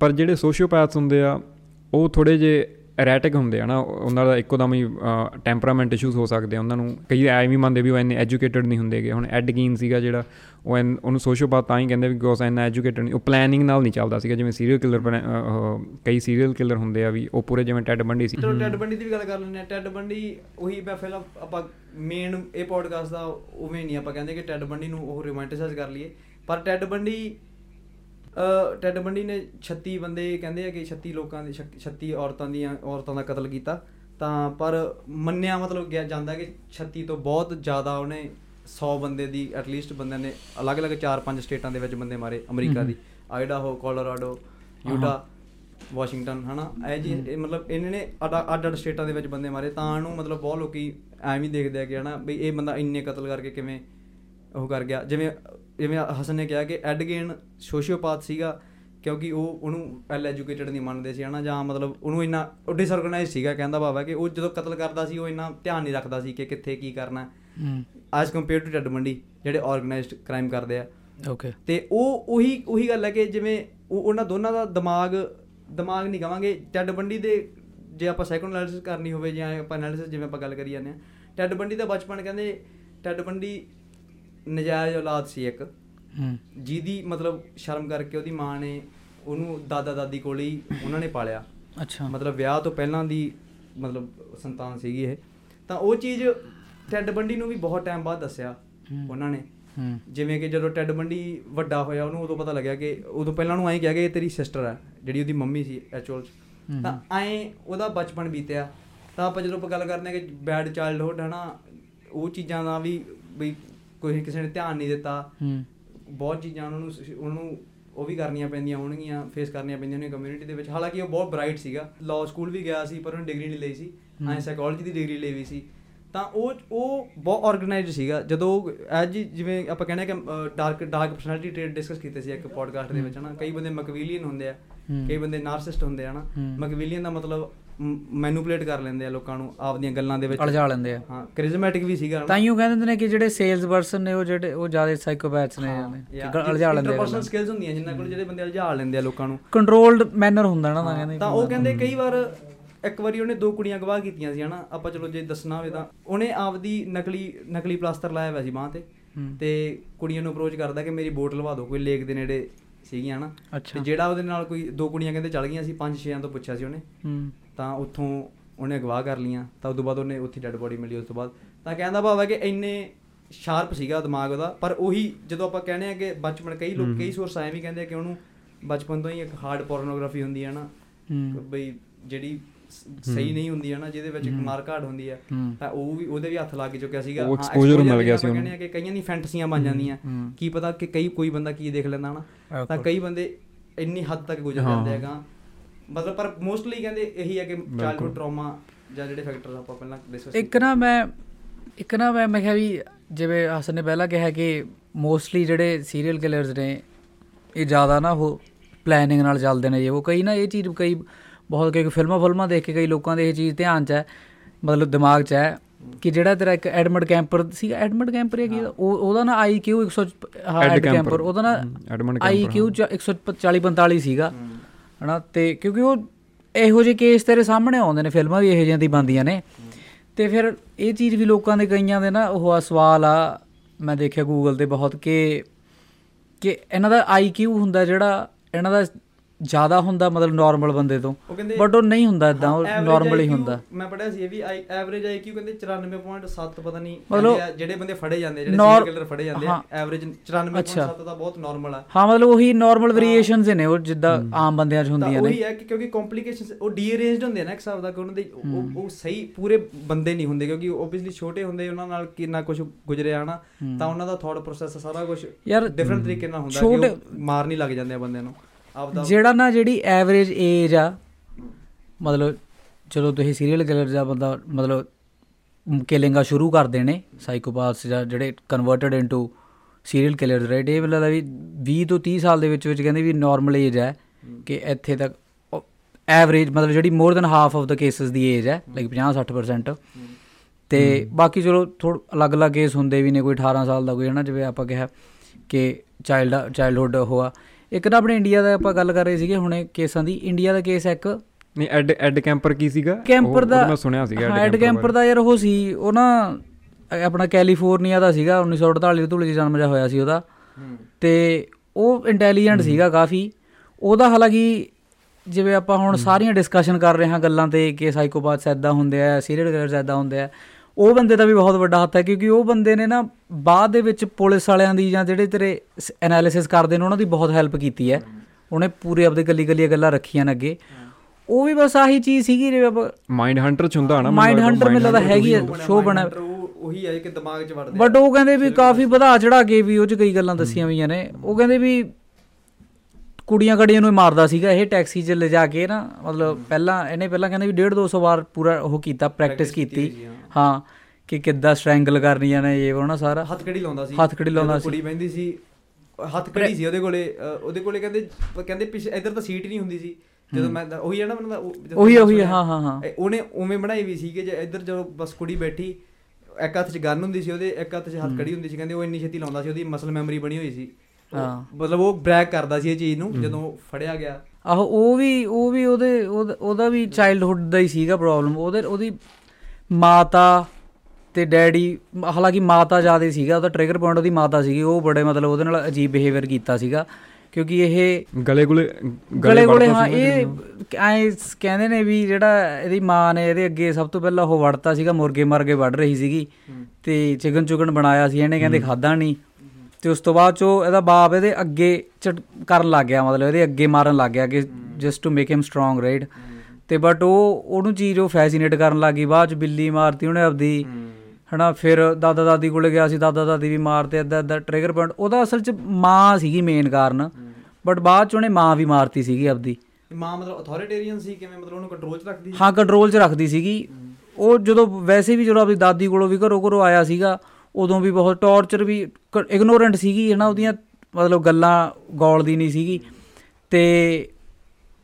Speaker 3: ਪਰ ਜਿਹੜੇ ਸੋਸ਼ੀਓਪੈਥਸ ਹੁੰਦੇ ਆ ਉਹ ਥੋੜੇ ਜੇ ਐਰੈਟਿਕ ਹੁੰਦੇ ਆ ਨਾ ਉਹਨਾਂ ਦਾ ਇੱਕੋ ਦਮ ਹੀ ਟੈਂਪਰਾਮੈਂਟ ਇਸ਼ੂਜ਼ ਹੋ ਸਕਦੇ ਆ ਉਹਨਾਂ ਨੂੰ। ਕਈ ਐਵੇਂ ਹੀ ਮੰਨਦੇ ਵੀ ਉਹ ਇੰਨੇ ਐਜੂਕੇਟਡ ਨਹੀਂ ਹੁੰਦੇਗੇ ਹੁਣ ਐਡ ਗੀਨ ਸੀਗਾ ਜਿਹੜਾ ਉਹ ਉਹਨੂੰ ਸੋਸ਼ੀਓਪੈਥ ਤਾਂ ਹੀ ਕਹਿੰਦੇ ਵੀ ਬਿਕੋਜ਼ ਇੰਨਾ ਐਜੂਕੇਟਡ ਨਹੀਂ ਉਹ ਪਲੈਨਿੰਗ ਨਾਲ ਨਹੀਂ ਚੱਲਦਾ ਸੀਗਾ। ਜਿਵੇਂ ਸੀਰੀਅਲ ਕਿਲਰ ਕਈ ਸੀਰੀਅਲ ਕਿਲਰ ਹੁੰਦੇ ਆ ਵੀ ਉਹ ਪੂਰੇ ਜਿਵੇਂ ਟੈਡ ਬੰਡੀ ਸੀ।
Speaker 2: ਚਲੋ ਟੈਡ ਬੰਡੀ ਦੀ ਵੀ ਗੱਲ ਕਰ ਲੈਂਦੇ ਆ। ਟੈਡ ਬੰਡੀ ਉਹੀ ਮੈਂ ਪਹਿਲਾਂ ਆਪਾਂ ਮੇਨ ਇਹ ਪੋਡਕਾਸਟ ਦਾ ਉਵੇਂ ਨਹੀਂ ਆਪਾਂ ਕਹਿੰਦੇ ਕਿ ਟੈਡ ਬੰਡੀ ਨੂੰ ਉਹ ਰੋਮਾਂਟਿਸਾਈਜ਼ ਕਰ ਲਈਏ। ਪਰ ਟੈਡ ਬੰਡੀ ਟੈਡ ਬੰਡੀ ਨੇ 36 ਬੰਦੇ ਕਹਿੰਦੇ ਆ ਕਿ 36 ਲੋਕਾਂ ਦੇ 36 ਔਰਤਾਂ ਦੀਆਂ ਔਰਤਾਂ ਦਾ ਕਤਲ ਕੀਤਾ। ਤਾਂ ਪਰ ਮੰਨਿਆ ਮਤਲਬ ਗਿਆ ਜਾਂਦਾ ਕਿ 36 ਤੋਂ ਬਹੁਤ ਜ਼ਿਆਦਾ ਉਹਨੇ 100 ਬੰਦੇ ਦੀ ਐਟਲੀਸਟ ਬੰਦਿਆਂ ਨੇ ਅਲੱਗ-ਅਲੱਗ 4-5 ਸਟੇਟਾਂ ਦੇ ਵਿੱਚ ਬੰਦੇ ਮਾਰੇ ਅਮਰੀਕਾ ਦੀ। ਆਇਡਾਹੋ ਕੋਲੋਰਾਡੋ ਯੂਟਾ ਵਾਸ਼ਿੰਗਟਨ ਹਨਾ? ਇਹ ਜੀ ਇਹ ਮਤਲਬ ਇਹਨਾਂ ਨੇ ਅੱਡ ਅੱਡ ਸਟੇਟਾਂ ਦੇ ਵਿੱਚ ਬੰਦੇ ਮਾਰੇ। ਤਾਂ ਇਹਨੂੰ ਮਤਲਬ ਬਹੁਤ ਲੋਕੀ ਐਵੇਂ ਹੀ ਦੇਖਦੇ ਆ ਕਿ ਹਨਾ ਵੀ ਇਹ ਬੰਦਾ ਇੰਨੇ ਕਤਲ ਕਰਕੇ ਕਿਵੇਂ ਉਹ ਕਰ ਗਿਆ। ਜਿਵੇਂ ਜਿਵੇਂ ਹਸਨ ਨੇ ਕਿਹਾ ਕਿ ਐਡਗੇਨ ਸੋਸ਼ੀਓਪੈਥ ਸੀਗਾ ਕਿਉਂਕਿ ਉਹ ਉਹਨੂੰ ਵੈਲ ਐਜੂਕੇਟਡ ਨਹੀਂ ਮੰਨਦੇ ਸੀ ਹਨਾ ਜਾਂ ਮਤਲਬ ਉਹਨੂੰ ਇੰਨਾ ਉਹ ਡਿਸਆਰਗੇਨਾਈਜ਼ ਸੀਗਾ ਕਹਿੰਦਾ ਬਾਬਾ ਕਿ ਉਹ ਜਦੋਂ ਕਤਲ ਕਰਦਾ ਸੀ ਉਹ ਇੰਨਾ ਧਿਆਨ ਨਹੀਂ ਰੱਖਦਾ ਸੀ ਕਿ ਕਿੱਥੇ ਕੀ ਕਰਨਾ।
Speaker 1: ਹੂੰ।
Speaker 2: ਐਸ ਕੰਪੇਅਰ ਟੂ ਟੱਡ ਮੰਡੀ ਜਿਹੜੇ ਆਰਗੇਨਾਈਜ਼ਡ ਕ੍ਰਾਈਮ ਕਰਦੇ ਆ।
Speaker 1: ਓਕੇ
Speaker 2: ਤੇ ਉਹ ਉਹੀ ਉਹੀ ਗੱਲ ਹੈ ਕਿ ਜਿਵੇਂ ਉਹ ਉਹਨਾਂ ਦੋਨਾਂ ਦਾ ਦਿਮਾਗ ਦਿਮਾਗ ਨਹੀਂ ਕਵਾਂਗੇ ਟੈਡ ਬੰਡੀ ਦੇ ਜੇ ਆਪਾਂ ਸੈਕੰਡ ਐਨਾਲਿਸਿਸ ਕਰਨੀ ਹੋਵੇ ਜਾਂ ਆਪਾਂ ਐਨਾਲਿਸਿਸ ਜਿਵੇਂ ਆਪਾਂ ਗੱਲ ਕਰੀ ਜਾਂਦੇ ਆ ਟੈਡ ਬੰਡੀ ਦਾ ਬਚਪਨ ਕਹਿੰਦੇ ਟੈਡ ਬੰਡੀ ਨਜਾਇਜ਼ ਔਲਾਦ ਸੀ ਇੱਕ।
Speaker 1: ਹੂੰ।
Speaker 2: ਜਿਹਦੀ ਮਤਲਬ ਸ਼ਰਮ ਕਰਕੇ ਉਹਦੀ ਮਾਂ ਨੇ ਉਹਨੂੰ ਦਾਦਾ ਦਾਦੀ ਕੋਲ ਹੀ ਉਹਨਾਂ ਨੇ ਪਾਲਿਆ।
Speaker 1: ਅੱਛਾ।
Speaker 2: ਮਤਲਬ ਵਿਆਹ ਤੋਂ ਪਹਿਲਾਂ ਦੀ ਮਤਲਬ ਸੰਤਾਨ ਸੀਗੀ ਇਹ। ਤਾਂ ਉਹ ਚੀਜ਼ ਟੈਡ ਬੰਡੀ ਨੂੰ ਵੀ ਬਹੁਤ ਟਾਈਮ ਬਾਅਦ ਦੱਸਿਆ। ਉਹਨਾਂ ਨੇ। ਜਿਵੇਂ ਕਿ ਜਦੋਂ ਟੈਡ ਬੰਡੀ ਵੱਡਾ ਹੋਇਆ ਉਹਨੂੰ ਉਦੋਂ ਪਤਾ ਲੱਗਿਆ ਕਿ ਉਦੋਂ ਪਹਿਲਾਂ ਉਹਨੂੰ ਐਂ ਕਿਹਾ ਕਿ ਇਹ ਤੇਰੀ ਸਿਸਟਰ ਹੈ ਜਿਹੜੀ ਉਹਦੀ ਮੰਮੀ ਸੀ ਐਕਚੁਅਲ। ਤਾਂ ਐਂ ਉਹਦਾ ਬਚਪਨ ਬੀਤਿਆ। ਤਾਂ ਆਪਾਂ ਜਦੋਂ ਆਪਾਂ ਗੱਲ ਕਰਦੇ ਹਾਂ ਕਿ ਬੈਡ ਚਾਈਲਡਹੁੱਡ ਹਨਾ ਉਹ ਚੀਜ਼ਾਂ ਦਾ ਵੀ ਬਈ ਕੋਈ ਕਿਸੇ ਨੇ ਧਿਆਨ ਨਹੀਂ ਦਿੱਤਾ। ਬਹੁਤ ਚੀਜ਼ਾਂ ਉਹਨਾਂ ਨੂੰ ਉਹਨੂੰ ਉਹ ਵੀ ਕਰਨੀਆਂ ਪੈਂਦੀਆਂ ਹੋਣਗੀਆਂ ਫੇਸ ਕਰਨੀਆਂ ਪੈਂਦੀਆਂ ਨੇ ਕਮਿਊਨਿਟੀ ਦੇ ਵਿੱਚ। ਹਾਲਾਂਕਿ ਉਹ ਬਹੁਤ ਬ੍ਰਾਈਟ ਸੀਗਾ। ਲਾਅ ਸਕੂਲ ਵੀ ਗਿਆ ਸੀ ਪਰ ਉਹਨੇ ਡਿਗਰੀ ਨਹੀਂ ਲਈ ਸੀ। ਐਂ ਸਾਈਕੋਲੋਜੀ ਦੀ ਡਿਗਰੀ ਲਈ ਵੀ ਸੀ। ਤਾਂ ਉਹ ਉਹ ਬਹੁਤ ਆਰਗੇਨਾਈਜ਼ਡ ਸੀਗਾ। ਜਦੋਂ ਐਜ ਜਿਵੇਂ ਆਪਾਂ ਕਹਿੰਦੇ ਕਿ dark dark personality trait discuss ਕੀਤੇ ਸੀ ਇੱਕ ਪੋਡਕਾਸਟ ਦੇ ਵਿੱਚ ਹਨਾ। ਕਈ ਬੰਦੇ ਮਕਵੀਲੀਅਨ ਹੁੰਦੇ ਆ। ਕਈ ਬੰਦੇ ਨਾਰਸਿਸਟ ਹੁੰਦੇ ਆ ਹਨਾ। ਮਕਵੀਲੀਅਨ ਦਾ ਮਤਲਬ ਮੈਨੂਪੂਲੇਟ ਕਰ ਲੈਂਦੇ ਆ ਲੋਕਾਂ ਨੂੰ ਆਪਦੀਆਂ ਗੱਲਾਂ ਦੇ ਵਿੱਚ।
Speaker 1: ਅਲਝਾ ਲੈਂਦੇ ਆ।
Speaker 2: ਹਾਂ ਕ੍ਰਿਜ਼ਮੈਟਿਕ ਵੀ ਸੀਗਾ। ਹਨਾ।
Speaker 1: ਤਾਈਓ ਕਹਿੰਦੇ ਹੁੰਦੇ ਨੇ ਕਿ ਜਿਹੜੇ ਸੇਲਸ ਪਰਸਨ ਨੇ ਉਹ ਜਿਹੜੇ ਉਹ ਜ਼ਿਆਦਾ ਸਾਈਕੋਪੈਥਸ ਨੇ ਅਲਝਾ ਲੈਂਦੇ ਆ
Speaker 2: ਇੰਟਰਪਰਸਨਲ ਸਕਿੱਲਸ ਹੁੰਦੀਆਂ ਜਿਨ੍ਹਾਂ ਕੋਲ ਜਿਹੜੇ ਬੰਦੇ ਅਲਝਾ ਲੈਂਦੇ ਆ ਲੋਕਾਂ ਨੂੰ।
Speaker 1: ਕੰਟਰੋਲਡ ਮੈਨਰ ਹੁੰਦਾ ਨਾ ਤਾਂ ਕਹਿੰਦੇ
Speaker 2: ਤਾਂ ਉਹ ਕਹਿੰਦੇ ਕਈ ਵਾਰ ਇੱਕ ਵਾਰੀ ਉਹਨੇ ਦੋ ਕੁੜੀਆਂ ਗਵਾਹ ਕੀਤੀਆਂ ਸੀ ਹਨਾ। ਆਪਾਂ ਚਲੋ ਜੇ ਦੱਸਣਾ ਹੋਵੇ ਤਾਂ ਉਹਨੇ ਆਪਦੀ ਨਕਲੀ ਨਕਲੀ ਪਲਾਸਟਰ ਲਾਇਆ ਹੋਇਆ ਸੀ ਬਾਂਹ ਤੇ।
Speaker 1: ਹੂੰ।
Speaker 2: ਤੇ ਕੁੜੀਆਂ ਨੂੰ ਅਪਰੋਚ ਕਰਦਾ ਕਿ ਮੇਰੀ ਬੋਟ ਲਵਾ ਦਿਓ ਕੋਈ ਲੇਕ ਦੇ ਨੇੜੇ ਸੀਗੀਆਂ ਹਨਾ।
Speaker 1: ਅੱਛਾ।
Speaker 2: ਤੇ ਜਿਹੜਾ ਉਹਦੇ ਨਾਲ ਕੋਈ ਦੋ ਕੁੜੀਆਂ ਕਹਿੰਦੇ ਚਲ ਗਈਆਂ ਸੀ ਪੰਜ ਛੇਆਂ ਤੋਂ ਪੁੱਛਿਆ ਸੀ ਉਹਨੇ।
Speaker 1: ਹੂੰ
Speaker 2: ਤਾਂ ਉੱਥੋਂ ਉਹਨੇ ਅਗਵਾ ਕਰ ਲੀਆਂ ਤਾਂ ਉਸ ਤੋਂ ਬਾਅਦ ਉਹਨੇ ਉੱਥੇ ਡੈੱਡ ਬੋਡੀ ਮਿਲੀ ਉਸ ਤੋਂ ਬਾਅਦ ਤਾਂ ਕਹਿੰਦਾ ਭਾਵ ਹੈ ਕਿ ਇੰਨੇ ਸ਼ਾਰਪ ਸੀਗਾ ਦਿਮਾਗ ਉਹਦਾ ਪਰ ਉਹੀ ਜਦੋਂ ਆਪਾਂ ਕਹਿੰਦੇ ਆ ਕਿ ਬਚਪਨ ਕਈ ਲੋਕ ਕਈ ਸੋਰਸ ਆਏ ਵੀ ਕਹਿੰਦੇ ਆ ਕਿ ਉਹਨੂੰ ਬਚਪਨ ਤੋਂ ਹੀ ਇੱਕ ਹਾਰਡ ਪੋਰਨੋਗ੍ਰਾਫੀ ਹੁੰਦੀ ਹੈ ਨਾ ਬਈ ਜਿਹੜੀ ਸਹੀ ਨਹੀਂ ਹੁੰਦੀ ਹੈ ਨਾ ਜਿਹਦੇ ਵਿੱਚ ਇੱਕ ਮਾਰ ਘਾਟ ਹੁੰਦੀ ਹੈ। ਤਾਂ ਉਹ ਵੀ ਉਹਦੇ ਵੀ ਹੱਥ ਲੱਗ ਚੁੱਕਿਆ ਸੀਗਾ ਹਾਂ,
Speaker 3: exposure ਮਿਲ ਗਿਆ ਸੀ ਉਹਨੂੰ।
Speaker 2: ਕਹਿੰਦੇ ਆ ਕਿ ਕਈਆਂ ਦੀ ਫੈਂਟਸੀਆਂ ਬਣ ਜਾਂਦੀਆਂ। ਕੀ ਪਤਾ ਕਿ ਕਈ ਕੋਈ ਬੰਦਾ ਕੀ ਦੇਖ ਲੈਂਦਾ ਹਨਾ ਤਾਂ। ਕਈ ਬੰਦੇ ਇੰਨੀ ਹੱਦ ਤੱਕ ਗੁਜ਼ਰ। ਜਾਂਦੇ ਹੈਗਾ ਮਤਲਬ ਪਰ ਮੋਸਟਲੀ ਕਹਿੰਦੇ ਇਹੀ ਹੈ ਕਿ ਚਾਈਲਡਹੂਡ ਟਰਾਮਾ ਜਾਂ ਜਿਹੜੇ ਫੈਕਟਰ ਆਪਾਂ ਪਹਿਲਾਂ ਡਿਸਕਸ
Speaker 1: ਇੱਕ ਨਾ ਮੈਂ ਇੱਕ ਨਾ ਮੈਂ ਮੈਂ ਕਿਹਾ ਵੀ ਜਿਵੇਂ ਹਸਨ ਨੇ ਪਹਿਲਾਂ ਕਿਹਾ ਕਿ ਮੋਸਟਲੀ ਜਿਹੜੇ ਸੀਰੀਅਲ ਕਿਲਰਸ ਨੇ ਇਹ ਜ਼ਿਆਦਾ ਨਾ ਉਹ ਪਲੈਨਿੰਗ ਨਾਲ ਚੱਲਦੇ ਨੇ ਜੇ। ਉਹ ਕਈ ਨਾ ਇਹ ਚੀਜ਼ ਕਈ ਬਹੁਤ ਕਈ ਫਿਲਮਾਂ ਫਿਲਮਾਂ ਦੇਖ ਕੇ ਕਈ ਲੋਕਾਂ ਦੇ ਇਹ ਚੀਜ਼ ਧਿਆਨ 'ਚ ਹੈ ਮਤਲਬ ਦਿਮਾਗ 'ਚ ਹੈ ਕਿ ਜਿਹੜਾ ਤੇਰਾ ਇੱਕ ਐਡਮਡ ਕੈਂਪਰ ਸੀ ਐਡਮਡ ਕੈਂਪਰ ਹੈ ਕੀ ਉਹ ਉਹਦਾ ਨਾ ਆਈਕਿਊ 100 ਹਾਂ
Speaker 3: Ed
Speaker 1: ਐਡ ਕੈਂਪਰ ਉਹਦਾ ਨਾ ਆਈਕਿਊ 140 45 ਸੀਗਾ। ਹਨਾ? ਤੇ ਕਿਉਂਕਿ ਉਹ ਇਹੋ ਜਿਹੇ ਕੇਸ ਤੇਰੇ ਸਾਹਮਣੇ ਆਉਂਦੇ ਨੇ, ਫਿਲਮਾਂ ਵੀ ਇਹੋ ਜਿਹੀਆਂ ਦੀ ਬੰਦੀਆਂ ਨੇ। ਤੇ ਫਿਰ ਇਹ ਚੀਜ਼ ਵੀ ਲੋਕਾਂ ਦੇ ਕਈਆਂ ਦੇ ਨਾ, ਉਹ ਆ ਸਵਾਲ ਆ, ਮੈਂ ਦੇਖਿਆ ਗੂਗਲ ਤੇ ਬਹੁਤ ਕਿ ਕਿ ਇਹਨਾਂ ਦਾ ਆਈਕਿਊ ਹੁੰਦਾ ਜਿਹੜਾ, ਇਹਨਾਂ ਦਾ ਜ਼ਿਆਦਾ ਹੁੰਦਾ ਮਤਲਬ ਨਾਰਮਲ ਬੰਦੇ ਤੋਂ ਬਟ ਉਹ ਨਹੀਂ ਹੁੰਦਾ ਇਦਾਂ ਉਹ
Speaker 2: average
Speaker 1: ਨਾਰਮਲ ਹੀ
Speaker 2: IQ
Speaker 1: ਹੁੰਦਾ।
Speaker 2: ਮੈਂ ਪੜਿਆ ਸੀ ਇਹ ਵੀ ਐਵਰੇਜ ਆਈਕਿਊ ਕਹਿੰਦੇ 94.7 ਪਤਾ ਨਹੀਂ
Speaker 1: ਮਤਲਬ
Speaker 2: ਕਹਿੰਦੇ ਆ, ਜਿਹੜੇ ਬੰਦੇ ਫੜੇ ਜਾਂਦੇ ਜਿਹੜੇ ਸੀਰੀਅਲ ਕਿਲਰ ਫੜੇ ਜਾਂਦੇ। ਐਵਰੇਜ 94.7 ਦਾ ਬਹੁਤ ਨਾਰਮਲ ਆ।
Speaker 1: ਹਾਂ ਮਤਲਬ ਉਹੀ ਨਾਰਮਲ ਵੇਰੀਏਸ਼ਨਸ ਨੇ ਉਹ ਜਿੱਦਾਂ ਆਮ ਬੰਦਿਆਂ 'ਚ ਹੁੰਦੀਆਂ ਨੇ।
Speaker 2: ਉਹੀ ਹੈ ਕਿ ਕਿਉਂਕਿ ਕੰਪਲਿਕੇਸ਼ਨਸ ਉਹ ਡੀਅਰੇਂਜਡ ਹੁੰਦੇ ਨਾ ਇੱਕ ਹਿਸਾਬ ਦਾ ਕਿ ਉਹਨਾਂ ਦੇ ਉਹ ਉਹ ਸਹੀ ਪੂਰੇ ਬੰਦੇ ਨਹੀਂ ਹੁੰਦੇ ਕਿਉਂਕਿ ਓਬਵੀਅਸਲੀ ਛੋਟੇ ਹੁੰਦੇ ਉਹਨਾਂ ਨਾਲ ਕਿੰਨਾ ਕੁਝ ਗੁਜ਼ਰਿਆ ਹਨਾ ਤਾਂ ਉਹਨਾਂ ਦਾ ਥਾਟ ਪ੍ਰੋਸੈਸ ਸਾਰਾ ਕੁਝ
Speaker 1: ਯਾਰ
Speaker 2: ਡਿਫਰੈਂਟ ਤਰੀਕੇ ਨਾਲ ਹੁੰਦਾ ਕਿ ਮਾਰ ਨਹੀਂ ਲੱਗ ਜਾਂਦੇ ਆ ਬੰਦੇ ਨੂੰ।
Speaker 1: ਜਿਹੜਾ ਨਾ ਜਿਹੜੀ ਐਵਰੇਜ ਏਜ ਆ, ਮਤਲਬ ਚਲੋ ਤੁਸੀਂ ਸੀਰੀਅਲ ਕਿਲਰ ਦਾ ਬੰਦਾ ਮਤਲਬ ਕਿਲਿੰਗਾਂ ਸ਼ੁਰੂ ਕਰਦੇ ਨੇ ਸਾਈਕੋਪੈਥਸ ਜਾਂ ਜਿਹੜੇ converted into serial killers right ਇਹ ਮਤਲਬ ਵੀ 20 ਤੋਂ 30 ਸਾਲ ਦੇ ਵਿੱਚ ਵਿੱਚ ਕਹਿੰਦੇ ਵੀ ਨਾਰਮਲ ਏਜ ਹੈ ਕਿ ਇੱਥੇ ਤੱਕ ਐਵਰੇਜ ਮਤਲਬ ਜਿਹੜੀ more than half of the cases the age ਹੈ ਲਾਈਕ 50 60% ਤੇ ਬਾਕੀ ਚਲੋ ਥੋੜ ਅਲੱਗ-ਅਲੱਗ ਕੇਸ ਹੁੰਦੇ ਵੀ ਨੇ, ਕੋਈ 18 ਸਾਲ ਦਾ, ਕੋਈ ਹਨਾ, ਜਿਵੇਂ ਆਪਾਂ ਕਿਹਾ ਕਿ ਚਾਈਲਡ ਚਾਈਲਡਹੁੱਡ ਹੋਆ। ਇੱਕ ਨਾ ਆਪਣੇ ਇੰਡੀਆ ਦਾ ਆਪਾਂ ਗੱਲ ਕਰ ਰਹੇ ਸੀਗੇ ਹੁਣੇ ਕੇਸਾਂ ਦੀ। ਇੰਡੀਆ ਦਾ ਕੇਸ ਇੱਕ
Speaker 3: ਨਹੀਂ ਐਡ ਐਡ ਕੈਂਪਰ ਕੀ ਸੀਗਾ?
Speaker 1: ਕੈਂਪਰ
Speaker 3: ਉਹ-
Speaker 1: ਦਾ
Speaker 3: ਮੈਂ ਸੁਣਿਆ ਸੀਗਾ
Speaker 1: ਐਡ ਕੈਂਪਰ ਦਾ ਯਾਰ ਉਹ ਸੀ ਉਹ ਨਾ ਆਪਣਾ ਕੈਲੀਫੋਰਨੀਆ ਦਾ ਸੀਗਾ 1948 ਦੇ ਧੂਲੇ 'ਚ ਜਨਮ ਜਿਹਾ ਹੋਇਆ ਸੀ ਉਹਦਾ। ਤੇ ਉਹ ਇੰਟੈਲੀਜੈਂਟ ਸੀਗਾ ਕਾਫੀ। ਉਹਦਾ ਹਾਲਾਂਕਿ ਜਿਵੇਂ ਆਪਾਂ ਹੁਣ ਸਾਰੀਆਂ ਡਿਸਕਸ਼ਨ ਕਰ ਰਹੇ ਹਾਂ ਗੱਲਾਂ ਤੇ ਕਿ ਸਾਈਕੋਪੈਥਸ ਐਦਾਂ ਹੁੰਦੇ ਆ ਸੀਰੀਅਲ ਕਿਲਰਸ ਐਦਾਂ ਹੁੰਦੇ ਆ। ਉਹ ਬੰਦੇ ਦਾ ਵੀ ਬਹੁਤ ਵੱਡਾ ਹੱਥ ਹੈ ਕਿਉਂਕਿ ਉਹ ਬੰਦੇ ਨੇ ਨਾ ਬਾਅਦ ਦੇ ਵਿੱਚ ਪੁਲਿਸ ਵਾਲਿਆਂ ਦੀ ਜਾਂ ਜਿਹੜੇ ਤੇਰੇ ਐਨਾਲਿਸਿਸ ਕਰਦੇ ਨੇ ਉਹਨਾਂ ਦੀ ਬਹੁਤ ਹੈਲਪ ਕੀਤੀ ਹੈ। ਉਹਨੇ ਪੂਰੇ ਆਪਦੇ ਗੱਲੀ ਗੱਲੀਆਂ ਗੱਲਾਂ ਰੱਖੀਆਂ ਨੇ ਅੱਗੇ। ਉਹ ਵੀ ਬਸ ਆਹੀ ਚੀਜ਼ ਸੀਗੀ ਜਿਵੇਂ ਆਪਾਂ
Speaker 3: ਮਾਈਂਡ ਹੰਟਰ ਚ ਹੁੰਦਾ ਨਾ
Speaker 1: ਮਾਈਂਡ ਹੰਟਰ ਮੈਨੂੰ ਲੱਗਦਾ ਹੈਗੀ ਹੈ ਸ਼ੋਅ ਬਣਾ
Speaker 2: ਉਹ ਹੈ ਕਿ ਦਿਮਾਗ 'ਚ ਵੜਦੇ
Speaker 1: ਬਟ ਉਹ ਕਹਿੰਦੇ ਵੀ ਕਾਫੀ ਵਧਾ ਚੜਾ ਕੇ ਵੀ ਉਹ ਚ ਕਈ ਗੱਲਾਂ ਦੱਸੀਆਂ ਹੋਈਆਂ ਨੇ। ਉਹ ਕਹਿੰਦੇ ਵੀ ਕੁੜੀਆਂ ਕੜੀਆਂ ਨੂੰ ਮਾਰਦਾ ਸੀਗਾ ਇਹ ਟੈਕਸੀ 'ਚ ਲਿਜਾ ਕੇ ਨਾ ਮਤਲਬ ਪਹਿਲਾਂ ਇਹਨੇ ਪਹਿਲਾਂ ਕਹਿੰਦੇ ਵੀ 1.5 200 ਵਾਰ ਪੂਰਾ ਉਹ ਕੀਤਾ ਪ੍ਰੈਕਟਿਸ ਕੀਤੀ ਹਾਂ ਕਿ ਕਿੱਦਾਂ ਸਟ੍ਰੈਂਗਲ ਕਰਨੀਆਂ ਨੇ ਇਹ ਉਹ ਨਾ ਸਾਰਾ।
Speaker 2: ਹੱਥ ਕੜੀ ਲਾਉਂਦਾ ਸੀ?
Speaker 1: ਹੱਥਕੜੀ ਲਾਉਂਦਾ ਸੀ।
Speaker 2: ਕੁੜੀ ਬੈੰਦੀ ਸੀ ਹੱਥ ਕੜੀ ਸੀ ਉਹਦੇ ਕੋਲੇ? ਉਹਦੇ ਕੋਲੇ ਕਹਿੰਦੇ ਕਹਿੰਦੇ ਪਿੱਛੇ ਇਧਰ ਤਾਂ ਸੀਟ ਹੀ ਨਹੀਂ ਹੁੰਦੀ ਸੀ। ਜਦੋਂ ਮੈਂ ਉਹੀ ਹੈ ਨਾ ਮੈਨੂੰ ਉਹ-
Speaker 1: ਉਹੀ- ਹਾਂ, ਹਾਂ, ਹਾਂ।
Speaker 2: ਉਹਨੇ ਉਵੇਂ ਬਣਾਈ ਵੀ ਸੀ ਕਿ ਜੇ ਇਧਰ ਜਦੋਂ ਬਸ ਕੁੜੀ ਬੈਠੀ ਇੱਕ ਹੱਥ 'ਚ ਗਨ ਹੁੰਦੀ ਸੀ ਉਹਦੇ ਇੱਕ ਹੱਥ 'ਚ ਹੱਥ ਕੜੀ ਹੁੰਦੀ ਸੀ ਕਹਿੰਦੇ ਉਹ ਇੰਨੀ ਛੇਤੀ ਲਾਉਂਦਾ ਸੀ ਉਹਦੀ ਮਸਲ ਮੈਮਰੀ ਬਣੀ ਹੋਈ ਸੀ।
Speaker 1: ਹਾਂ।
Speaker 2: ਮਤਲਬ ਉਹ ਬ੍ਰੈਕ ਕਰਦਾ ਸੀ ਇਹ ਚੀਜ਼ ਨੂੰ ਜਦੋਂ ਫੜਿਆ ਗਿਆ।
Speaker 1: ਆਹੋ ਉਹ ਵੀ ਉਹ ਵੀ ਉਹਦੇ ਉਹਦਾ- ਉਹਦਾ ਵੀ ਚਾਈਲਡਹੁੱਡ ਦਾ ਹੀ ਸੀਗਾ ਪ੍ਰੋਬਲਮ ਉਹਦੇ ਉਹਦੀ ਮਾਤਾ ਤੇ ਡੈਡੀ ਹਾਲਾਂਕਿ ਮਾਤਾ ਜ਼ਿਆਦਾ ਸੀਗਾ ਉਹਦਾ ਟ੍ਰਿਗਰ ਪੁਆਇੰਟ ਉਹਦੀ ਮਾਤਾ ਸੀਗੀ ਉਹ ਬੜੇ ਮਤਲਬ ਉਹਦੇ ਨਾਲ ਅਜੀਬ ਬਿਹੇਵੀਅਰ ਕੀਤਾ ਸੀਗਾ ਕਿਉਂਕਿ ਇਹ
Speaker 3: ਗਲੇ ਗੁਲੇ
Speaker 1: ਗਲੇ ਗੋਲੇ ਹਾਂ ਇਹ। ਐ ਕਹਿੰਦੇ ਨੇ ਵੀ ਜਿਹੜਾ ਇਹਦੀ ਮਾਂ ਨੇ ਇਹਦੇ ਅੱਗੇ ਸਭ ਤੋਂ ਪਹਿਲਾਂ ਉਹ ਵੜਤਾ ਸੀਗਾ ਮੁਰਗੇ ਮਰਗੇ ਵੱਢ ਰਹੀ ਸੀਗੀ ਤੇ ਚਿਕਨ ਚੁਕਨ ਬਣਾਇਆ ਸੀ ਇਹਨੇ ਕਹਿੰਦੇ ਖਾਦਾ ਨਹੀਂ ਤੇ ਉਸ ਤੋਂ ਬਾਅਦ ਚੋ ਇਹਦਾ ਬਾਪ ਇਹਦੇ ਅੱਗੇ ਕਰਨ ਲੱਗ ਗਿਆ ਮਤਲਬ ਇਹਦੇ ਅੱਗੇ ਮਾਰਨ ਲੱਗ ਗਿਆ ਕਿ just to make him strong right ਤੇ ਬਟ ਉਹ ਉਹਨੂੰ ਚੀਜ਼ ਉਹ ਫੈਸੀਨੇਟ ਕਰਨ ਲੱਗੀ ਬਾਅਦ ਚ ਬਿੱਲੀ ਮਾਰਤੀ ਉਹਨੇ ਆਪਦੀ। ਹਨਾ ਫਿਰ ਦਾਦਾ ਦਾਦੀ ਕੋਲੇ ਗਿਆ ਸੀ ਦਾਦਾ ਦਾਦੀ ਵੀ ਮਾਰਤੇ ਅੱਧਾ ਅੱਧਾ ਟ੍ਰਿਗਰ ਪੁਆਇੰਟ ਉਹਦਾ ਅਸਲ ਚ ਮਾਂ ਸੀਗੀ ਮੇਨ ਕਾਰਨ। ਬਟ ਬਾਅਦ ਚ ਉਹਨੇ ਮਾਂ ਵੀ ਮਾਰਤੀ ਸੀਗੀ ਆਪਦੀ।
Speaker 2: ਮਾਂ ਮਤਲਬ ਅਥਾਰਟੇਰੀਅਨ ਸੀ ਕਿਵੇਂ ਮਤਲਬ ਉਹਨੂੰ ਕੰਟਰੋਲ 'ਚ ਰੱਖਦੀ?
Speaker 1: ਹਾਂ ਕੰਟਰੋਲ 'ਚ ਰੱਖਦੀ ਸੀਗੀ। ਉਹ ਜਦੋਂ ਵੈਸੇ ਵੀ ਜਦੋਂ ਆਪਣੀ ਦਾਦੀ ਕੋਲੋਂ ਵੀ ਘਰੋਂ ਘਰੋਂ ਆਇਆ ਸੀਗਾ ਉਦੋਂ ਵੀ ਬਹੁਤ ਟੌਰਚਰ ਵੀ ਇਗਨੋਰੈਂਟ ਸੀਗੀ ਹਨਾ ਉਹਦੀਆਂ ਮਤਲਬ ਗੱਲਾਂ ਗੌਲਦੀ ਨਹੀਂ ਸੀਗੀ। ਤੇ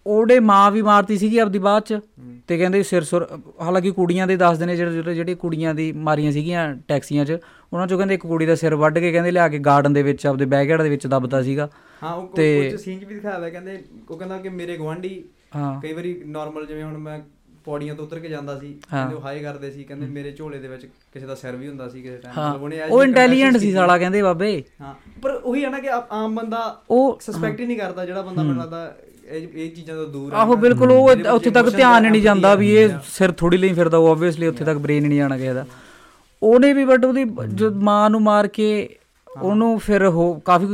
Speaker 1: ਉਹਦੇ ਮਾਂ ਵੀ ਮਾਰਤੀ ਸੀਗੀ ਆਪਦੀ ਬਾਅਦ ਚ ਤੇ ਕਹਿੰਦੇ ਸਿਰ ਸੁਰ ਹਾਲਾਂਕਿ ਕੁੜੀਆਂ ਦੇ ਦੱਸਦੇ ਨੇ ਜਿਹੜੇ ਜਿਹੜੇ ਕੁੜੀਆਂ ਦੀ ਮਾਰੀਆਂ ਸੀਗੀਆਂ ਟੈਕਸੀਆਂ 'ਚ ਉਹਨਾਂ 'ਚੋਂ ਕਹਿੰਦੇ ਇੱਕ ਕੁੜੀ ਦਾ ਸਿਰ ਵੱਢ ਕੇ ਕਹਿੰਦੇ ਲਿਆ ਕੇ ਗਾਰਡਨ ਦੇ ਵਿੱਚ ਆਪਦੇ ਬੈਕਯਾਰਡ ਦੇ ਵਿੱਚ ਦੱਬਦਾ ਸੀਗਾ।
Speaker 2: ਹਾਂ ਉਹ
Speaker 1: ਤੇ-
Speaker 2: ਕੁਝ ਸੀਨ ਵੀ ਦਿਖਾਇਆ ਕਹਿੰਦੇ ਉਹ ਕਹਿੰਦਾ ਕਿ ਮੇਰੇ ਗਵਾਂਢੀ
Speaker 1: ਹਾਂ।
Speaker 2: ਕਈ ਵਾਰੀ ਨਾਰਮਲ ਜਿਵੇਂ ਹੁਣ ਮੈਂ ਪੌੜੀਆਂ ਤੋਂ ਉਤਰ ਕੇ ਜਾਂਦਾ ਸੀ। ਕਹਿੰਦੇ ਉਹ ਹਾਈ ਕਰਦੇ ਸੀ ਕਹਿੰਦੇ ਮੇਰੇ ਝੋਲੇ ਦੇ ਵਿੱਚ ਕਿਸੇ ਦਾ ਸਿਰ ਵੀ ਹੁੰਦਾ ਸੀ ਕਿਸੇ ਟਾਈਮ
Speaker 1: ਹਾਂ।
Speaker 2: ਉਹਨੇ
Speaker 1: ਉਹ ਇੰਟੈਲੀਜੈਂਟ ਸੀ ਸਾਲਾ ਕਹਿੰਦੇ ਬਾਬੇ।
Speaker 2: ਹਾਂ ਪਰ ਉਹੀ ਹੈ ਨਾ ਕਿ ਆਮ ਬੰਦਾ
Speaker 1: ਉਹ
Speaker 2: ਸਸਪੈਕਟ ਹੀ ਨਹੀਂ ਕਰਦਾ ਜਿਹੜਾ ਬੰਦਾ ਮੈਨੂੰ ਲੱਗਦਾ ਇਹ ਇਹ ਚੀਜ਼ਾਂ ਤੋਂ ਦੂਰ
Speaker 1: ਆਹੋ। ਬਿਲਕੁਲ ਉਹ ਉੱਥੇ ਤੱਕ ਧਿਆਨ ਨਹੀਂ ਜਾਂਦਾ ਵੀ ਇਹ ਸਿਰ ਥੋੜੀ ਲਈ ਫਿਰਦਾ ਉਹ ਆਬਵੀਅਸਲੀ ਉੱਥੇ ਤੱਕ ਬ੍ਰੇਨ ਨਹੀਂ ਜਾਣਾ ਕਿਸੇ ਦਾ। ਉਹਨੇ ਵੀ ਬਟ ਉਹਦੀ ਮਾਂ ਨੂੰ ਮਾਰ ਕੇ ਉਹਨੂੰ ਫਿਰ ਉਹ ਕਾਫੀ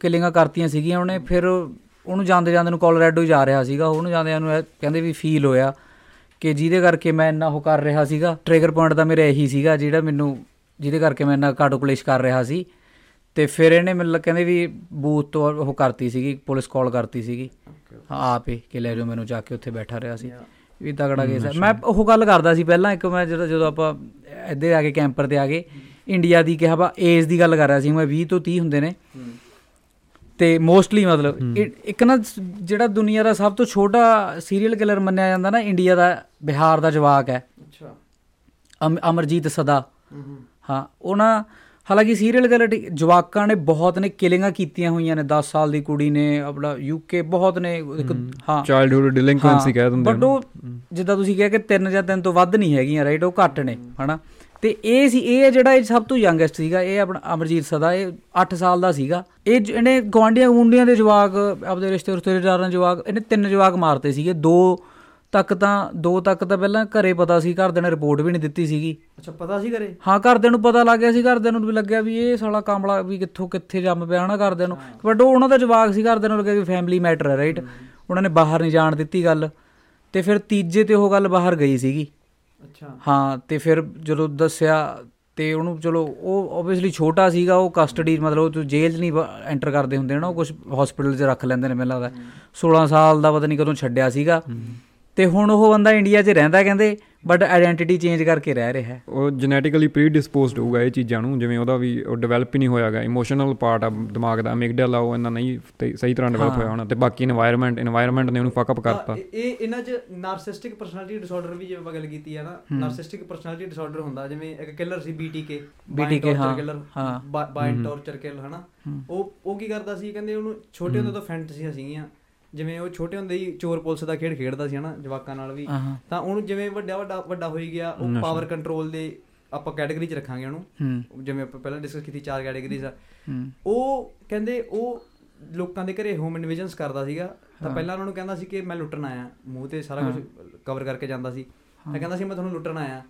Speaker 1: ਕਿਲਿੰਗਾਂ ਕਰਤੀਆਂ ਸੀਗੀਆਂ ਉਹਨੇ ਫਿਰ ਉਹਨੂੰ ਜਾਂਦੇ ਜਾਂਦੇ ਨੂੰ ਕੋਲੋਰਾਡੋ ਜਾ ਰਿਹਾ ਸੀਗਾ। ਉਹਨੂੰ ਜਾਂਦਿਆਂ ਨੂੰ ਕਹਿੰਦੇ ਵੀ ਫੀਲ ਹੋਇਆ ਕਿ ਜਿਹਦੇ ਕਰਕੇ ਮੈਂ ਇੰਨਾ ਉਹ ਕਰ ਰਿਹਾ ਸੀਗਾ। ਟ੍ਰਿਗਰ ਪੁਆਇੰਟ ਤਾਂ ਮੇਰਾ ਇਹੀ ਸੀਗਾ ਜਿਹੜਾ ਮੈਨੂੰ ਜਿਹਦੇ ਕਰਕੇ ਮੈਂ ਇੰਨਾ ਕਾਟੋ ਕਲੇਸ਼ ਕਰ ਰਿਹਾ ਸੀ। ਤੇ ਫਿਰ ਇਹਨੇ ਮੈਨੂੰ ਕਹਿੰਦੇ ਵੀ ਬੂਥ ਤੋਂ ਉਹ ਕਰਤੀ ਸੀਗੀ ਪੁਲਿਸ ਕਾਲ ਕਰਤੀ ਸੀਗੀ। ਆਪ ਹੀ ਕਿ ਲੈ ਜਾਓ ਮੈਨੂੰ ਜਾ ਕੇ ਉੱਥੇ ਬੈਠਾ ਰਿਹਾ ਸੀ। ਵੀ ਤਗੜਾ ਕੇਸ ਹੈ ਮੈਂ ਉਹ ਗੱਲ ਕਰਦਾ ਸੀ ਪਹਿਲਾਂ ਇੱਕ ਮੈਂ ਜਦੋਂ ਜਦੋਂ ਆਪਾਂ ਇੱਧਰ ਆ ਕੇ ਕੈਂਪਰ ਤੇ ਆ ਗਏ ਇੰਡੀਆ ਦੀ ਕਿਹਾ ਬਾ ਏਜ ਦੀ ਗੱਲ ਕਰ ਰਿਹਾ ਸੀ। ਮੈਂ 20 ਤੋਂ 30 ਹੁੰਦੇ ਨੇ। ਤੇ ਮੋਸਟਲੀ ਮਤਲਬ ਇੱਕ ਨਾ ਜਿਹੜਾ ਦੁਨੀਆ ਦਾ ਸਭ ਤੋਂ ਛੋਟਾ ਸੀਰੀਅਲ ਕਿਲਰ ਮੰਨਿਆ ਜਾਂਦਾ ਨਾ ਇੰਡੀਆ ਦਾ ਬਿਹਾਰ ਦਾ ਜਵਾਕ ਹੈ।
Speaker 2: ਅੱਛਾ।
Speaker 1: ਅਮ- ਅਮਰਜੀਤ ਸਦਾ।
Speaker 2: ਹਾਂ
Speaker 1: ਉਹਨਾਂ ਹਾਲਾਂਕਿ ਸੀਰੀਅਲ ਕਿਲਰ ਜਵਾਕਾਂ ਨੇ ਬਹੁਤ ਨੇ ਕਿਲਿੰਗਾਂ ਕੀਤੀਆਂ ਹੋਈਆਂ ਨੇ 10 ਸਾਲ ਦੀ ਕੁੜੀ ਨੇ ਆਪਣਾ ਯੂਕੇ ਬਹੁਤ ਨੇ ਇੱਕ ਹਾਂ
Speaker 3: ਚਾਈਲਡਹੁੱਡ ਡਿਲਿੰਕੁਐਂਸੀ ਕਹਿ ਦਿੰਦੇ
Speaker 1: ਬਟ ਉਹ ਜਿੱਦਾਂ ਤੁਸੀਂ ਕਿਹਾ ਕਿ ਤਿੰਨ ਜਾਂ ਤਿੰਨ ਤੋਂ ਵੱਧ ਨਹੀਂ ਹੈਗੀਆਂ ਰਾਈਟ ਉਹ ਘੱਟ ਨੇ ਹਨਾ। ਤੇ ਇਹ ਸੀ ਇਹ ਜਿਹੜਾ ਇਹ ਸਭ ਤੋਂ ਯੰਗੈਸਟ ਸੀਗਾ ਇਹ ਆਪਣਾ ਅਮਰਜੀਤ ਸਦਾ ਇਹ 8 ਸਾਲ ਦਾ ਸੀਗਾ। ਇਹ ਇਹਨੇ ਗਵਾਂਡੀਆਂ ਗੁੰਡੀਆਂ ਦੇ ਜਵਾਕ ਆਪਦੇ ਰਿਸ਼ਤੇ ਰਿਸ਼ਤੇਦਾਰਾਂ ਜਵਾਕ ਇਹਨੇ ਤਿੰਨ ਜਵਾਕ ਮਾਰਤੇ ਸੀਗੇ ਦੋ ਤੱਕ ਤਾਂ ਦੋ ਤੱਕ ਤਾਂ ਪਹਿਲਾਂ ਘਰੇ ਪਤਾ ਸੀ ਘਰਦਿਆਂ ਨੇ ਰਿਪੋਰਟ ਵੀ ਨਹੀਂ ਦਿੱਤੀ ਸੀਗੀ।
Speaker 2: ਅੱਛਾ ਪਤਾ ਸੀ ਕਰੇ
Speaker 1: ਹਾਂ ਘਰਦਿਆਂ ਨੂੰ ਪਤਾ ਲੱਗ ਗਿਆ ਸੀ ਘਰਦਿਆਂ ਨੂੰ ਵੀ ਲੱਗਿਆ ਵੀ ਇਹ ਸਾਲਾ ਕਾਮਲਾ ਵੀ ਕਿੱਥੋਂ ਕਿੱਥੇ ਜੰਮ ਪਿਆ ਹਨਾ ਘਰਦਿਆਂ ਨੂੰ। ਬਟ ਉਹ ਉਹਨਾਂ ਦਾ ਜਵਾਕ ਸੀ ਘਰਦਿਆਂ ਨੂੰ ਲੱਗਿਆ ਵੀ ਫੈਮਿਲੀ ਮੈਟਰ ਹੈ ਰਾਈਟ ਉਹਨਾਂ ਨੇ ਬਾਹਰ ਨਹੀਂ ਜਾਣ ਦਿੱਤੀ ਗੱਲ। ਤੇ ਫਿਰ ਤੀਜੇ ਤੇ ਉਹ ਗੱਲ ਬਾਹਰ ਗਈ ਸੀਗੀ।
Speaker 2: ਅੱਛਾ।
Speaker 1: ਹਾਂ ਤੇ ਫਿਰ ਜਦੋਂ ਦੱਸਿਆ ਤੇ ਉਹਨੂੰ ਚਲੋ ਉਹ ਆਬਵੀਅਸਲੀ ਛੋਟਾ ਸੀਗਾ ਉਹ ਕਸਟਡੀ ਮਤਲਬ ਉਹ ਜੇਲ੍ਹ 'ਚ ਨਹੀਂ ਐਂਟਰ ਕਰਦੇ ਹੁੰਦੇ ਨਾ ਉਹ ਕੁਝ ਹਸਪੀਟਲ 'ਚ ਰੱਖ ਲੈਂਦੇ ਨੇ ਮੈਨੂੰ ਲੱਗਦਾ। 16 ਸਾਲ ਦਾ ਪਤਾ ਨਹੀਂ ਕਦੋਂ ਛੱਡਿਆ ਸੀਗਾ। ਤੇ ਹੁਣ ਉਹ ਬੰਦਾ ਇੰਡੀਆ 'ਚ ਰਹਿੰਦਾ ਕਹਿੰਦੇ ਬਟ ਆਇਡੈਂਟੀਟੀ ਚੇਂਜ ਕਰਕੇ ਰਹਿ ਰਿਹਾ ਹੈ।
Speaker 3: ਉਹ ਜੈਨੇਟਿਕਲੀ ਪ੍ਰੀ ਡਿਸਪੋਜ਼ਡ ਹੋਊਗਾ ਇਹ ਚੀਜ਼ਾਂ ਨੂੰ ਜਿਵੇਂ ਉਹਦਾ ਵੀ ਉਹ ਡਿਵੈਲਪ ਹੀ ਨਹੀਂ ਹੋਇਆਗਾ। ਇਮੋਸ਼ਨਲ ਪਾਰਟ ਆ ਦਿਮਾਗ ਦਾ ਮਿਗਡਲਾ ਉਹ ਇਹਨਾਂ ਨਹੀਂ ਸਹੀ ਤਰ੍ਹਾਂ ਡਿਵੈਲਪ ਹੋਇਆ ਹੋਣਾ ਤੇ ਬਾਕੀ এনवायरमेंट এনवायरमेंट ਨੇ ਉਹਨੂੰ ਫੱਕ ਅਪ ਕਰਤਾ।
Speaker 2: ਇਹ ਇਹਨਾਂ 'ਚ ਨਾਰਸਿਸਟਿਕ ਪਰਸਨੈਲਿਟੀ ਡਿਸਆਰਡਰ ਵੀ ਜਿਵੇਂ ਗੱਲ ਕੀਤੀ ਹੈ ਨਾ ਨਾਰਸਿਸਟਿਕ ਪਰਸਨੈਲਿਟੀ ਡਿਸਆਰਡਰ ਹੁੰਦਾ ਜਿਵੇਂ ਇੱਕ ਕਿਲਰ ਸੀ ਬੀਟੀਕੇ
Speaker 1: ਬੀਟੀਕੇ ਹਾਂ ਹਾਂ।
Speaker 2: ਬਾਇਨ ਟੌਰਚਰ ਕਿਲ ਹਨਾ। ਉਹ ਉਹ ਕੀ ਕਰਦਾ ਸੀ ਕਹਿੰਦੇ ਉਹਨੂੰ ਛੋਟੇ ਹੁੰਦੇ ਤੋਂ ਫੈਂਟਸੀਆਂ ਸੀਗੀਆਂ। ਜਿਵੇਂ ਉਹ ਛੋਟੇ ਹੁੰਦੇ ਹੀ ਚੋਰ ਪੁਲਿਸ ਦਾ ਖੇਡ ਖੇਡਦਾ ਸੀ ਹਨਾ ਜਵਾਕਾਂ ਨਾਲ ਵੀ। ਤਾਂ ਉਹਨੂੰ ਜਿਵੇਂ ਵੱਡਾ ਵੱਡਾ ਵੱਡਾ ਹੋਈ ਗਿਆ ਉਹ। ਪਾਵਰ ਕੰਟਰੋਲ ਦੇ ਆਪਾਂ ਕੈਟਾਗਰੀ 'ਚ ਰੱਖਾਂਗੇ ਉਹਨੂੰ। ਜਿਵੇਂ ਆਪਾਂ ਪਹਿਲਾਂ ਡਿਸਕਸ ਕੀਤੀ ਚਾਰ ਕੈਟਾਗਰੀਜ਼ ਆ। ਉਹ ਕਹਿੰਦੇ ਉਹ ਲੋਕਾਂ ਦੇ ਘਰੇ ਹੋਮ ਇਨਵੇਜਨਸ ਕਰਦਾ ਸੀਗਾ। ਤਾਂ। ਪਹਿਲਾਂ ਉਹਨਾਂ ਨੂੰ ਕਹਿੰਦਾ ਸੀ ਕਿ ਮੈਂ ਲੁੱਟਣ ਆਇਆ ਮੂੰਹ ਤੇ ਸਾਰਾ। ਕੁਝ ਕਵਰ ਕਰਕੇ ਜਾਂਦਾ ਸੀ। ਤਾਂ ਕਹਿੰਦਾ ਸੀ ਮੈਂ ਤੁਹਾਨੂੰ ਲੁੱਟਣ ਆਇਆ।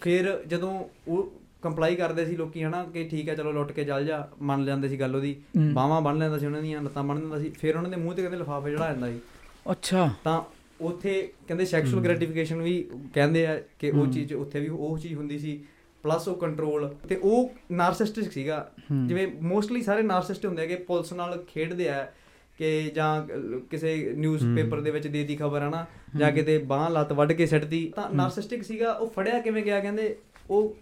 Speaker 2: ਫਿਰ ਜਦੋਂ ਉਹ ਕੰਪਲਾਈ ਕਰਦੇ ਸੀ ਲੋਕੀ ਹਨਾ ਕਿ ਠੀਕ ਹੈ ਚਲੋ ਲੁੱਟ ਕੇ ਚੱਲ ਜਾ ਮੰਨ ਲੈਂਦੇ ਸੀ ਗੱਲ ਉਹਦੀ। ਬਾਹਾਂ ਬੰਨ ਲੈਂਦਾ ਸੀ ਉਹਨਾਂ ਦੀਆਂ ਲੱਤਾਂ ਬੰਨ ਦਿੰਦਾ ਸੀ ਫਿਰ ਉਹਨਾਂ ਦੇ ਮੂੰਹ ਤੇ ਕਹਿੰਦੇ ਲਿਫਾਫੇ ਚੜਾ ਜਾਂਦਾ ਸੀ।
Speaker 1: ਅੱਛਾ।
Speaker 2: ਤਾਂ ਉੱਥੇ ਕਹਿੰਦੇ ਸੈਕਸ਼ੂਅਲ ਗ੍ਰੈਟੀਫਿਕੇਸ਼ਨ ਵੀ ਕਹਿੰਦੇ ਆ ਕਿ ਉਹ। ਚੀਜ਼ ਉੱਥੇ ਵੀ ਉਹ ਚੀਜ਼ ਹੁੰਦੀ ਸੀ ਪਲੱਸ ਉਹ ਕੰਟਰੋਲ ਤੇ ਉਹ ਨਾਰਸਿਸਟਿਕ ਸੀਗਾ। ਜਿਵੇਂ ਮੋਸਟਲੀ ਸਾਰੇ ਨਾਰਸਿਸਟ ਹੁੰਦੇ ਆ ਕਿ ਪੁਲਿਸ ਨਾਲ ਖੇਡਦੇ ਆ ਕਿ ਜਾਂ ਕਿਸੇ ਨਿਊਜ਼ਪੇਪਰ ਦੇ ਵਿੱਚ ਦੇ ਦੀ ਖਬਰ ਹੈ ਨਾ ਜਾਂ ਕਿਤੇ ਬਾਹ ਲੱਤ ਵੱਢ ਕੇ ਸਿੱਟਦੀ ਤਾਂ ਨਾਰਸਿਸਟਿਕ ਸੀਗਾ ਉਹ ਫੜਿਆ ਕਿਵੇਂ ਗਿਆ ਕਹਿੰਦੇ ਉਹ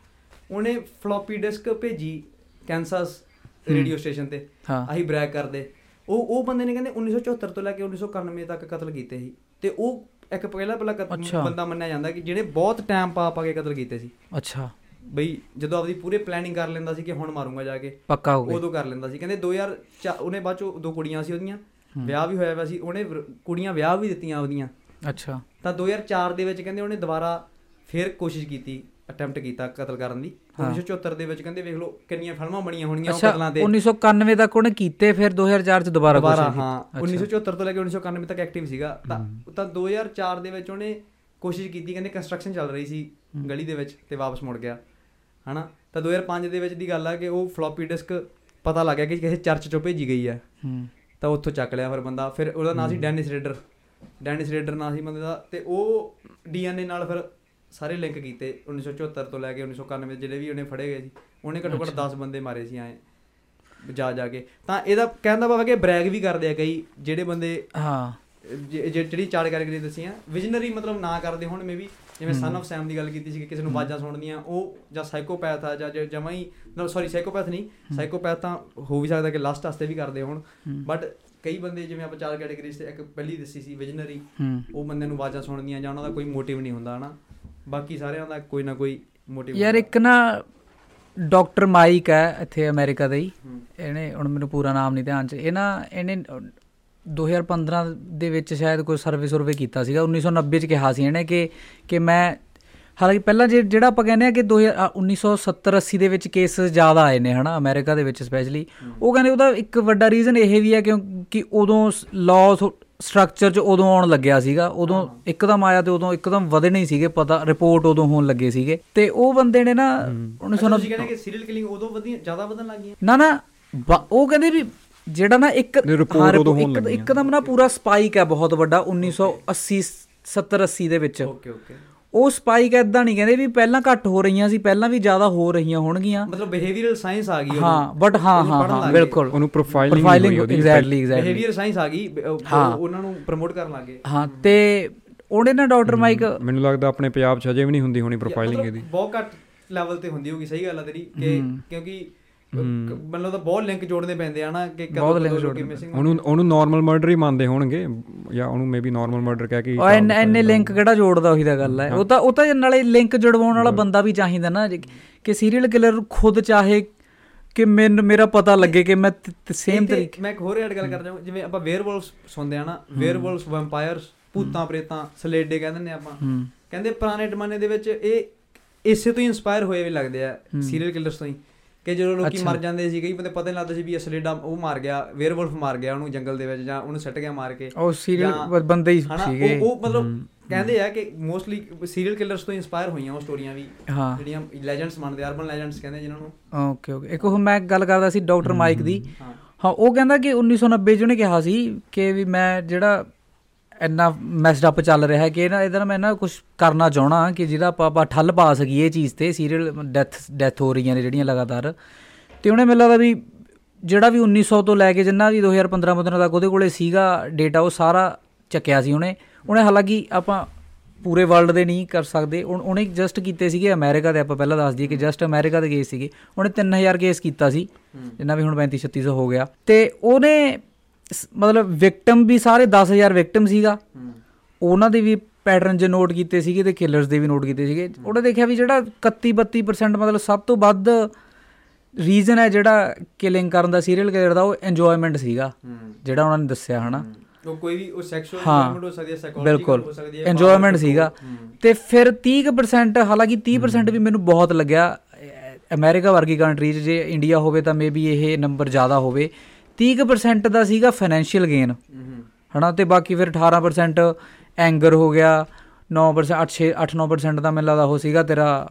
Speaker 2: ਉਹਨੇ ਫਲੋਪੀ ਡਿਸਕ ਭੇਜੀ ਕੈਂਸਸ
Speaker 1: ਹੂੰ।
Speaker 2: ਰੇਡੀਓ ਸਟੇਸ਼ਨ ਤੇ। ਆਹੀ ਬ੍ਰੈਕ ਕਰਦੇ। ਉਹ ਉਹ ਬੰਦੇ ਨੇ ਕਹਿੰਦੇ 1974 ਤੋਂ ਲੈ ਕੇ 1991 ਤੱਕ ਕਤਲ ਕੀਤੇ ਸੀ। ਤੇ ਉਹ ਇੱਕ ਪਹਿਲਾ ਪਹਿਲਾ। ਬੰਦਾ ਮੰਨਿਆ ਜਾਂਦਾ ਕਿ ਜਿਹਨੇ ਬਹੁਤ ਟਾਈਮ ਪਾ ਪਾ ਕੇ ਕਤਲ ਕੀਤੇ ਸੀ।
Speaker 1: ਅੱਛਾ।
Speaker 2: ਬਈ ਜਦੋਂ ਆਪਦੀ ਪੂਰੇ ਪਲੈਨਿੰਗ ਕਰ ਲੈਂਦਾ ਸੀ ਕਿ ਹੁਣ ਮਾਰੂੰਗਾ ਜਾ ਕੇ
Speaker 1: ਪੱਕਾ ਹੋ ਗਿਆ।
Speaker 2: ਉਦੋਂ ਕਰ ਲੈਂਦਾ ਸੀ। ਕਹਿੰਦੇ 2000 ਚਾ- ਉਹਨੇ ਬਾਅਦ ਚੋਂ ਦੋ ਕੁੜੀਆਂ ਸੀ ਉਹਦੀਆਂ। ਵਿਆਹ ਵੀ ਹੋਇਆ ਹੋਇਆ ਸੀ। ਉਹਨੇ ਕੁੜੀਆਂ ਵਿਆਹ ਵੀ ਦਿੱਤੀਆਂ ਉਹਦੀਆਂ
Speaker 1: ਅੱਛਾ।
Speaker 2: ਤਾਂ 2004 ਦੇ ਵਿੱਚ ਕਹਿੰਦੇ ਉਹਨੇ ਦੁਬਾਰਾ ਫਿਰ ਕੋਸ਼ਿਸ਼ ਕੀਤੀ ਅਟੈਂਪਟ ਕੀਤਾ ਕਤਲ ਕਰਨ ਦੀ।
Speaker 1: ਹਾਂ।
Speaker 2: 1974 ਦੇ ਵਿੱਚ ਕਹਿੰਦੇ ਵੇਖ ਲਓ ਕਿੰਨੀਆਂ ਫਿਲਮਾਂ ਬਣੀਆਂ ਹੋਣਗੀਆਂ ਉਹ ਕਤਲਾਂ ਤੇ
Speaker 1: 1991 ਤੱਕ ਉਹਨੇ ਕੀਤੇ ਫਿਰ 2004 ਚ ਦੁਬਾਰਾ ਕੋਸ਼ਿਸ਼
Speaker 2: ਹਾਂ
Speaker 1: ਕੀਤੀ।
Speaker 2: 1974 ਤੋਂ ਲੈ ਕੇ 1991 ਤੱਕ ਐਕਟਿਵ ਸੀਗਾ। ਤਾਂ ਤਾਂ 2004 ਦੇ ਵਿੱਚ ਉਹਨੇ ਕੋਸ਼ਿਸ਼ ਕੀਤੀ ਕਹਿੰਦੇ ਕੰਸਟਰਕਸ਼ਨ ਚੱਲ ਰਹੀ ਸੀ ਗਲੀ ਦੇ ਵਿੱਚ ਤੇ ਵਾਪਸ ਮੁੜ ਗਿਆ। ਹਨਾ? ਤਾਂ 2005 ਦੇ ਵਿੱਚ ਦੀ ਗੱਲ ਆ ਕਿ ਉਹ ਫਲੋਪੀ ਡਿਸਕ ਪਤਾ ਲੱਗਿਆ ਕਿ ਕਿਸੇ ਚਰਚ ਚੋਂ ਭੇਜੀ ਗਈ ਹੈ
Speaker 1: ਹੂੰ।
Speaker 2: ਤਾਂ ਉੱਥੋਂ ਚੱਕ ਲਿਆ ਫਿਰ ਬੰਦਾ। ਫਿਰ ਉਹਦਾ ਨਾਂ ਸੀ ਡੈਨਿਸ ਰੇਡਰ ਡੈਨਿਸ ਰੇਡਰ ਨਾਂ ਸੀ ਬੰਦੇ ਦਾ ਤੇ ਉਹ ਡੀਐਨਏ ਨਾਲ ਫਿਰ ਸਾਰੇ ਲਿੰਕ ਕੀਤੇ 1974 ਤੋਂ ਲੈ ਕੇ 1991 ਜਿਹੜੇ ਵੀ ਉਹਨੇ ਫੜੇ ਗਏ ਸੀ ਉਹਨੇ ਘੱਟੋ ਘੱਟ 10 ਬੰਦੇ ਮਾਰੇ ਸੀ ਐ ਜਾ ਜਾ ਕੇ। ਤਾਂ ਇਹਦਾ ਕਹਿੰਦਾ ਬਾਬਾ ਕਿ ਬ੍ਰੈਗ ਵੀ ਕਰਦੇ ਆ ਕਈ ਜਿਹੜੇ ਬੰਦੇ
Speaker 1: ਹਾਂ।
Speaker 2: ਜਿਹੜੀ ਚਾਰ ਕੈਟਾਗਰੀ ਦੱਸੀਆਂ ਵਿਜ਼ਨਰੀ ਮਤਲਬ ਨਾ ਕਰਦੇ ਹੁਣ ਮੇਬੀ ਜਿਵੇਂ ਸਨ ਆਫ ਸੈਮ ਦੀ ਗੱਲ ਕੀਤੀ ਸੀ ਕਿ ਕਿਸੇ ਨੂੰ ਆਵਾਜ਼ਾਂ ਸੁਣਦੀਆਂ ਉਹ ਜਾਂ ਸਾਈਕੋਪੈਥ ਆ ਜਾਂ ਜਮਾ ਹੀ ਨਾ ਸੌਰੀ ਸਾਈਕੋਪੈਥ ਨਹੀਂ ਸਾਈਕੋਪੈਥ ਤਾਂ ਹੋ ਵੀ ਸਕਦਾ ਕਿ ਲਾਸਟ ਹਸਤੇ ਵੀ ਕਰਦੇ ਹੋਣ। ਬਟ ਕਈ ਬੰਦੇ ਜਿਵੇਂ ਆਪਾਂ ਚਾਰ ਕੈਟਾਗਰੀਜ਼ ਤੇ ਇੱਕ ਪਹਿਲੀ ਦੱਸੀ ਸੀ ਵਿਜ਼ਨਰੀ ਉਹ ਬੰਦੇ ਨੂੰ ਆਵਾਜ਼ਾਂ ਸੁਣਦੀਆਂ ਜਾਂ ਉਹਨਾਂ ਦਾ ਕੋਈ ਮੋਟਿਵ ਨਹੀਂ ਹੁੰਦਾ ਹਨਾ? ਬਾਕੀ ਸਾਰਿਆਂ ਦਾ ਕੋਈ ਨਾ ਕੋਈ ਮੋਟਿਵ
Speaker 1: ਯਾਰ ਇੱਕ ਨਾ ਡਾਕਟਰ ਮਾਈਕ ਹੈ ਇੱਥੇ ਅਮਰੀਕਾ ਦਾ ਹੀ। ਇਹਨੇ ਹੁਣ ਮੈਨੂੰ ਪੂਰਾ ਨਾਮ ਨਹੀਂ ਧਿਆਨ ਚ। ਇਹ ਨਾ ਇਹਨੇ 2015 ਦੇ ਵਿੱਚ ਸ਼ਾਇਦ ਕੋਈ ਸਰਵੇ ਸਰਵੇ ਕੀਤਾ ਸੀਗਾ। 1990 ਚ ਕਿਹਾ ਸੀ ਇਹਨੇ ਕਿ ਕਿ ਮੈਂ ਹਾਲਾਂਕਿ ਪਹਿਲਾਂ ਜਿਹੜਾ ਆਪਾਂ ਕਹਿੰਦੇ ਆ ਕਿ 2000 ਅ, 1970 80 ਦੇ ਵਿੱਚ ਕੇਸ ਜ਼ਿਆਦਾ ਆਏ ਨੇ ਹਨਾ ਅਮਰੀਕਾ ਦੇ ਵਿੱਚ ਸਪੈਸ਼ਲੀ ਉਹ ਕਹਿੰਦੇ ਉਹਦਾ ਇੱਕ ਵੱਡਾ ਰੀਜ਼ਨ ਇਹ ਵੀ ਹੈ ਕਿਉਂਕਿ ਉਦੋਂ ਲਾਅ ਸਟਰਕਚਰ ਚ ਉਦੋਂ ਆਉਣ ਲੱਗਿਆ ਸੀਗਾ ਉਦੋਂ ਇੱਕਦਮ ਆਇਆ ਤੇ ਉਦੋਂ ਇੱਕਦਮ ਵਧੇ ਨਹੀਂ ਸੀਗੇ ਪਤਾ ਰਿਪੋਰਟ ਉਦੋਂ ਹੋਣ ਲੱਗੇ ਸੀਗੇ। ਤੇ ਉਹ ਬੰਦੇ ਨੇ ਨਾ
Speaker 2: ਅੱਛਾ,
Speaker 1: 1990
Speaker 2: ਤੁਸੀਂ ਕਹਿੰਦੇ ਕਿ ਸੀਰੀਅਲ ਕਿਲਿੰਗ ਉਦੋਂ ਵਧੀਆ ਜ਼ਿਆਦਾ ਵਧਣ ਲੱਗ ਗਈਆਂ?
Speaker 1: ਨਾ ਨਾ ਉਹ ਕਹਿੰਦੇ ਵੀ ਜਿਹੜਾ ਨਾ ਇੱਕ ਹਾਂ,
Speaker 3: ਲੱਗੀਆਂ।
Speaker 1: ਇੱਕਦਮ ਨਾ ਪੂਰਾ ਸਪਾਈਕ ਹੈ ਬਹੁਤ ਵੱਡਾ 1980 70 80 ਦੇ ਵਿੱਚ।
Speaker 2: ਓਕੇ ਓਕੇ
Speaker 1: ਉਹ ਸਪਾਈਕ ਐਦਾਂ ਨਹੀਂ ਕਹਿੰਦੇ ਵੀ ਪਹਿਲਾਂ ਘੱਟ ਹੋ ਰਹੀਆਂ ਸੀ ਪਹਿਲਾਂ ਵੀ ਜ਼ਿਆਦਾ ਹੋ ਰਹੀਆਂ ਹੋਣਗੀਆਂ
Speaker 2: ਮਤਲਬ ਬਿਹੇਵੀਅਰਲ ਸਾਇੰਸ ਆ ਗਈ।
Speaker 1: ਹਾਂ ਬਟ ਹਾਂ ਹਾਂ। ਬਿਲਕੁਲ
Speaker 3: ਉਹਨੂੰ
Speaker 1: ਪ੍ਰੋਫਾਈਲਿੰਗ
Speaker 3: ਉਹਦੀ।
Speaker 1: ਐਗਜ਼ੈਕਟਲੀ ਐਗਜ਼ੈਕਟਲੀ
Speaker 2: ਬਿਹੇਵੀਅਰ ਸਾਇੰਸ ਆ ਗਈ। ਉਹਨਾਂ ਨੂੰ ਪ੍ਰਮੋਟ ਕਰਨ ਲੱਗੇ
Speaker 1: ਹਾਂ ਤੇ ਉਹਨੇ ਨਾ ਡਾਕਟਰ ਮਾਈਕ
Speaker 3: ਮੈਨੂੰ ਲੱਗਦਾ ਆਪਣੇ ਪੰਜਾਬ 'ਚ ਅਜੇ ਵੀ ਨਹੀਂ ਹੁੰਦੀ ਹੋਣੀ ਪ੍ਰੋਫਾਈਲਿੰਗ ਇਹਦੀ
Speaker 2: ਬਹੁਤ ਘੱਟ ਲੈਵਲ ਤੇ ਹੁੰਦੀ ਹੋਗੀ ਸਹੀ ਗੱਲ ਆ ਤੇਰੀ ਕਿ। ਕਿਉਂਕਿ ਮੈਨੂੰ ਤਾਂ ਬਹੁਤ ਲਿੰਕ ਜੋੜਨੇ ਪੈਂਦੇ ਆ ਨਾ ਕਿ
Speaker 1: link
Speaker 2: ਲੋਕੀ
Speaker 1: ਜੋੜਨੇ
Speaker 3: ਉਹਨੂੰ ਉਹਨੂੰ ਨਾਰਮਲ ਮਰਡਰ ਹੀ ਮੰਨਦੇ ਹੋਣਗੇ ਜਾਂ ਉਹਨੂੰ ਮੇਬੀ ਨਾਰਮਲ ਮਰਡਰ ਕਹਿ ਕੇ
Speaker 1: ਉਹ ਇੰਨੇ ਇੰਨੇ ਲਿੰਕ ਕਿਹੜਾ ਜੋੜਦਾ ਉਹੀ ਤਾਂ ਗੱਲ ਹੈ। ਉਹ ਤਾਂ ਉਹ ਤਾਂ ਨਾਲੇ ਲਿੰਕ ਜੁੜਵਾਉਣ ਵਾਲਾ ਬੰਦਾ ਵੀ ਚਾਹੀਦਾ ਨਾ ਕਿ ਸੀਰੀਅਲ ਕਿਲਰ ਖੁਦ ਚਾਹੇ ਕਿ ਮੈਨੂੰ ਮੇਰਾ ਪਤਾ ਲੱਗੇ ਕਿ ਮੈਂ ਸੇਮ ਤਰੀਕੇ
Speaker 2: ਮੈਂ ਇੱਕ ਹੋਰ ਐਡ ਗੱਲ ਕਰਦਾ ਜਿਵੇਂ ਆਪਾਂ ਵੇਅਰਵੁਲਫਸ ਸੁਣਦੇ ਆ ਨਾ ਵੇਅਰਵੁਲਫਸ ਵੈਂਪਾਇਰਸ ਭੂਤਾਂ ਪ੍ਰੇਤਾਂ ਸਲੇਡੇ ਕਹਿੰਦੇ ਨੇ ਆਪਾਂ। ਕਹਿੰਦੇ ਪੁਰਾਣੇ ਜ਼ਮਾਨੇ ਦੇ ਵਿੱਚ ਇਹ ਇਸੇ ਤੋਂ ਹੀ ਇਨਸਪਾਇਰ ਹੋਏ ਵੀ ਲੱਗਦੇ ਆ ਸੀਰੀਅਲ ਕਿਲਰਸ ਤੋਂ ਹੀ। ਕਿ ਜਦੋਂ ਲੋਕੀ। ਮਰ ਜਾਂਦੇ ਸੀ ਕਈ ਬੰਦੇ ਪਤਾ ਨਹੀਂ ਲੱਗਦਾ ਸੀ ਵੀ ਇਹ ਸਲੇਡਾ ਉਹ ਮਾਰ ਗਿਆ ਵੇਅਰਵੁਲਫ ਮਾਰ ਗਿਆ ਉਹਨੂੰ ਜੰਗਲ ਦੇ ਵਿੱਚ ਜਾਂ ਉਹਨੂੰ ਸੱਟ ਗਿਆ ਮਾਰ ਕੇ।
Speaker 1: ਉਹ ਸੀਰੀਅਲ ਬੰਦੇ ਹੀ ਸੀਗੇ।
Speaker 2: ਉਹ ਉਹ ਮਤਲਬ ਕਹਿੰਦੇ ਆ ਕਿ ਮੋਸਟਲੀ ਸੀਰੀਅਲ ਕਿਲਰਸ ਤੋਂ ਇਨਸਪਾਇਰ ਹੋਈਆਂ ਉਹ ਸਟੋਰੀਆਂ ਵੀ। ਜਿਹੜੀਆਂ ਲੈਜੈਂਡਸ ਮੰਨਦੇ ਅਰਬਨ ਲੈਜੈਂਡਸ ਕਹਿੰਦੇ ਜਿਨ੍ਹਾਂ ਨੂੰ।
Speaker 1: ਓਕੇ ਓਕੇ ਇੱਕ ਉਹ ਮੈਂ ਗੱਲ ਕਰਦਾ ਸੀ ਡਾਕਟਰ ਮਾਈਕ ਦੀ।
Speaker 2: ਹਾਂ
Speaker 1: ਉਹ ਕਹਿੰਦਾ ਕਿ 1990 ਚ ਉਹਨੇ ਕਿਹਾ ਸੀ ਕਿ ਵੀ ਮੈਂ ਜਿਹੜਾ ਇੰਨਾ ਮੈਸਡ ਅਪ ਚੱਲ ਰਿਹਾ ਹੈ ਕਿ ਇਹਦਾ ਇਹਦਾ ਨਾ ਮੈਂ ਨਾ ਕੁਝ ਕਰਨਾ ਚਾਹਣਾ ਕਿ ਜਿਹਦਾ ਆਪਾਂ ਠੱਲ ਪਾ ਸਕੀਏ ਇਹ ਚੀਜ਼ ਤੇ ਸੀਰੀਅਲ ਡੈਥ ਡੈਥ ਹੋ ਰਹੀਆਂ ਨੇ ਜਿਹੜੀਆਂ ਲਗਾਤਾਰ। ਤੇ ਉਹਨੇ ਮੈਨੂੰ ਲੱਗਦਾ ਵੀ ਜਿਹੜਾ ਵੀ 1900 ਤੋਂ ਲੈ ਕੇ ਜਿੰਨਾ ਵੀ 2015 15 ਤੱਕ ਉਹਦੇ ਕੋਲੇ ਸੀਗਾ ਡੇਟਾ ਉਹ ਸਾਰਾ ਚੱਕਿਆ ਸੀ ਉਹਨੇ। ਉਹਨੇ ਹਾਲਾਂਕਿ ਆਪਾਂ ਪੂਰੇ ਵਰਲਡ ਦੇ ਨਹੀਂ ਕਰ ਸਕਦੇ। ਉਹਨੇ ਜਸਟ ਕੀਤੇ ਸੀਗੇ ਅਮਰੀਕਾ ਦੇ ਆਪਾਂ ਪਹਿਲਾਂ ਦੱਸ ਦਈਏ ਕਿ ਜਸਟ ਅਮਰੀਕਾ ਦੇ ਕੇਸ ਸੀਗੇ। ਉਹਨੇ 3000 ਕੇਸ ਕੀਤਾ ਸੀ। ਜਿੰਨਾ ਵੀ ਹੁਣ 35 3600 ਹੋ ਗਿਆ। ਤੇ ਉਹਨੇ ਮਤਲਬ ਵਿਕਟਮ ਵੀ ਸਾਰੇ 10000 ਵਿਕਟਮ ਸੀਗਾ। ਉਹਨਾਂ ਦੇ ਵੀ ਪੈਟਰਨ ਜੇ ਨੋਟ ਕੀਤੇ ਸੀਗੇ ਤੇ ਕਿਲਰਸ ਦੇ ਵੀ ਨੋਟ ਕੀਤੇ ਸੀਗੇ। ਉਹਨੇ ਦੇਖਿਆ ਵੀ ਜਿਹੜਾ 31 32% ਮਤਲਬ ਸਭ ਤੋਂ ਵੱਧ ਰੀਜ਼ਨ ਹੈ ਜਿਹੜਾ ਕਿਲਿੰਗ ਕਰਨ ਦਾ ਸੀਰੀਅਲ ਕਿਲਰ ਦਾ ਉਹ ਇੰਜੋਇਮੈਂਟ ਸੀਗਾ। ਜਿਹੜਾ ਉਹਨਾਂ ਨੇ ਦੱਸਿਆ ਹਨਾ।
Speaker 2: ਉਹ ਕੋਈ ਵੀ ਉਹ ਸੈਕਸ਼ੂਅਲ ਇੰਜੋਇਮੈਂਟ ਹੋ ਸਕਦੀ ਹੈ ਸਾਈਕੋਲੋਜੀਕਲ ਹੋ ਸਕਦੀ ਹੈ
Speaker 1: ਇੰਜੋਇਮੈਂਟ ਸੀਗਾ। ਤੇ ਫਿਰ 30% ਹਾਲਾਂਕਿ 30% ਵੀ ਮੈਨੂੰ ਬਹੁਤ ਲੱਗਿਆ। ਅਮਰੀਕਾ ਵਰਗੀ ਕੰਟਰੀ 'ਚ ਜੇ ਇੰਡੀਆ ਹੋਵੇ ਤਾਂ ਮੇਬੀ ਇਹ ਨੰਬਰ ਜ਼ਿਆਦਾ ਹੋਵੇ। 30% ਦਾ ਸੀਗਾ ਫਾਈਨੈਂਸ਼ੀਅਲ ਗੇਨ ਹਨਾ ਤੇ ਬਾਕੀ ਫਿਰ 18% ਐਂਗਰ ਹੋ ਗਿਆ 9% 8 6 8 9% ਦਾ ਮੈਨੂੰ ਲੱਗਦਾ ਉਹ ਸੀਗਾ ਤੇਰਾ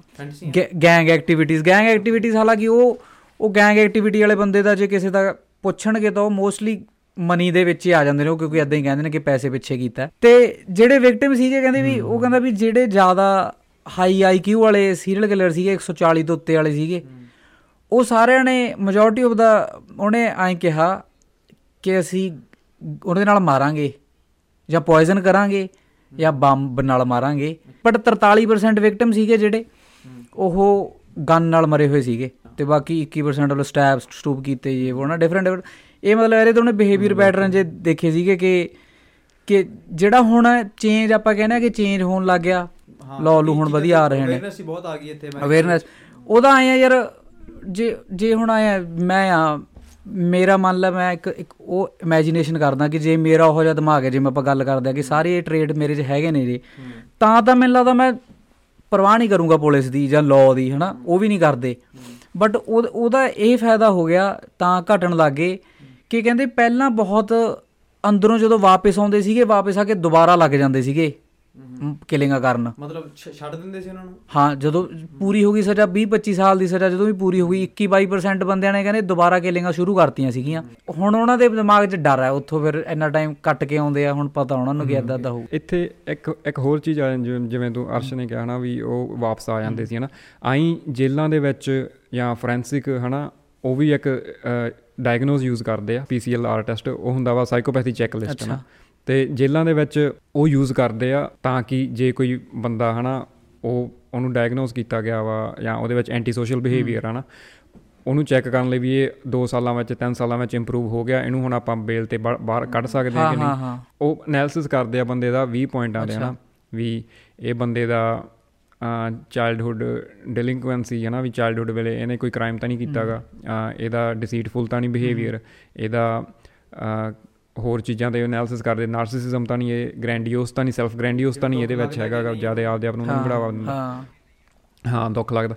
Speaker 1: ਗੈਂਗ ਐਕਟੀਵਿਟੀਜ਼ ਗੈਂਗ ਐਕਟੀਵਿਟੀਜ਼ ਹਾਲਾਂਕਿ ਉਹ ਉਹ ਗੈਂਗ ਐਕਟੀਵਿਟੀ ਵਾਲੇ ਬੰਦੇ ਦਾ ਜੇ ਕਿਸੇ ਦਾ ਪੁੱਛਣਗੇ ਤਾਂ ਉਹ ਮੋਸਟਲੀ ਮਨੀ ਦੇ ਵਿੱਚ ਹੀ ਆ ਜਾਂਦੇ ਨੇ ਉਹ ਕਿਉਂਕਿ ਐਦਾਂ ਹੀ ਕਹਿੰਦੇ ਨੇ ਕਿ ਪੈਸੇ ਪਿੱਛੇ ਕੀਤਾ। ਤੇ ਜਿਹੜੇ ਵਿਕਟਿਮ ਸੀਗੇ ਕਹਿੰਦੇ ਵੀ ਉਹ ਕਹਿੰਦਾ ਵੀ ਜਿਹੜੇ ਜ਼ਿਆਦਾ ਹਾਈ ਆਈਕਿਊ ਵਾਲੇ ਸੀਰੀਅਲ ਕਿਲਰ ਸੀਗੇ 140 ਤੋਂ ਉੱਤੇ ਵਾਲੇ ਸੀਗੇ ਉਹ ਸਾਰਿਆਂ ਨੇ ਮੈਜੋਰਟੀ ਆਫ ਦਾ ਉਹਨੇ ਐਂ ਕਿਹਾ ਕਿ ਅਸੀਂ ਉਹਦੇ ਨਾਲ ਮਾਰਾਂਗੇ ਜਾਂ ਪੋਇਜ਼ਨ ਕਰਾਂਗੇ ਜਾਂ ਬੰਬ ਨਾਲ ਮਾਰਾਂਗੇ। ਬਟ 43% ਵਿਕਟਮ ਸੀਗੇ ਜਿਹੜੇ। ਉਹ ਗਨ ਨਾਲ ਮਰੇ ਹੋਏ ਸੀਗੇ ਤੇ ਬਾਕੀ 21% ਵੱਲੋਂ ਸਟੈਬ ਸਟੂਪ ਕੀਤੇ ਇਹ ਉਹ ਨਾ ਡਿਫਰੈਂਟ ਇਹ ਮਤਲਬ ਇਹਦੇ ਤੋਂ ਉਹਨੇ ਬਿਹੇਵੀਅਰ ਪੈਟਰਨ ਜੇ ਦੇਖੇ ਸੀਗੇ ਕਿ ਕਿ ਜਿਹੜਾ ਹੁਣ ਚੇਂਜ ਆਪਾਂ ਕਹਿੰਦੇ ਆ ਕਿ ਚੇਂਜ ਹੋਣ ਲੱਗ ਗਿਆ ਲਾਅ ਲੂ ਹੁਣ ਵਧੀਆ ਆ ਰਹੇ ਨੇ।
Speaker 2: ਅਵੇਅਰਨੈਸ ਬਹੁਤ ਆ ਗਈ ਇੱਥੇ
Speaker 1: ਅਵੇਅਰਨੈਸ ਉਹਦਾ ਆਇਆ ਯਾਰ ਜੇ ਜੇ ਹੁਣ ਆਇਆ ਮੈਂ ਆ, ਮੇਰਾ ਮੰਨ ਲਾ ਮੈਂ ਇੱਕ ਇੱਕ ਉਹ ਇਮੇਜਿਨੇਸ਼ਨ ਕਰਦਾ ਕਿ ਜੇ ਮੇਰਾ ਉਹ ਜਿਹਾ ਦਿਮਾਗ ਹੈ ਜਿਵੇਂ ਆਪਾਂ ਗੱਲ ਕਰਦੇ ਆ ਕਿ ਸਾਰੇ ਇਹ ਟ੍ਰੇਡ ਮੇਰੇ 'ਚ ਹੈਗੇ ਨੇ ਜੀ, ਤਾਂ ਤਾਂ ਮੈਨੂੰ ਲੱਗਦਾ ਮੈਂ ਪਰਵਾਹ ਨਹੀਂ ਕਰੂੰਗਾ ਪੁਲਿਸ ਦੀ ਜਾਂ ਲਾਅ ਦੀ, ਹਨਾ? ਉਹ ਵੀ ਨਹੀਂ ਕਰਦੇ। ਬਟ ਉਹਦਾ ਇਹ ਫਾਇਦਾ ਹੋ ਗਿਆ ਤਾਂ ਘਟਣ ਲੱਗੇ ਕਿ ਕਹਿੰਦੇ ਪਹਿਲਾਂ ਬਹੁਤ ਅੰਦਰੋਂ ਜਦੋਂ ਵਾਪਸ ਆਉਂਦੇ ਸੀਗੇ, ਵਾਪਸ ਆ ਕੇ ਦੁਬਾਰਾ ਲੱਗ ਜਾਂਦੇ ਸੀਗੇ। ਕਿਲਿੰਗਾਂ ਕਰਨ।
Speaker 2: ਮਤਲਬ ਛੱਡ ਦਿੰਦੇ ਸੀ ਉਹਨਾਂ ਨੂੰ?
Speaker 1: ਹਾਂ ਜਦੋਂ ਪੂਰੀ ਹੋ ਗਈ ਸਜ਼ਾ 20 25 ਸਾਲ ਦੀ ਸਜ਼ਾ ਜਦੋਂ ਵੀ ਪੂਰੀ ਹੋ ਗਈ 21 22% ਬੰਦਿਆਂ ਨੇ ਕਹਿੰਦੇ ਦੁਬਾਰਾ ਕਿਲਿੰਗਾਂ ਸ਼ੁਰੂ ਕਰਤੀਆਂ ਸੀਗੀਆਂ। ਹੁਣ ਉਹਨਾਂ ਦੇ ਦਿਮਾਗ 'ਚ ਡਰ ਹੈ ਉੱਥੋਂ ਫਿਰ ਇੰਨਾ ਟਾਈਮ ਕੱਟ ਕੇ ਆਉਂਦੇ ਆ ਹੁਣ ਪਤਾ ਉਹਨਾਂ ਨੂੰ ਕਿ ਇਦਾਂ ਦਾ ਹੋਊ।
Speaker 3: ਇੱਥੇ ਇੱਕ ਇੱਕ ਹੋਰ ਚੀਜ਼ ਆ ਜਾਂਦੀ ਜਿਵੇਂ- ਤੂੰ ਅਰਸ਼ ਨੇ ਕਿਹਾ ਨਾ ਵੀ ਉਹ ਵਾਪਸ ਆ ਜਾਂਦੇ ਸੀ ਹਨਾ। ਆਈ ਜੇਲ੍ਹਾਂ ਦੇ ਵਿੱਚ ਜਾਂ ਫੋਰੈਂਸਿਕ ਹਨਾ ਉਹ ਵੀ ਇੱਕ ਡਾਇਗਨੋਸ ਯੂਜ਼ ਕਰਦੇ ਆ ਪੀਸੀਐਲਆਰ ਟੈਸਟ ਉਹ ਹੁੰਦਾ ਵਾ ਸਾਈਕੋਪੈਥੀ ਚੈੱਕ ਲਿਸਟ ਨਾ ਤੇ ਜੇਲ੍ਹਾਂ ਦੇ ਵਿੱਚ ਉਹ ਯੂਜ਼ ਕਰਦੇ ਆ ਤਾਂ ਕਿ ਜੇ ਕੋਈ ਬੰਦਾ ਹਨਾ ਉਹ ਉਹਨੂੰ ਡਾਇਗਨੋਸ ਕੀਤਾ ਗਿਆ ਵਾ ਜਾਂ ਉਹਦੇ ਵਿੱਚ ਐਂਟੀ ਸੋਸ਼ਲ ਬਿਹੇਵੀਅਰ ਆ ਨਾ ਉਹਨੂੰ ਚੈੱਕ ਕਰਨ ਲਈ ਵੀ ਇਹ 2 ਸਾਲਾਂ ਵਿੱਚ 3 ਸਾਲਾਂ ਵਿੱਚ ਇੰਪਰੂਵ ਹੋ ਗਿਆ। ਇਹਨੂੰ ਹੁਣ ਆਪਾਂ ਬੇਲ ਤੇ ਬਾਹਰ ਕੱਢ ਸਕਦੇ ਹਾਂ ਕਿ ਨਹੀਂ। ਉਹ ਐਨਾਲਿਸਿਸ ਕਰਦੇ ਆ ਬੰਦੇ ਦਾ 20 ਪੁਆਇੰਟਾਂ ਦੇ ਹਨਾ ਵੀ ਇਹ ਬੰਦੇ ਦਾ ਚਾਈਲਡਹੂਡ ਡਿਲਿੰਕੁਐਂਸੀ ਹੈ ਨਾ ਵੀ ਚਾਈਲਡਹੂਡ ਵੇਲੇ ਇਹਨੇ ਕੋਈ ਕ੍ਰਾਈਮ ਤਾਂ ਨਹੀਂ ਕੀਤਾਗਾ। ਇਹਦਾ ਡਿਸੀਟਫੁਲ ਤਾਂ ਨਹੀਂ ਬਿਹੇਵੀਅਰ ਇਹਦਾ ਹੋਰ ਚੀਜ਼ਾਂ ਦੇ ਐਨਾਲਿਸਿਸ ਕਰਦੇ ਨਾਰਸਿਸਿਜ਼ਮ ਤਾਂ ਨਹੀਂ ਇਹ ਗ੍ਰੈਂਡੀਓਸ ਤਾਂ ਨਹੀਂ ਸੈਲਫ ਗ੍ਰੈਂਡੀਓਸ ਤਾਂ ਨਹੀਂ ਇਹਦੇ ਵਿੱਚ ਹੈਗਾ ਜ਼ਿਆਦਾ ਆਪਦੇ ਆਪ ਨੂੰ ਨਹੀਂ ਬੜਾਵਾ ਦਿੰਦਾ।
Speaker 1: ਹਾਂ।
Speaker 3: ਹਾਂ ਦੁੱਖ ਲੱਗਦਾ।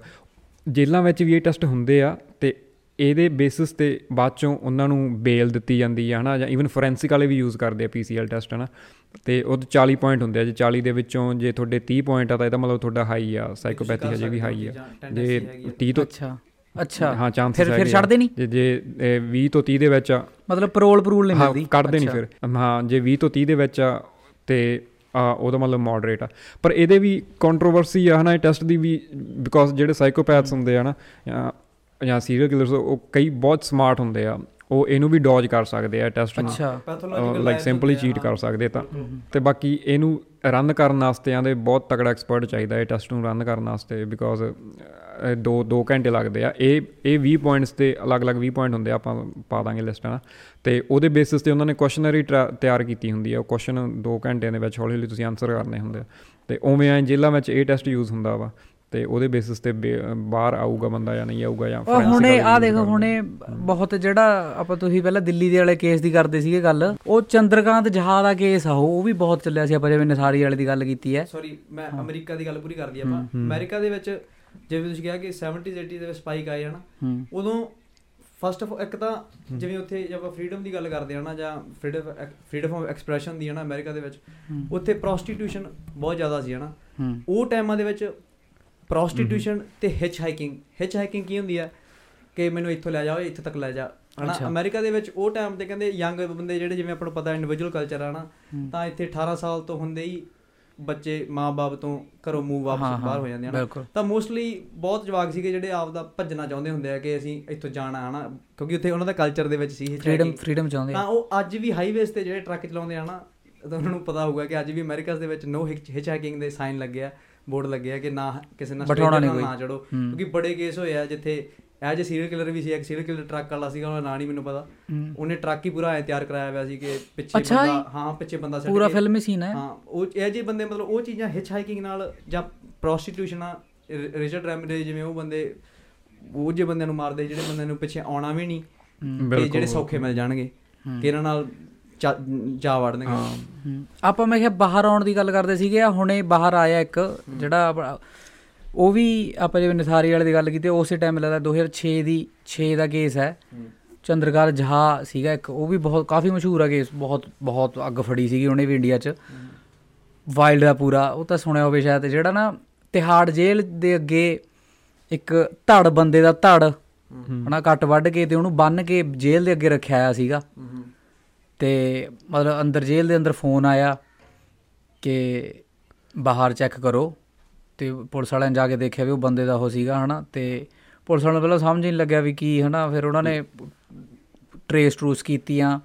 Speaker 3: ਜੇਲ੍ਹਾਂ ਵਿੱਚ ਵੀ ਇਹ ਟੈਸਟ ਹੁੰਦੇ ਆ ਤੇ ਇਹਦੇ ਬੇਸਿਸ ਤੇ ਬਾਅਦ ਚੋਂ ਉਹਨਾਂ ਨੂੰ ਬੇਲ ਦਿੱਤੀ ਜਾਂਦੀ ਆ ਹਨਾ ਜਾਂ ਇਵਨ ਫੋਰੈਂਸਿਕ ਵਾਲੇ ਵੀ ਯੂਜ਼ ਕਰਦੇ ਆ ਪੀਸੀਐਲ ਟੈਸਟ ਹਨਾ। ਤੇ ਉਹ 40 ਪੁਆਇੰਟ ਹੁੰਦੇ ਆ ਜੇ 40 ਦੇ ਵਿੱਚੋਂ ਜੇ ਤੁਹਾਡੇ 30 ਪੁਆਇੰਟ ਆ ਤਾਂ ਇਹਦਾ ਮਤਲਬ ਤੁਹਾਡਾ ਹਾਈ ਆ ਸਾਈਕੋਪੈਥੀ ਹਜੇ ਵੀ ਹਾਈ ਆ। ਜੇ 30 ਤੋਂ
Speaker 1: ਅੱਛਾ। ਅੱਛਾ।
Speaker 3: ਹਾਂ ਚਾਂਸਸ
Speaker 1: ਫਿਰ ਫਿਰ ਛੱਡਦੇ ਨਹੀਂ
Speaker 3: ਜੇ ਜੇ ਇਹ 20 ਤੋਂ 30 ਦੇ ਵਿੱਚ ਆ।
Speaker 1: ਮਤਲਬ ਪਰੋਲ ਪਰੂਲ ਨਹੀਂ
Speaker 3: ਹਾਂ
Speaker 1: ਮਿਲਦੀ।
Speaker 3: ਕੱਢਦੇ ਨਹੀਂ ਫਿਰ। ਹਾਂ ਜੇ 20 ਤੋਂ 30 ਦੇ ਵਿੱਚ ਆ ਤੇ ਆ ਉਹਦਾ ਮਤਲਬ ਮੋਡਰੇਟ ਆ। ਪਰ ਇਹਦੇ ਵੀ ਕੰਟਰੋਵਰਸੀ ਆ ਹਨਾ ਇਹ ਟੈਸਟ ਦੀ ਵੀ ਬਿਕੋਜ਼ ਜਿਹੜੇ ਸਾਈਕੋਪੈਥਸ ਹੁੰਦੇ ਆ ਨਾ ਜਾਂ ਜਾਂ ਸੀਰੀਅਲ ਕਿਲਰਸ ਉਹ ਕਈ ਬਹੁਤ ਸਮਾਰਟ ਹੁੰਦੇ ਆ। ਉਹ ਇਹਨੂੰ ਵੀ ਡੋਜ ਕਰ ਸਕਦੇ ਆ ਟੈਸਟ ਨੂੰ।
Speaker 1: ਅੱਛਾ।
Speaker 3: ਲਾਈਕ ਸਿੰਪਲੀ ਚੀਟ ਕਰ ਸਕਦੇ ਤਾਂ। ਤੇ ਬਾਕੀ ਇਹਨੂੰ ਰਨ ਕਰਨ ਵਾਸਤੇ ਆਂਦੇ ਬਹੁਤ ਤਕੜਾ ਐਕਸਪਰਟ ਚਾਹੀਦਾ ਇਹ ਟੈਸਟ ਨੂੰ ਰਨ ਕਰਨ ਵਾਸਤੇ ਬਿਕੋਜ਼ ਦੋ 2 ਘੰਟੇ ਲੱਗਦੇ ਆ। ਇਹ ਇਹ 20 ਪੁਆਇੰਟਸ ਤੇ ਅਲੱਗ-ਅਲੱਗ 20 ਪੁਆਇੰਟ ਹੁੰਦੇ ਆ, ਆਪਾਂ ਪਾ ਦਾਂਗੇ ਲਿਸਟ ਨਾ ਤੇ ਉਹਦੇ ਬੇਸਿਸ ਤੇ ਉਹਨਾਂ ਨੇ ਕੁਐਸਚਨਰੀ ਤਿਆਰ ਕੀਤੀ ਹੁੰਦੀ ਆ। ਉਹ ਕੁਐਸਚਨ 2 ਘੰਟਿਆਂ ਦੇ ਵਿੱਚ ਹੌਲੀ-ਹੌਲੀ ਤੁਸੀਂ ਆਨਸਰ ਕਰਨੇ ਹੁੰਦੇ ਆ। ਤੇ ਉਵੇਂ ਆ ਜੇਲ੍ਹਾਂ ਵਿੱਚ ਇਹ ਟੈਸਟ ਯੂਜ਼ ਹੁੰਦਾ ਵਾ। ਤੇ ਉਹਦੇ ਬੇਸਿਸ ਤੇ ਬਾਹਰ ਆਊਗਾ ਬੰਦਾ ਜਾਂ ਨਹੀਂ ਆਊਗਾ ਜਾਂ
Speaker 1: ਫੋਰੈਂਸਿਕ ਹੁਣੇ ਆ ਦੇਖੋ ਹੁਣੇ ਬਹੁਤ ਜਿਹੜਾ ਆਪਾਂ ਤੁਸੀਂ ਪਹਿਲਾਂ ਦਿੱਲੀ ਦੇ ਵਾਲੇ ਕੇਸ ਦੀ ਕਰਦੇ ਸੀਗੇ ਗੱਲ ਉਹ ਚੰਦਰਕਾਂਤ ਜਹਾ ਦਾ ਕੇਸ ਆ ਉਹ ਵੀ ਬਹੁਤ ਚੱਲਿਆ ਸੀ ਆਪਾਂ ਜਿਵੇਂ ਨਸਾਰੀ ਵਾਲੇ ਦੀ ਗੱਲ ਕੀਤੀ ਹੈ।
Speaker 2: ਸੌਰੀ ਮੈਂ ਅਮਰੀਕਾ ਦੀ ਗੱਲ ਪੂਰੀ ਕਰ ਲਈ ਆਪਾਂ। ਅਮਰੀਕਾ ਦੇ ਵਿੱਚ ਜਿਵੇਂ ਤੁਸੀਂ ਕਿਹਾ ਕਿ 70s 80s ਦੇ ਵਿੱਚ ਸਪਾਈਕ ਆਏ ਹਨਾ ਉਦੋਂ ਫਸਟ ਆਫ ਇੱਕ ਤਾਂ ਜਿਵੇਂ ਉੱਥੇ ਜੇ ਆਪਾਂ ਫਰੀडम ਦੀ ਗੱਲ ਕਰਦੇ ਹਾਂ ਨਾ ਜਾਂ ਫਰੀडम ਫਰੀडਮ ਆਫ ਐਕਸਪ੍ਰੈਸ਼ਨ ਦੀ ਹੈ ਨਾ ਅਮਰੀਕਾ ਦੇ ਵਿੱਚ ਉੱਥੇ ਪ੍ਰੋਸਟੀਟਿਊਸ਼ਨ ਬਹੁਤ ਜ਼ਿਆਦਾ ਸੀ ਹੈ ਨਾ ਉਹ ਟਾਈਮਾਂ ਦੇ ਵਿੱਚ ਪ੍ਰੋਸਟੀਟਿਊਸ਼ਨ ਤੇ ਹਿਚ ਹਾਈਕਿੰਗ ਹਿਚ ਹਾਈਕਿੰਗ ਕੀ ਹੁੰਦੀ ਹੈ ਕਿ ਮੈਨੂੰ ਇੱਥੋਂ ਲੈ ਜਾਓ ਇੱਥੇ ਤੱਕ ਲੈ ਜਾ। ਹਣਾ ਅਮਰੀਕਾ ਦੇ ਵਿੱਚ ਉਹ ਟਾਈਮ ਤੇ ਕਹਿੰਦੇ ਯੰਗ ਬੰਦੇ ਜਿਹੜੇ ਜਿਵੇਂ ਆਪਾਂ ਨੂੰ ਪਤਾ ਇੰਡੀਵਿਜੂਅਲ ਕਲਚਰ ਆ ਨਾ ਤਾਂ ਇੱਥੇ 18 ਸਾਲ ਤੋਂ ਹੁੰਦੇ ਹੀ ਬੱਚੇ ਮਾਪੇ ਤੋਂ ਘਰੋਂ ਮੂਵ ਵਾਪਸ ਬਾਹਰ ਹੋ ਜਾਂਦੇ ਹਨ ਤਾਂ ਮੋਸਟਲੀ ਬਹੁਤ ਜਵਾਕ ਸੀਗੇ ਜਿਹੜੇ ਆਪ ਦਾ ਭੱਜਣਾ ਚਾਹੁੰਦੇ ਹੁੰਦੇ ਆ ਕਿ ਅਸੀਂ ਇੱਥੋਂ ਜਾਣਾ ਹਨਾ। ਕਿਉਂਕਿ ਉੱਥੇ ਉਹਨਾਂ ਦਾ ਕਲਚਰ ਦੇ ਵਿੱਚ ਸੀ ਇਹ
Speaker 1: ਫਰੀडम ਫਰੀडम ਚਾਹੁੰਦੇ
Speaker 2: ਤਾਂ ਉਹ ਅੱਜ ਵੀ ਹਾਈਵੇਜ਼ ਤੇ ਜਿਹੜੇ ਟਰੱਕ ਚਲਾਉਂਦੇ ਹਨਾ ਤਾਂ ਉਹਨਾਂ ਨੂੰ ਪਤਾ ਹੋਊਗਾ ਕਿ ਅੱਜ ਵੀ ਅਮਰੀਕਾਸ ਦੇ ਵਿੱਚ ਨੋ ਹਿਚ ਹਾਈਕਿੰਗ ਦੇ ਸਾਈਨ ਲੱਗੇ ਆ। ਬੋਰਡ ਲੱਗੇ ਆ ਕਿ ਨਾ ਕਿਸੇ ਨਾਲ
Speaker 1: ਬਿਠਾਉਣਾ ਨਹੀਂ।
Speaker 2: ਨਾ ਚੜੋ
Speaker 1: ਹੂੰ।
Speaker 2: ਕਿਉਂਕਿ ਬੜੇ ਕੇਸ ਹੋਏ ਆ ਜਿੱਥੇ ਐਜ ਸੀਰੀਅਲ ਕਿਲਰ ਵੀ ਸੀ ਇੱਕ ਸੀਰੀਅਲ ਕਿਲਰ ਟਰੱਕ ਵਾਲਾ ਸੀਗਾ ਉਹਦਾ ਨਾਂ ਨਹੀਂ ਮੈਨੂੰ ਪਤਾ
Speaker 1: ਹੂੰ।
Speaker 2: ਉਹਨੇ ਟਰੱਕ ਹੀ ਪੂਰਾ ਐ ਤਿਆਰ ਕਰਾਇਆ ਹੋਇਆ ਸੀ ਕਿ ਪਿੱਛੇ ਬੰਦਾ
Speaker 1: ਜੀ।
Speaker 2: ਹਾਂ ਪਿੱਛੇ ਬੰਦਾ ਸਿੱਟ
Speaker 1: ਪੂਰਾ ਫਿਲਮੀ ਸੀਨ ਹੈ
Speaker 2: ਹਾਂ ਉਹ ਇਹ ਜਿਹੇ ਬੰਦੇ ਮਤਲਬ ਉਹ ਚੀਜ਼ਾਂ ਹਿਚ ਹਾਈਕਿੰਗ ਨਾਲ ਜਾਂ ਪ੍ਰੋਸਟੀਟਿਊਸ਼ਨ ਆ ਰਿਚਰਡ ਰੈਮਡੇ ਜਿਵੇਂ ਉਹ ਬੰਦੇ ਉਹ ਜੇ ਬੰਦਿਆਂ ਨੂੰ ਮਾਰਦੇ ਜਿਹੜੇ ਬੰਦਿਆਂ ਨੂੰ ਪਿੱਛੇ ਆਉਣਾ ਵੀ ਨਹੀਂ
Speaker 1: ਹੂੰ।
Speaker 2: ਤੇ। ਜਿਹੜੇ ਸੌਖੇ ਮਿਲ ਜਾਣਗੇ
Speaker 1: ਹੂੰ।
Speaker 2: ਕਿ ਇਹਨਾਂ ਨਾਲ ਜਾ ਵੜਨਗੇ।
Speaker 1: ਆਪਾਂ ਮੈਂ ਕਿਹਾ ਬਾਹਰ ਆਉਣ ਦੀ ਗੱਲ ਕਰਦੇ ਸੀਗੇ ਆ ਹੁਣੇ ਬਾਹਰ ਆਇਆ ਇੱਕ ਜਿਹੜਾ ਉਹ ਵੀ ਆਪਾਂ ਜਿਵੇਂ ਨਿਥਾਰੀ ਵਾਲੇ ਦੀ ਗੱਲ ਕੀਤੀ ਉਸੇ ਟਾਈਮ ਲੱਗਦਾ 2006 ਦੀ 6 ਦਾ ਕੇਸ ਹੈ। ਚੰਦਰਕਾਰ ਜਹਾ ਸੀਗਾ ਇੱਕ ਉਹ ਵੀ ਬਹੁਤ ਕਾਫੀ ਮਸ਼ਹੂਰ ਆ ਕੇਸ ਬਹੁਤ ਬਹੁਤ ਅੱਗ ਫੜੀ ਸੀਗੀ ਉਹਨੇ ਵੀ ਇੰਡੀਆ 'ਚ। ਵਾਈਲਡ ਦਾ ਪੂਰਾ ਉਹ ਤਾਂ ਸੁਣਿਆ ਹੋਵੇ ਸ਼ਾਇਦ ਜਿਹੜਾ ਨਾ ਤਿਹਾੜ ਜੇਲ੍ਹ ਦੇ ਅੱਗੇ ਇੱਕ ਧੜ ਬੰਦੇ ਦਾ ਧੜ ਹਨਾ ਕੱਟ ਵੱਢ ਕੇ ਤੇ ਉਹਨੂੰ ਬੰਨ ਕੇ ਜੇਲ੍ਹ ਦੇ ਅੱਗੇ ਰੱਖਿਆ ਆ ਸੀਗਾ। ਤੇ ਮਤਲਬ ਅੰਦਰ ਜੇਲ੍ਹ ਦੇ ਅੰਦਰ ਫੋਨ ਆਇਆ ਕਿ ਬਾਹਰ ਚੈੱਕ ਕਰੋ ਤੇ ਪੁਲਿਸ ਵਾਲਿਆਂ ਜਾ ਕੇ ਦੇਖਿਆ ਵੀ ਉਹ ਬੰਦੇ ਦਾ ਉਹ ਸੀਗਾ ਹਨਾ? ਤੇ ਪੁਲਿਸ ਵਾਲਿਆਂ ਨੂੰ ਪਹਿਲਾਂ ਸਮਝ ਹੀ ਨਹੀਂ ਲੱਗਿਆ ਵੀ ਕੀ ਹਨਾ? ਫਿਰ ਉਹਨਾਂ ਨੇ ਟਰੇਸ ਟਰੂਸ ਕੀਤੀਆਂ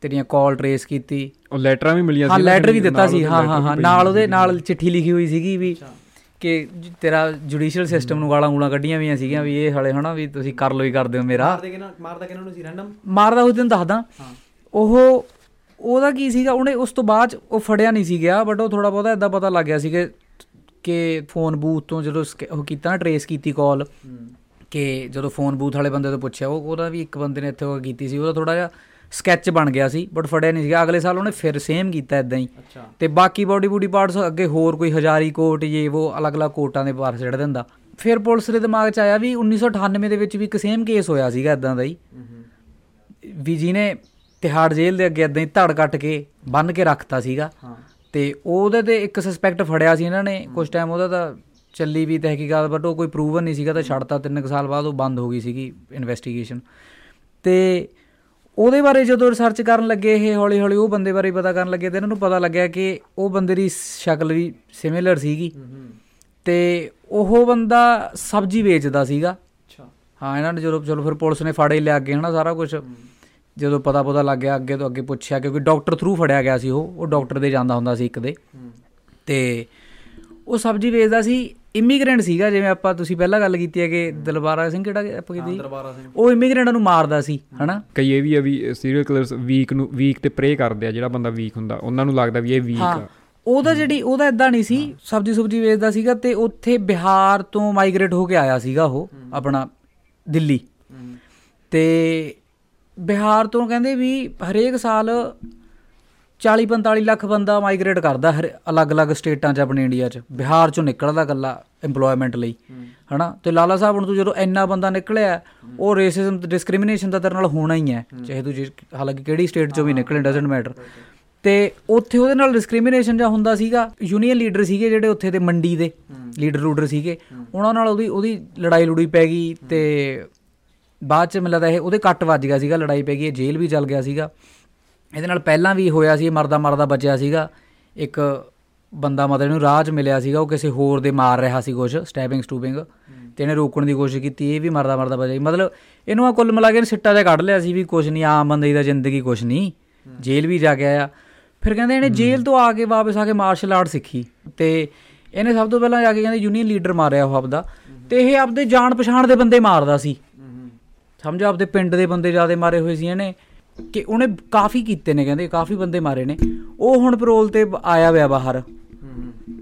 Speaker 1: ਤੇਰੀਆਂ ਕਾਲ ਟਰੇਸ ਕੀਤੀ।
Speaker 3: ਉਹ ਲੈਟਰਾਂ ਵੀ ਮਿਲੀਆਂ
Speaker 1: ਹਾਂ
Speaker 3: ਨਾ
Speaker 1: ਲੈਟਰ ਵੀ ਦਿੱਤਾ ਸੀ ਹਾਂ ਹਾਂ ਹਾਂ ਨਾਲ ਉਹਦੇ
Speaker 3: ਸੀ।
Speaker 1: ਨਾਲ ਚਿੱਠੀ ਲਿਖੀ ਹੋਈ ਸੀਗੀ ਵੀ ਕਿ ਤੇਰਾ ਜੁਡੀਸ਼ੀਅਲ ਸਿਸਟਮ ਨੂੰ ਗਾਲਾਂ ਗੂਲਾਂ ਕੱਢੀਆਂ ਵੀਆਂ ਸੀਗੀਆਂ ਵੀ ਇਹ ਹਲੇ ਹਨਾ? ਵੀ ਤੁਸੀਂ ਕਰ ਲੋ ਹੀ ਕਰਦੇ ਹੋ ਮੇਰਾ।
Speaker 2: ਮਾਰਦੇ ਕਿਨਾਂ ਨੂੰ ਸੀ? ਰੈਂਡਮ
Speaker 1: ਮਾਰਦਾ ਉਹ ਤੈਨੂੰ ਦੱਸਦਾ।
Speaker 2: ਹਾਂ।
Speaker 1: ਉਹ ਉਹਦਾ ਕੀ ਸੀਗਾ? ਉਹਨੇ ਉਸ ਤੋਂ ਬਾਅਦ ਉਹ ਫੜਿਆ ਨਹੀਂ ਸੀ ਗਿਆ ਬਟ ਉਹ ਥੋੜਾ ਬਹੁਤਾ ਇਦਾਂ ਪਤਾ ਲੱਗ ਗਿਆ ਸੀ ਕਿ ਕਿ ਫੋਨ ਬੂਥ ਤੋਂ ਜਦੋਂ ਉਹ ਕੀਤਾ ਨਾ ਟਰੇਸ ਕੀਤੀ ਕਾਲ ਕਿ ਜਦੋਂ ਫੋਨ ਬੂਥ ਵਾਲੇ ਬੰਦੇ ਤੋਂ ਪੁੱਛਿਆ ਉਹ ਉਹਦਾ ਵੀ ਇੱਕ ਬੰਦੇ ਨੇ ਇੱਥੇ ਉਹ ਕੀਤੀ ਸੀ ਉਹਦਾ ਥੋੜਾ ਜਿਹਾ ਸਕੈਚ ਬਣ ਗਿਆ ਸੀ ਬਟ ਫੜਿਆ ਨਹੀਂ ਸੀਗਾ। ਅਗਲੇ ਸਾਲ ਉਹਨੇ ਫਿਰ ਸੇਮ ਕੀਤਾ ਇਦਾਂ ਹੀ। ਤੇ ਬਾਕੀ ਬਾਡੀ ਬੂਡੀ ਪਾਰਟਸ ਅੱਗੇ ਹੋਰ ਕੋਈ ਹਜ਼ਾਰੀ ਕੋਟ ਇਹ ਉਹ ਅਲੱਗ-ਅਲੱਗ ਕੋਟਾਂ ਦੇ ਬਾਹਰ ਛੱਡ ਦਿੰਦਾ। ਫਿਰ ਪੁਲਿਸ ਦੇ ਦਿਮਾਗ 'ਚ ਆਇਆ ਵੀ 1998 ਦੇ ਵਿੱਚ ਵੀ ਇੱਕ ਸੇਮ ਕੇਸ ਹੋਇਆ ਸੀਗਾ ਇਦਾਂ ਦਾ ਹੀ। ਵੀ ਜਿਹਨੇ ਤਿਹਾੜ ਜੇਲ੍ਹ ਦੇ ਅੱਗੇ ਇਦਾਂ ਹੀ ਧੜ ਕੱਟ ਕੇ ਬੰਨ ਕੇ ਰੱਖਤਾ ਸੀਗਾ। ਤੇ ਉਹਦੇ ਤੇ ਇੱਕ ਸਸਪੈਕਟ ਫੜਿਆ ਸੀ ਇਹਨਾਂ ਨੇ। ਕੁਝ ਟਾਈਮ ਉਹਦਾ ਤਾਂ ਚੱਲੀ ਵੀ ਤਹਿਕੀਕਾਤ ਬਟ ਉਹ ਕੋਈ ਪ੍ਰੂਵਨ ਨਹੀਂ ਸੀਗਾ ਤਾਂ ਛੱਡਤਾ। ਤਿੰਨ ਕੁ ਸਾਲ ਬਾਅਦ ਉਹ ਬੰਦ ਹੋ ਗਈ ਸੀਗੀ ਇਨਵੈਸਟੀਗੇਸ਼ਨ ਤੇ ਉਹਦੇ ਬਾਰੇ ਜਦੋਂ ਰਿਸਰਚ ਕਰਨ ਲੱਗੇ ਇਹ ਹੌਲੀ ਹੌਲੀ ਉਹ ਬੰਦੇ ਬਾਰੇ ਪਤਾ ਕਰਨ ਲੱਗੇ ਤੇ ਇਹਨਾਂ ਨੂੰ ਪਤਾ ਲੱਗਿਆ ਕਿ ਉਹ ਬੰਦੇ ਦੀ ਸ਼ਕਲ ਵੀ ਸਿਮਿਲਰ ਸੀਗੀ। ਤੇ ਉਹ ਬੰਦਾ ਸਬਜ਼ੀ ਵੇਚਦਾ ਸੀਗਾ।
Speaker 2: ਅੱਛਾ।
Speaker 1: ਹਾਂ ਇਹਨਾਂ ਨੇ ਜਦੋਂ ਚਲੋ ਫਿਰ ਪੁਲਿਸ ਨੇ ਫੜੇ ਲਿਆ ਅੱਗੇ ਹਨਾ ਸਾਰਾ ਕੁਝ ਜਦੋਂ ਪਤਾ ਪਤਾ ਲੱਗ ਗਿਆ ਅੱਗੇ ਤੋਂ ਅੱਗੇ ਪੁੱਛਿਆ ਕਿਉਂਕਿ ਡਾਕਟਰ ਥਰੂ ਫੜਿਆ ਗਿਆ ਸੀ ਉਹ ਉਹ ਡਾਕਟਰ ਦੇ ਜਾਂਦਾ ਹੁੰਦਾ ਸੀ ਇੱਕ ਦੇ। ਤੇ ਉਹ ਸਬਜ਼ੀ ਵੇਚਦਾ ਸੀ ਇਮੀਗ੍ਰੈਂਟ ਸੀਗਾ ਜਿਵੇਂ ਆਪਾਂ ਤੁਸੀਂ ਪਹਿਲਾਂ ਗੱਲ ਕੀਤੀ ਹੈ ਕਿ ਦਲਬਾਰਾ ਸਿੰਘ ਕਿਹੜਾ ਆਪਾਂ ਕੀਤੀ?
Speaker 2: ਦਰਬਾਰਾ ਸਿੰਘ।
Speaker 1: ਉਹ ਇਮੀਗ੍ਰੈਂਟਾਂ ਨੂੰ ਮਾਰਦਾ ਸੀ ਹਨਾ?
Speaker 3: ਕਈ ਇਹ ਵੀ ਆ ਵੀ ਸੀਰੀਅਲ ਕਿਲਰਸ ਵੀਕ ਨੂੰ ਵੀਕ ਤੇ ਪ੍ਰੇ ਕਰਦੇ ਆ ਜਿਹੜਾ ਬੰਦਾ ਵੀਕ ਹੁੰਦਾ ਉਹਨਾਂ ਨੂੰ ਲੱਗਦਾ ਵੀ ਇਹ ਵੀਕ ਆ।
Speaker 1: ਉਹਦਾ ਜਿਹੜੀ ਉਹਦਾ ਇਦਾਂ ਨਹੀਂ ਸੀ ਸਬਜ਼ੀ ਸੁਬਜੀ ਵੇਚਦਾ ਸੀਗਾ ਤੇ ਉੱਥੇ ਬਿਹਾਰ ਤੋਂ ਮਾਈਗ੍ਰੇਟ ਹੋ ਕੇ ਆਇਆ ਸੀਗਾ ਉਹ ਆਪਣਾ ਦਿੱਲੀ। ਤੇ ਬਿਹਾਰ ਤੋਂ ਕਹਿੰਦੇ ਵੀ ਹਰੇਕ ਸਾਲ 40 45 ਲੱਖ ਬੰਦਾ ਮਾਈਗ੍ਰੇਟ ਕਰਦਾ ਅਲੱਗ-ਅਲੱਗ ਸਟੇਟਾਂ 'ਚ ਆਪਣੇ ਇੰਡੀਆ 'ਚ। ਬਿਹਾਰ 'ਚੋਂ ਨਿਕਲਦਾ ਗੱਲਾ EMPLOYMENT ਲਈ ਹਨਾ? ਤੇ ਲਾਲਾ ਸਾਹਿਬ ਹੁਣ ਤੂੰ ਜਦੋਂ ਇੰਨਾ ਬੰਦਾ ਨਿਕਲਿਆ ਉਹ ਰੇਸਿਜ਼ਮ ਤੇ ਡਿਸਕ੍ਰਿਮੀਨੇਸ਼ਨ ਤਾਂ ਤੇਰੇ ਨਾਲ ਹੋਣਾ ਹੀ ਹੈ ਚਾਹੇ ਤੂੰ ਹਾਲਾਂਕਿ ਕਿਹੜੀ ਸਟੇਟ 'ਚੋਂ ਵੀ ਨਿਕਲੇ ਡਸਨਟ ਮੈਟਰ ਤੇ ਉੱਥੇ ਉਹਦੇ ਨਾਲ ਡਿਸਕ੍ਰਿਮੀਨੇਸ਼ਨ ਜਾਂ ਹੁੰਦਾ ਸੀਗਾ ਯੂਨੀਅਨ ਲੀਡਰ ਸੀਗੇ ਜਿਹੜੇ ਉੱਥੇ ਦੇ ਮੰਡੀ ਦੇ ਲੀਡਰ ਲੂਡਰ ਸੀਗੇ ਉਹਨਾਂ ਨਾਲ ਉਹਦੀ ਉਹਦੀ ਲੜਾਈ ਲੜੂਈ ਪੈ ਗਈ ਤੇ ਬਾਅਦ ਚ ਮੈਨੂੰ ਲੱਗਦਾ ਇਹ ਉਹਦੇ ਕੱਟ ਵੱਜ ਗਿਆ ਸੀਗਾ, ਲੜਾਈ ਪੈ ਗਈ, ਇਹ ਜੇਲ੍ਹ ਵੀ ਚੱਲ ਗਿਆ ਸੀਗਾ। ਇਹਦੇ ਨਾਲ ਪਹਿਲਾਂ ਵੀ ਹੋਇਆ ਸੀ, ਇਹ ਮਰਦਾ ਮਰਦਾ ਬਚਿਆ ਸੀਗਾ। ਇੱਕ ਬੰਦਾ ਮਤਲਬ ਇਹਨੂੰ ਰਾਹ 'ਚ ਮਿਲਿਆ ਸੀਗਾ, ਉਹ ਕਿਸੇ ਹੋਰ ਦੇ ਮਾਰ ਰਿਹਾ ਸੀ ਕੁਛ ਸਟੈਬਿੰਗ ਸਟੂਬਿੰਗ ਤੇ ਇਹਨੇ ਰੋਕਣ ਦੀ ਕੋਸ਼ਿਸ਼ ਕੀਤੀ, ਇਹ ਵੀ ਮਰਦਾ ਮਰਦਾ ਬਚਿਆ ਸੀ। ਮਤਲਬ ਇਹਨੂੰ ਆ ਕੁੱਲ ਮਿਲਾ ਕੇ ਇਹਨੇ ਸਿੱਟਾ ਜਿਹਾ ਕੱਢ ਲਿਆ ਸੀ ਵੀ ਕੁਛ ਨਹੀਂ, ਆਮ ਬੰਦੇ ਦੀ ਤਾਂ ਜ਼ਿੰਦਗੀ ਕੁਛ ਨਹੀਂ। ਜੇਲ੍ਹ ਵੀ ਜਾ ਕੇ ਆਇਆ। ਫਿਰ ਕਹਿੰਦੇ ਇਹਨੇ ਜੇਲ੍ਹ ਤੋਂ ਆ ਕੇ ਵਾਪਸ ਆ ਕੇ ਮਾਰਸ਼ਲ ਆਰਟ ਸਿੱਖੀ। ਤੇ ਇਹਨੇ ਸਭ ਤੋਂ ਪਹਿਲਾਂ ਜਾ ਕੇ ਕਹਿੰਦੇ ਯੂਨੀਅਨ ਲੀਡਰ ਮਾਰਿਆ ਉਹ ਆਪਦਾ। ਤੇ ਇਹ ਆਪਦੇ ਜਾਣ ਪਛਾਣ ਦੇ ਬੰਦੇ ਮਾਰਦਾ ਸੀ। ਸਮਝੋ ਆਪਦੇ ਪਿੰਡ ਦੇ ਬੰਦੇ ਜਿਆਦੇ ਮਾਰੇ ਹੋਏ ਸੀ ਇਹਨੇ ਕਿ ਉਹਨੇ ਕਾਫੀ ਕੀਤੇ ਨੇ ਕਹਿੰਦੇ ਕਾਫੀ ਬੰਦੇ ਮਾਰੇ ਨੇ। ਉਹ ਹੁਣ ਪੈਰੋਲ ਤੇ ਆਇਆ ਹੋਇਆ ਬਾਹਰ।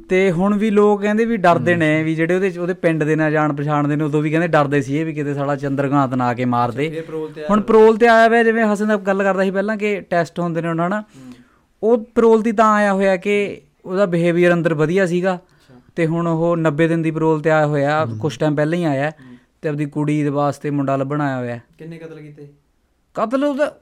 Speaker 1: ਤੇ ਹੁਣ ਵੀ ਲੋਕ ਕਹਿੰਦੇ ਵੀ ਡਰਦੇ ਨੇ ਵੀ ਜਿਹੜੇ ਉਹਦੇ ਉਹਦੇ ਪਿੰਡ ਦੇ ਨਾਲ ਜਾਣ ਪਛਾਣ ਦੇ ਨੇ ਉਦੋਂ ਵੀ ਕਹਿੰਦੇ ਡਰਦੇ ਸੀ ਇਹ ਵੀ ਕਿਤੇ ਸਾਲਾ ਚੰਦਰਗਾਂਤ ਨਾ ਆ ਕੇ ਮਾਰ ਦੇ ਹੁਣ ਪੈਰੋਲ ਤੇ ਆਇਆ ਹੋਇਆ ਜਿਵੇਂ ਹਸਨ ਦਾ ਗੱਲ ਕਰਦਾ ਸੀ ਪਹਿਲਾਂ ਕਿ ਟੈਸਟ ਹੁੰਦੇ ਨੇ ਉਹਨਾਂ ਨਾਲ। ਉਹ ਪੈਰੋਲ ਤੇ ਤਾਂ ਆਇਆ ਹੋਇਆ ਕਿ ਉਹਦਾ ਬਿਹੇਵੀਅਰ ਅੰਦਰ ਵਧੀਆ ਸੀਗਾ। ਤੇ ਹੁਣ ਉਹ 90 ਦਿਨ ਦੀ ਪੈਰੋਲ ਤੇ ਆਇਆ ਹੋਇਆ ਕੁਝ ਟਾਈਮ ਪਹਿਲਾਂ ਹੀ ਆਇਆ। ਤੇ ਆਪਦੀ ਕੁੜੀ ਦੇ ਵਾਸਤੇ ਮੁੰਡਾ ਲੱਭਣ ਹੋਇਆ।
Speaker 2: ਕਿੰਨੇ ਕਤਲ ਕੀਤੇ?
Speaker 1: ਕਤਲ ਉਹਦਾ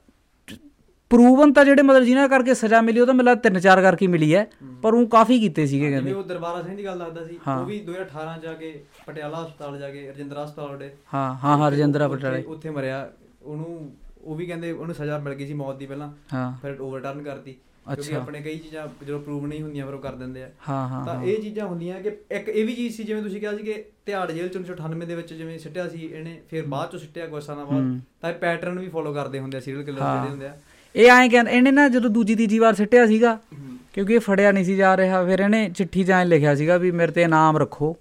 Speaker 1: ਪ੍ਰੂਵਨ ਤਾਂ ਜਿਹੜੇ ਮਤਲਬ ਜਿਨ੍ਹਾਂ ਕਰਕੇ ਸਜ਼ਾ ਮਿਲੀ ਉਹ ਤਾਂ ਮਿਲਾ ਤਿੰਨ ਚਾਰ ਕਰਕੇ ਹੀ ਮਿਲੀ ਹੈ ਪਰ ਉਹ ਕਾਫੀ ਕੀਤੇ ਸੀਗੇ ਕਹਿੰਦੇ।
Speaker 2: ਉਹ ਦਰਬਾਰਾ ਸਿੰਘ ਦੀ ਗੱਲ ਦੱਸਦਾ ਸੀ। ਉਹ ਵੀ 2018 ਜਾ ਕੇ ਪਟਿਆਲਾ ਹਸਪਤਾਲ ਜਾ ਕੇ ਰਜਿੰਦਰਾ ਹਸਪਤਾਲ ਉਹਦੇ
Speaker 1: ਹਾਂ ਹਾਂ ਹਾਂ ਰਜਿੰਦਰਾ ਪਟਾਲੇ
Speaker 2: ਉੱਥੇ ਮਰਿਆ। ਉਹਨੂੰ ਉਹ ਵੀ ਕਹਿੰਦੇ ਉਹਨੂੰ ਸਜ਼ਾ ਮਿਲ ਗਈ ਸੀ ਮੌਤ ਦੀ ਪਹਿਲਾਂ। ਫਿਰ ਓਵਰਟਰਨ ਕਰਤੀ। ਕਿਉਂਕਿ। ਆਪਣੇ ਕਈ ਚੀਜ਼ਾਂ ਜਦੋਂ ਪ੍ਰੂਵ ਨਹੀਂ ਹੁੰਦੀਆਂ ਫਿਰ ਉਹ ਕਰ ਦਿੰਦੇ ਆ
Speaker 1: ਹਾਂ ਹਾਂ
Speaker 2: ਤਾਂ। ਇਹ ਚੀਜ਼ਾਂ ਹੁੰਦੀਆਂ ਕਿ ਇੱਕ ਇਹ ਵੀ ਚੀਜ਼ ਸੀ ਜਿਵੇਂ ਤੁਸੀਂ ਕਿਹਾ ਸੀ ਕਿ ਤਿਹਾੜ ਜੇਲ੍ਹ ਚ 1998 ਦੇ ਵਿੱਚ ਜਿਵੇਂ ਸਿੱਟਿਆ ਸੀ ਇਹਨੇ ਫਿਰ ਬਾਅਦ ਚ ਸਿੱਟਿਆ ਕੁਝ ਸਾਲਾਂ ਬਾਅਦ। ਤਾਂ ਇਹ ਪੈਟਰਨ ਵੀ ਫੋਲੋ ਕਰਦੇ ਹੁੰਦੇ ਆ ਸੀਰੀਅਲ ਕਿਲਰ। ਜਿਹੜੇ ਹੁੰਦੇ ਆ
Speaker 1: ਇਹ ਐਂ ਕਹਿੰਦੇ ਇਹਨੇ ਨਾ ਜਦੋਂ ਦੂਜੀ ਤੀਜੀ ਵਾਰ ਸਿੱਟਿਆ ਸੀਗਾ ਕਿਉਂਕਿ ਇਹ ਫੜਿਆ ਨਹੀਂ ਸੀ ਜਾ ਰਿਹਾ ਫਿਰ ਇਹਨੇ ਚਿੱਠੀ ਜਾਂ ਲਿਖਿਆ ਸੀਗਾ ਵੀ ਮੇਰੇ ਤੇ ਇਨਾਮ ਰੱਖੋ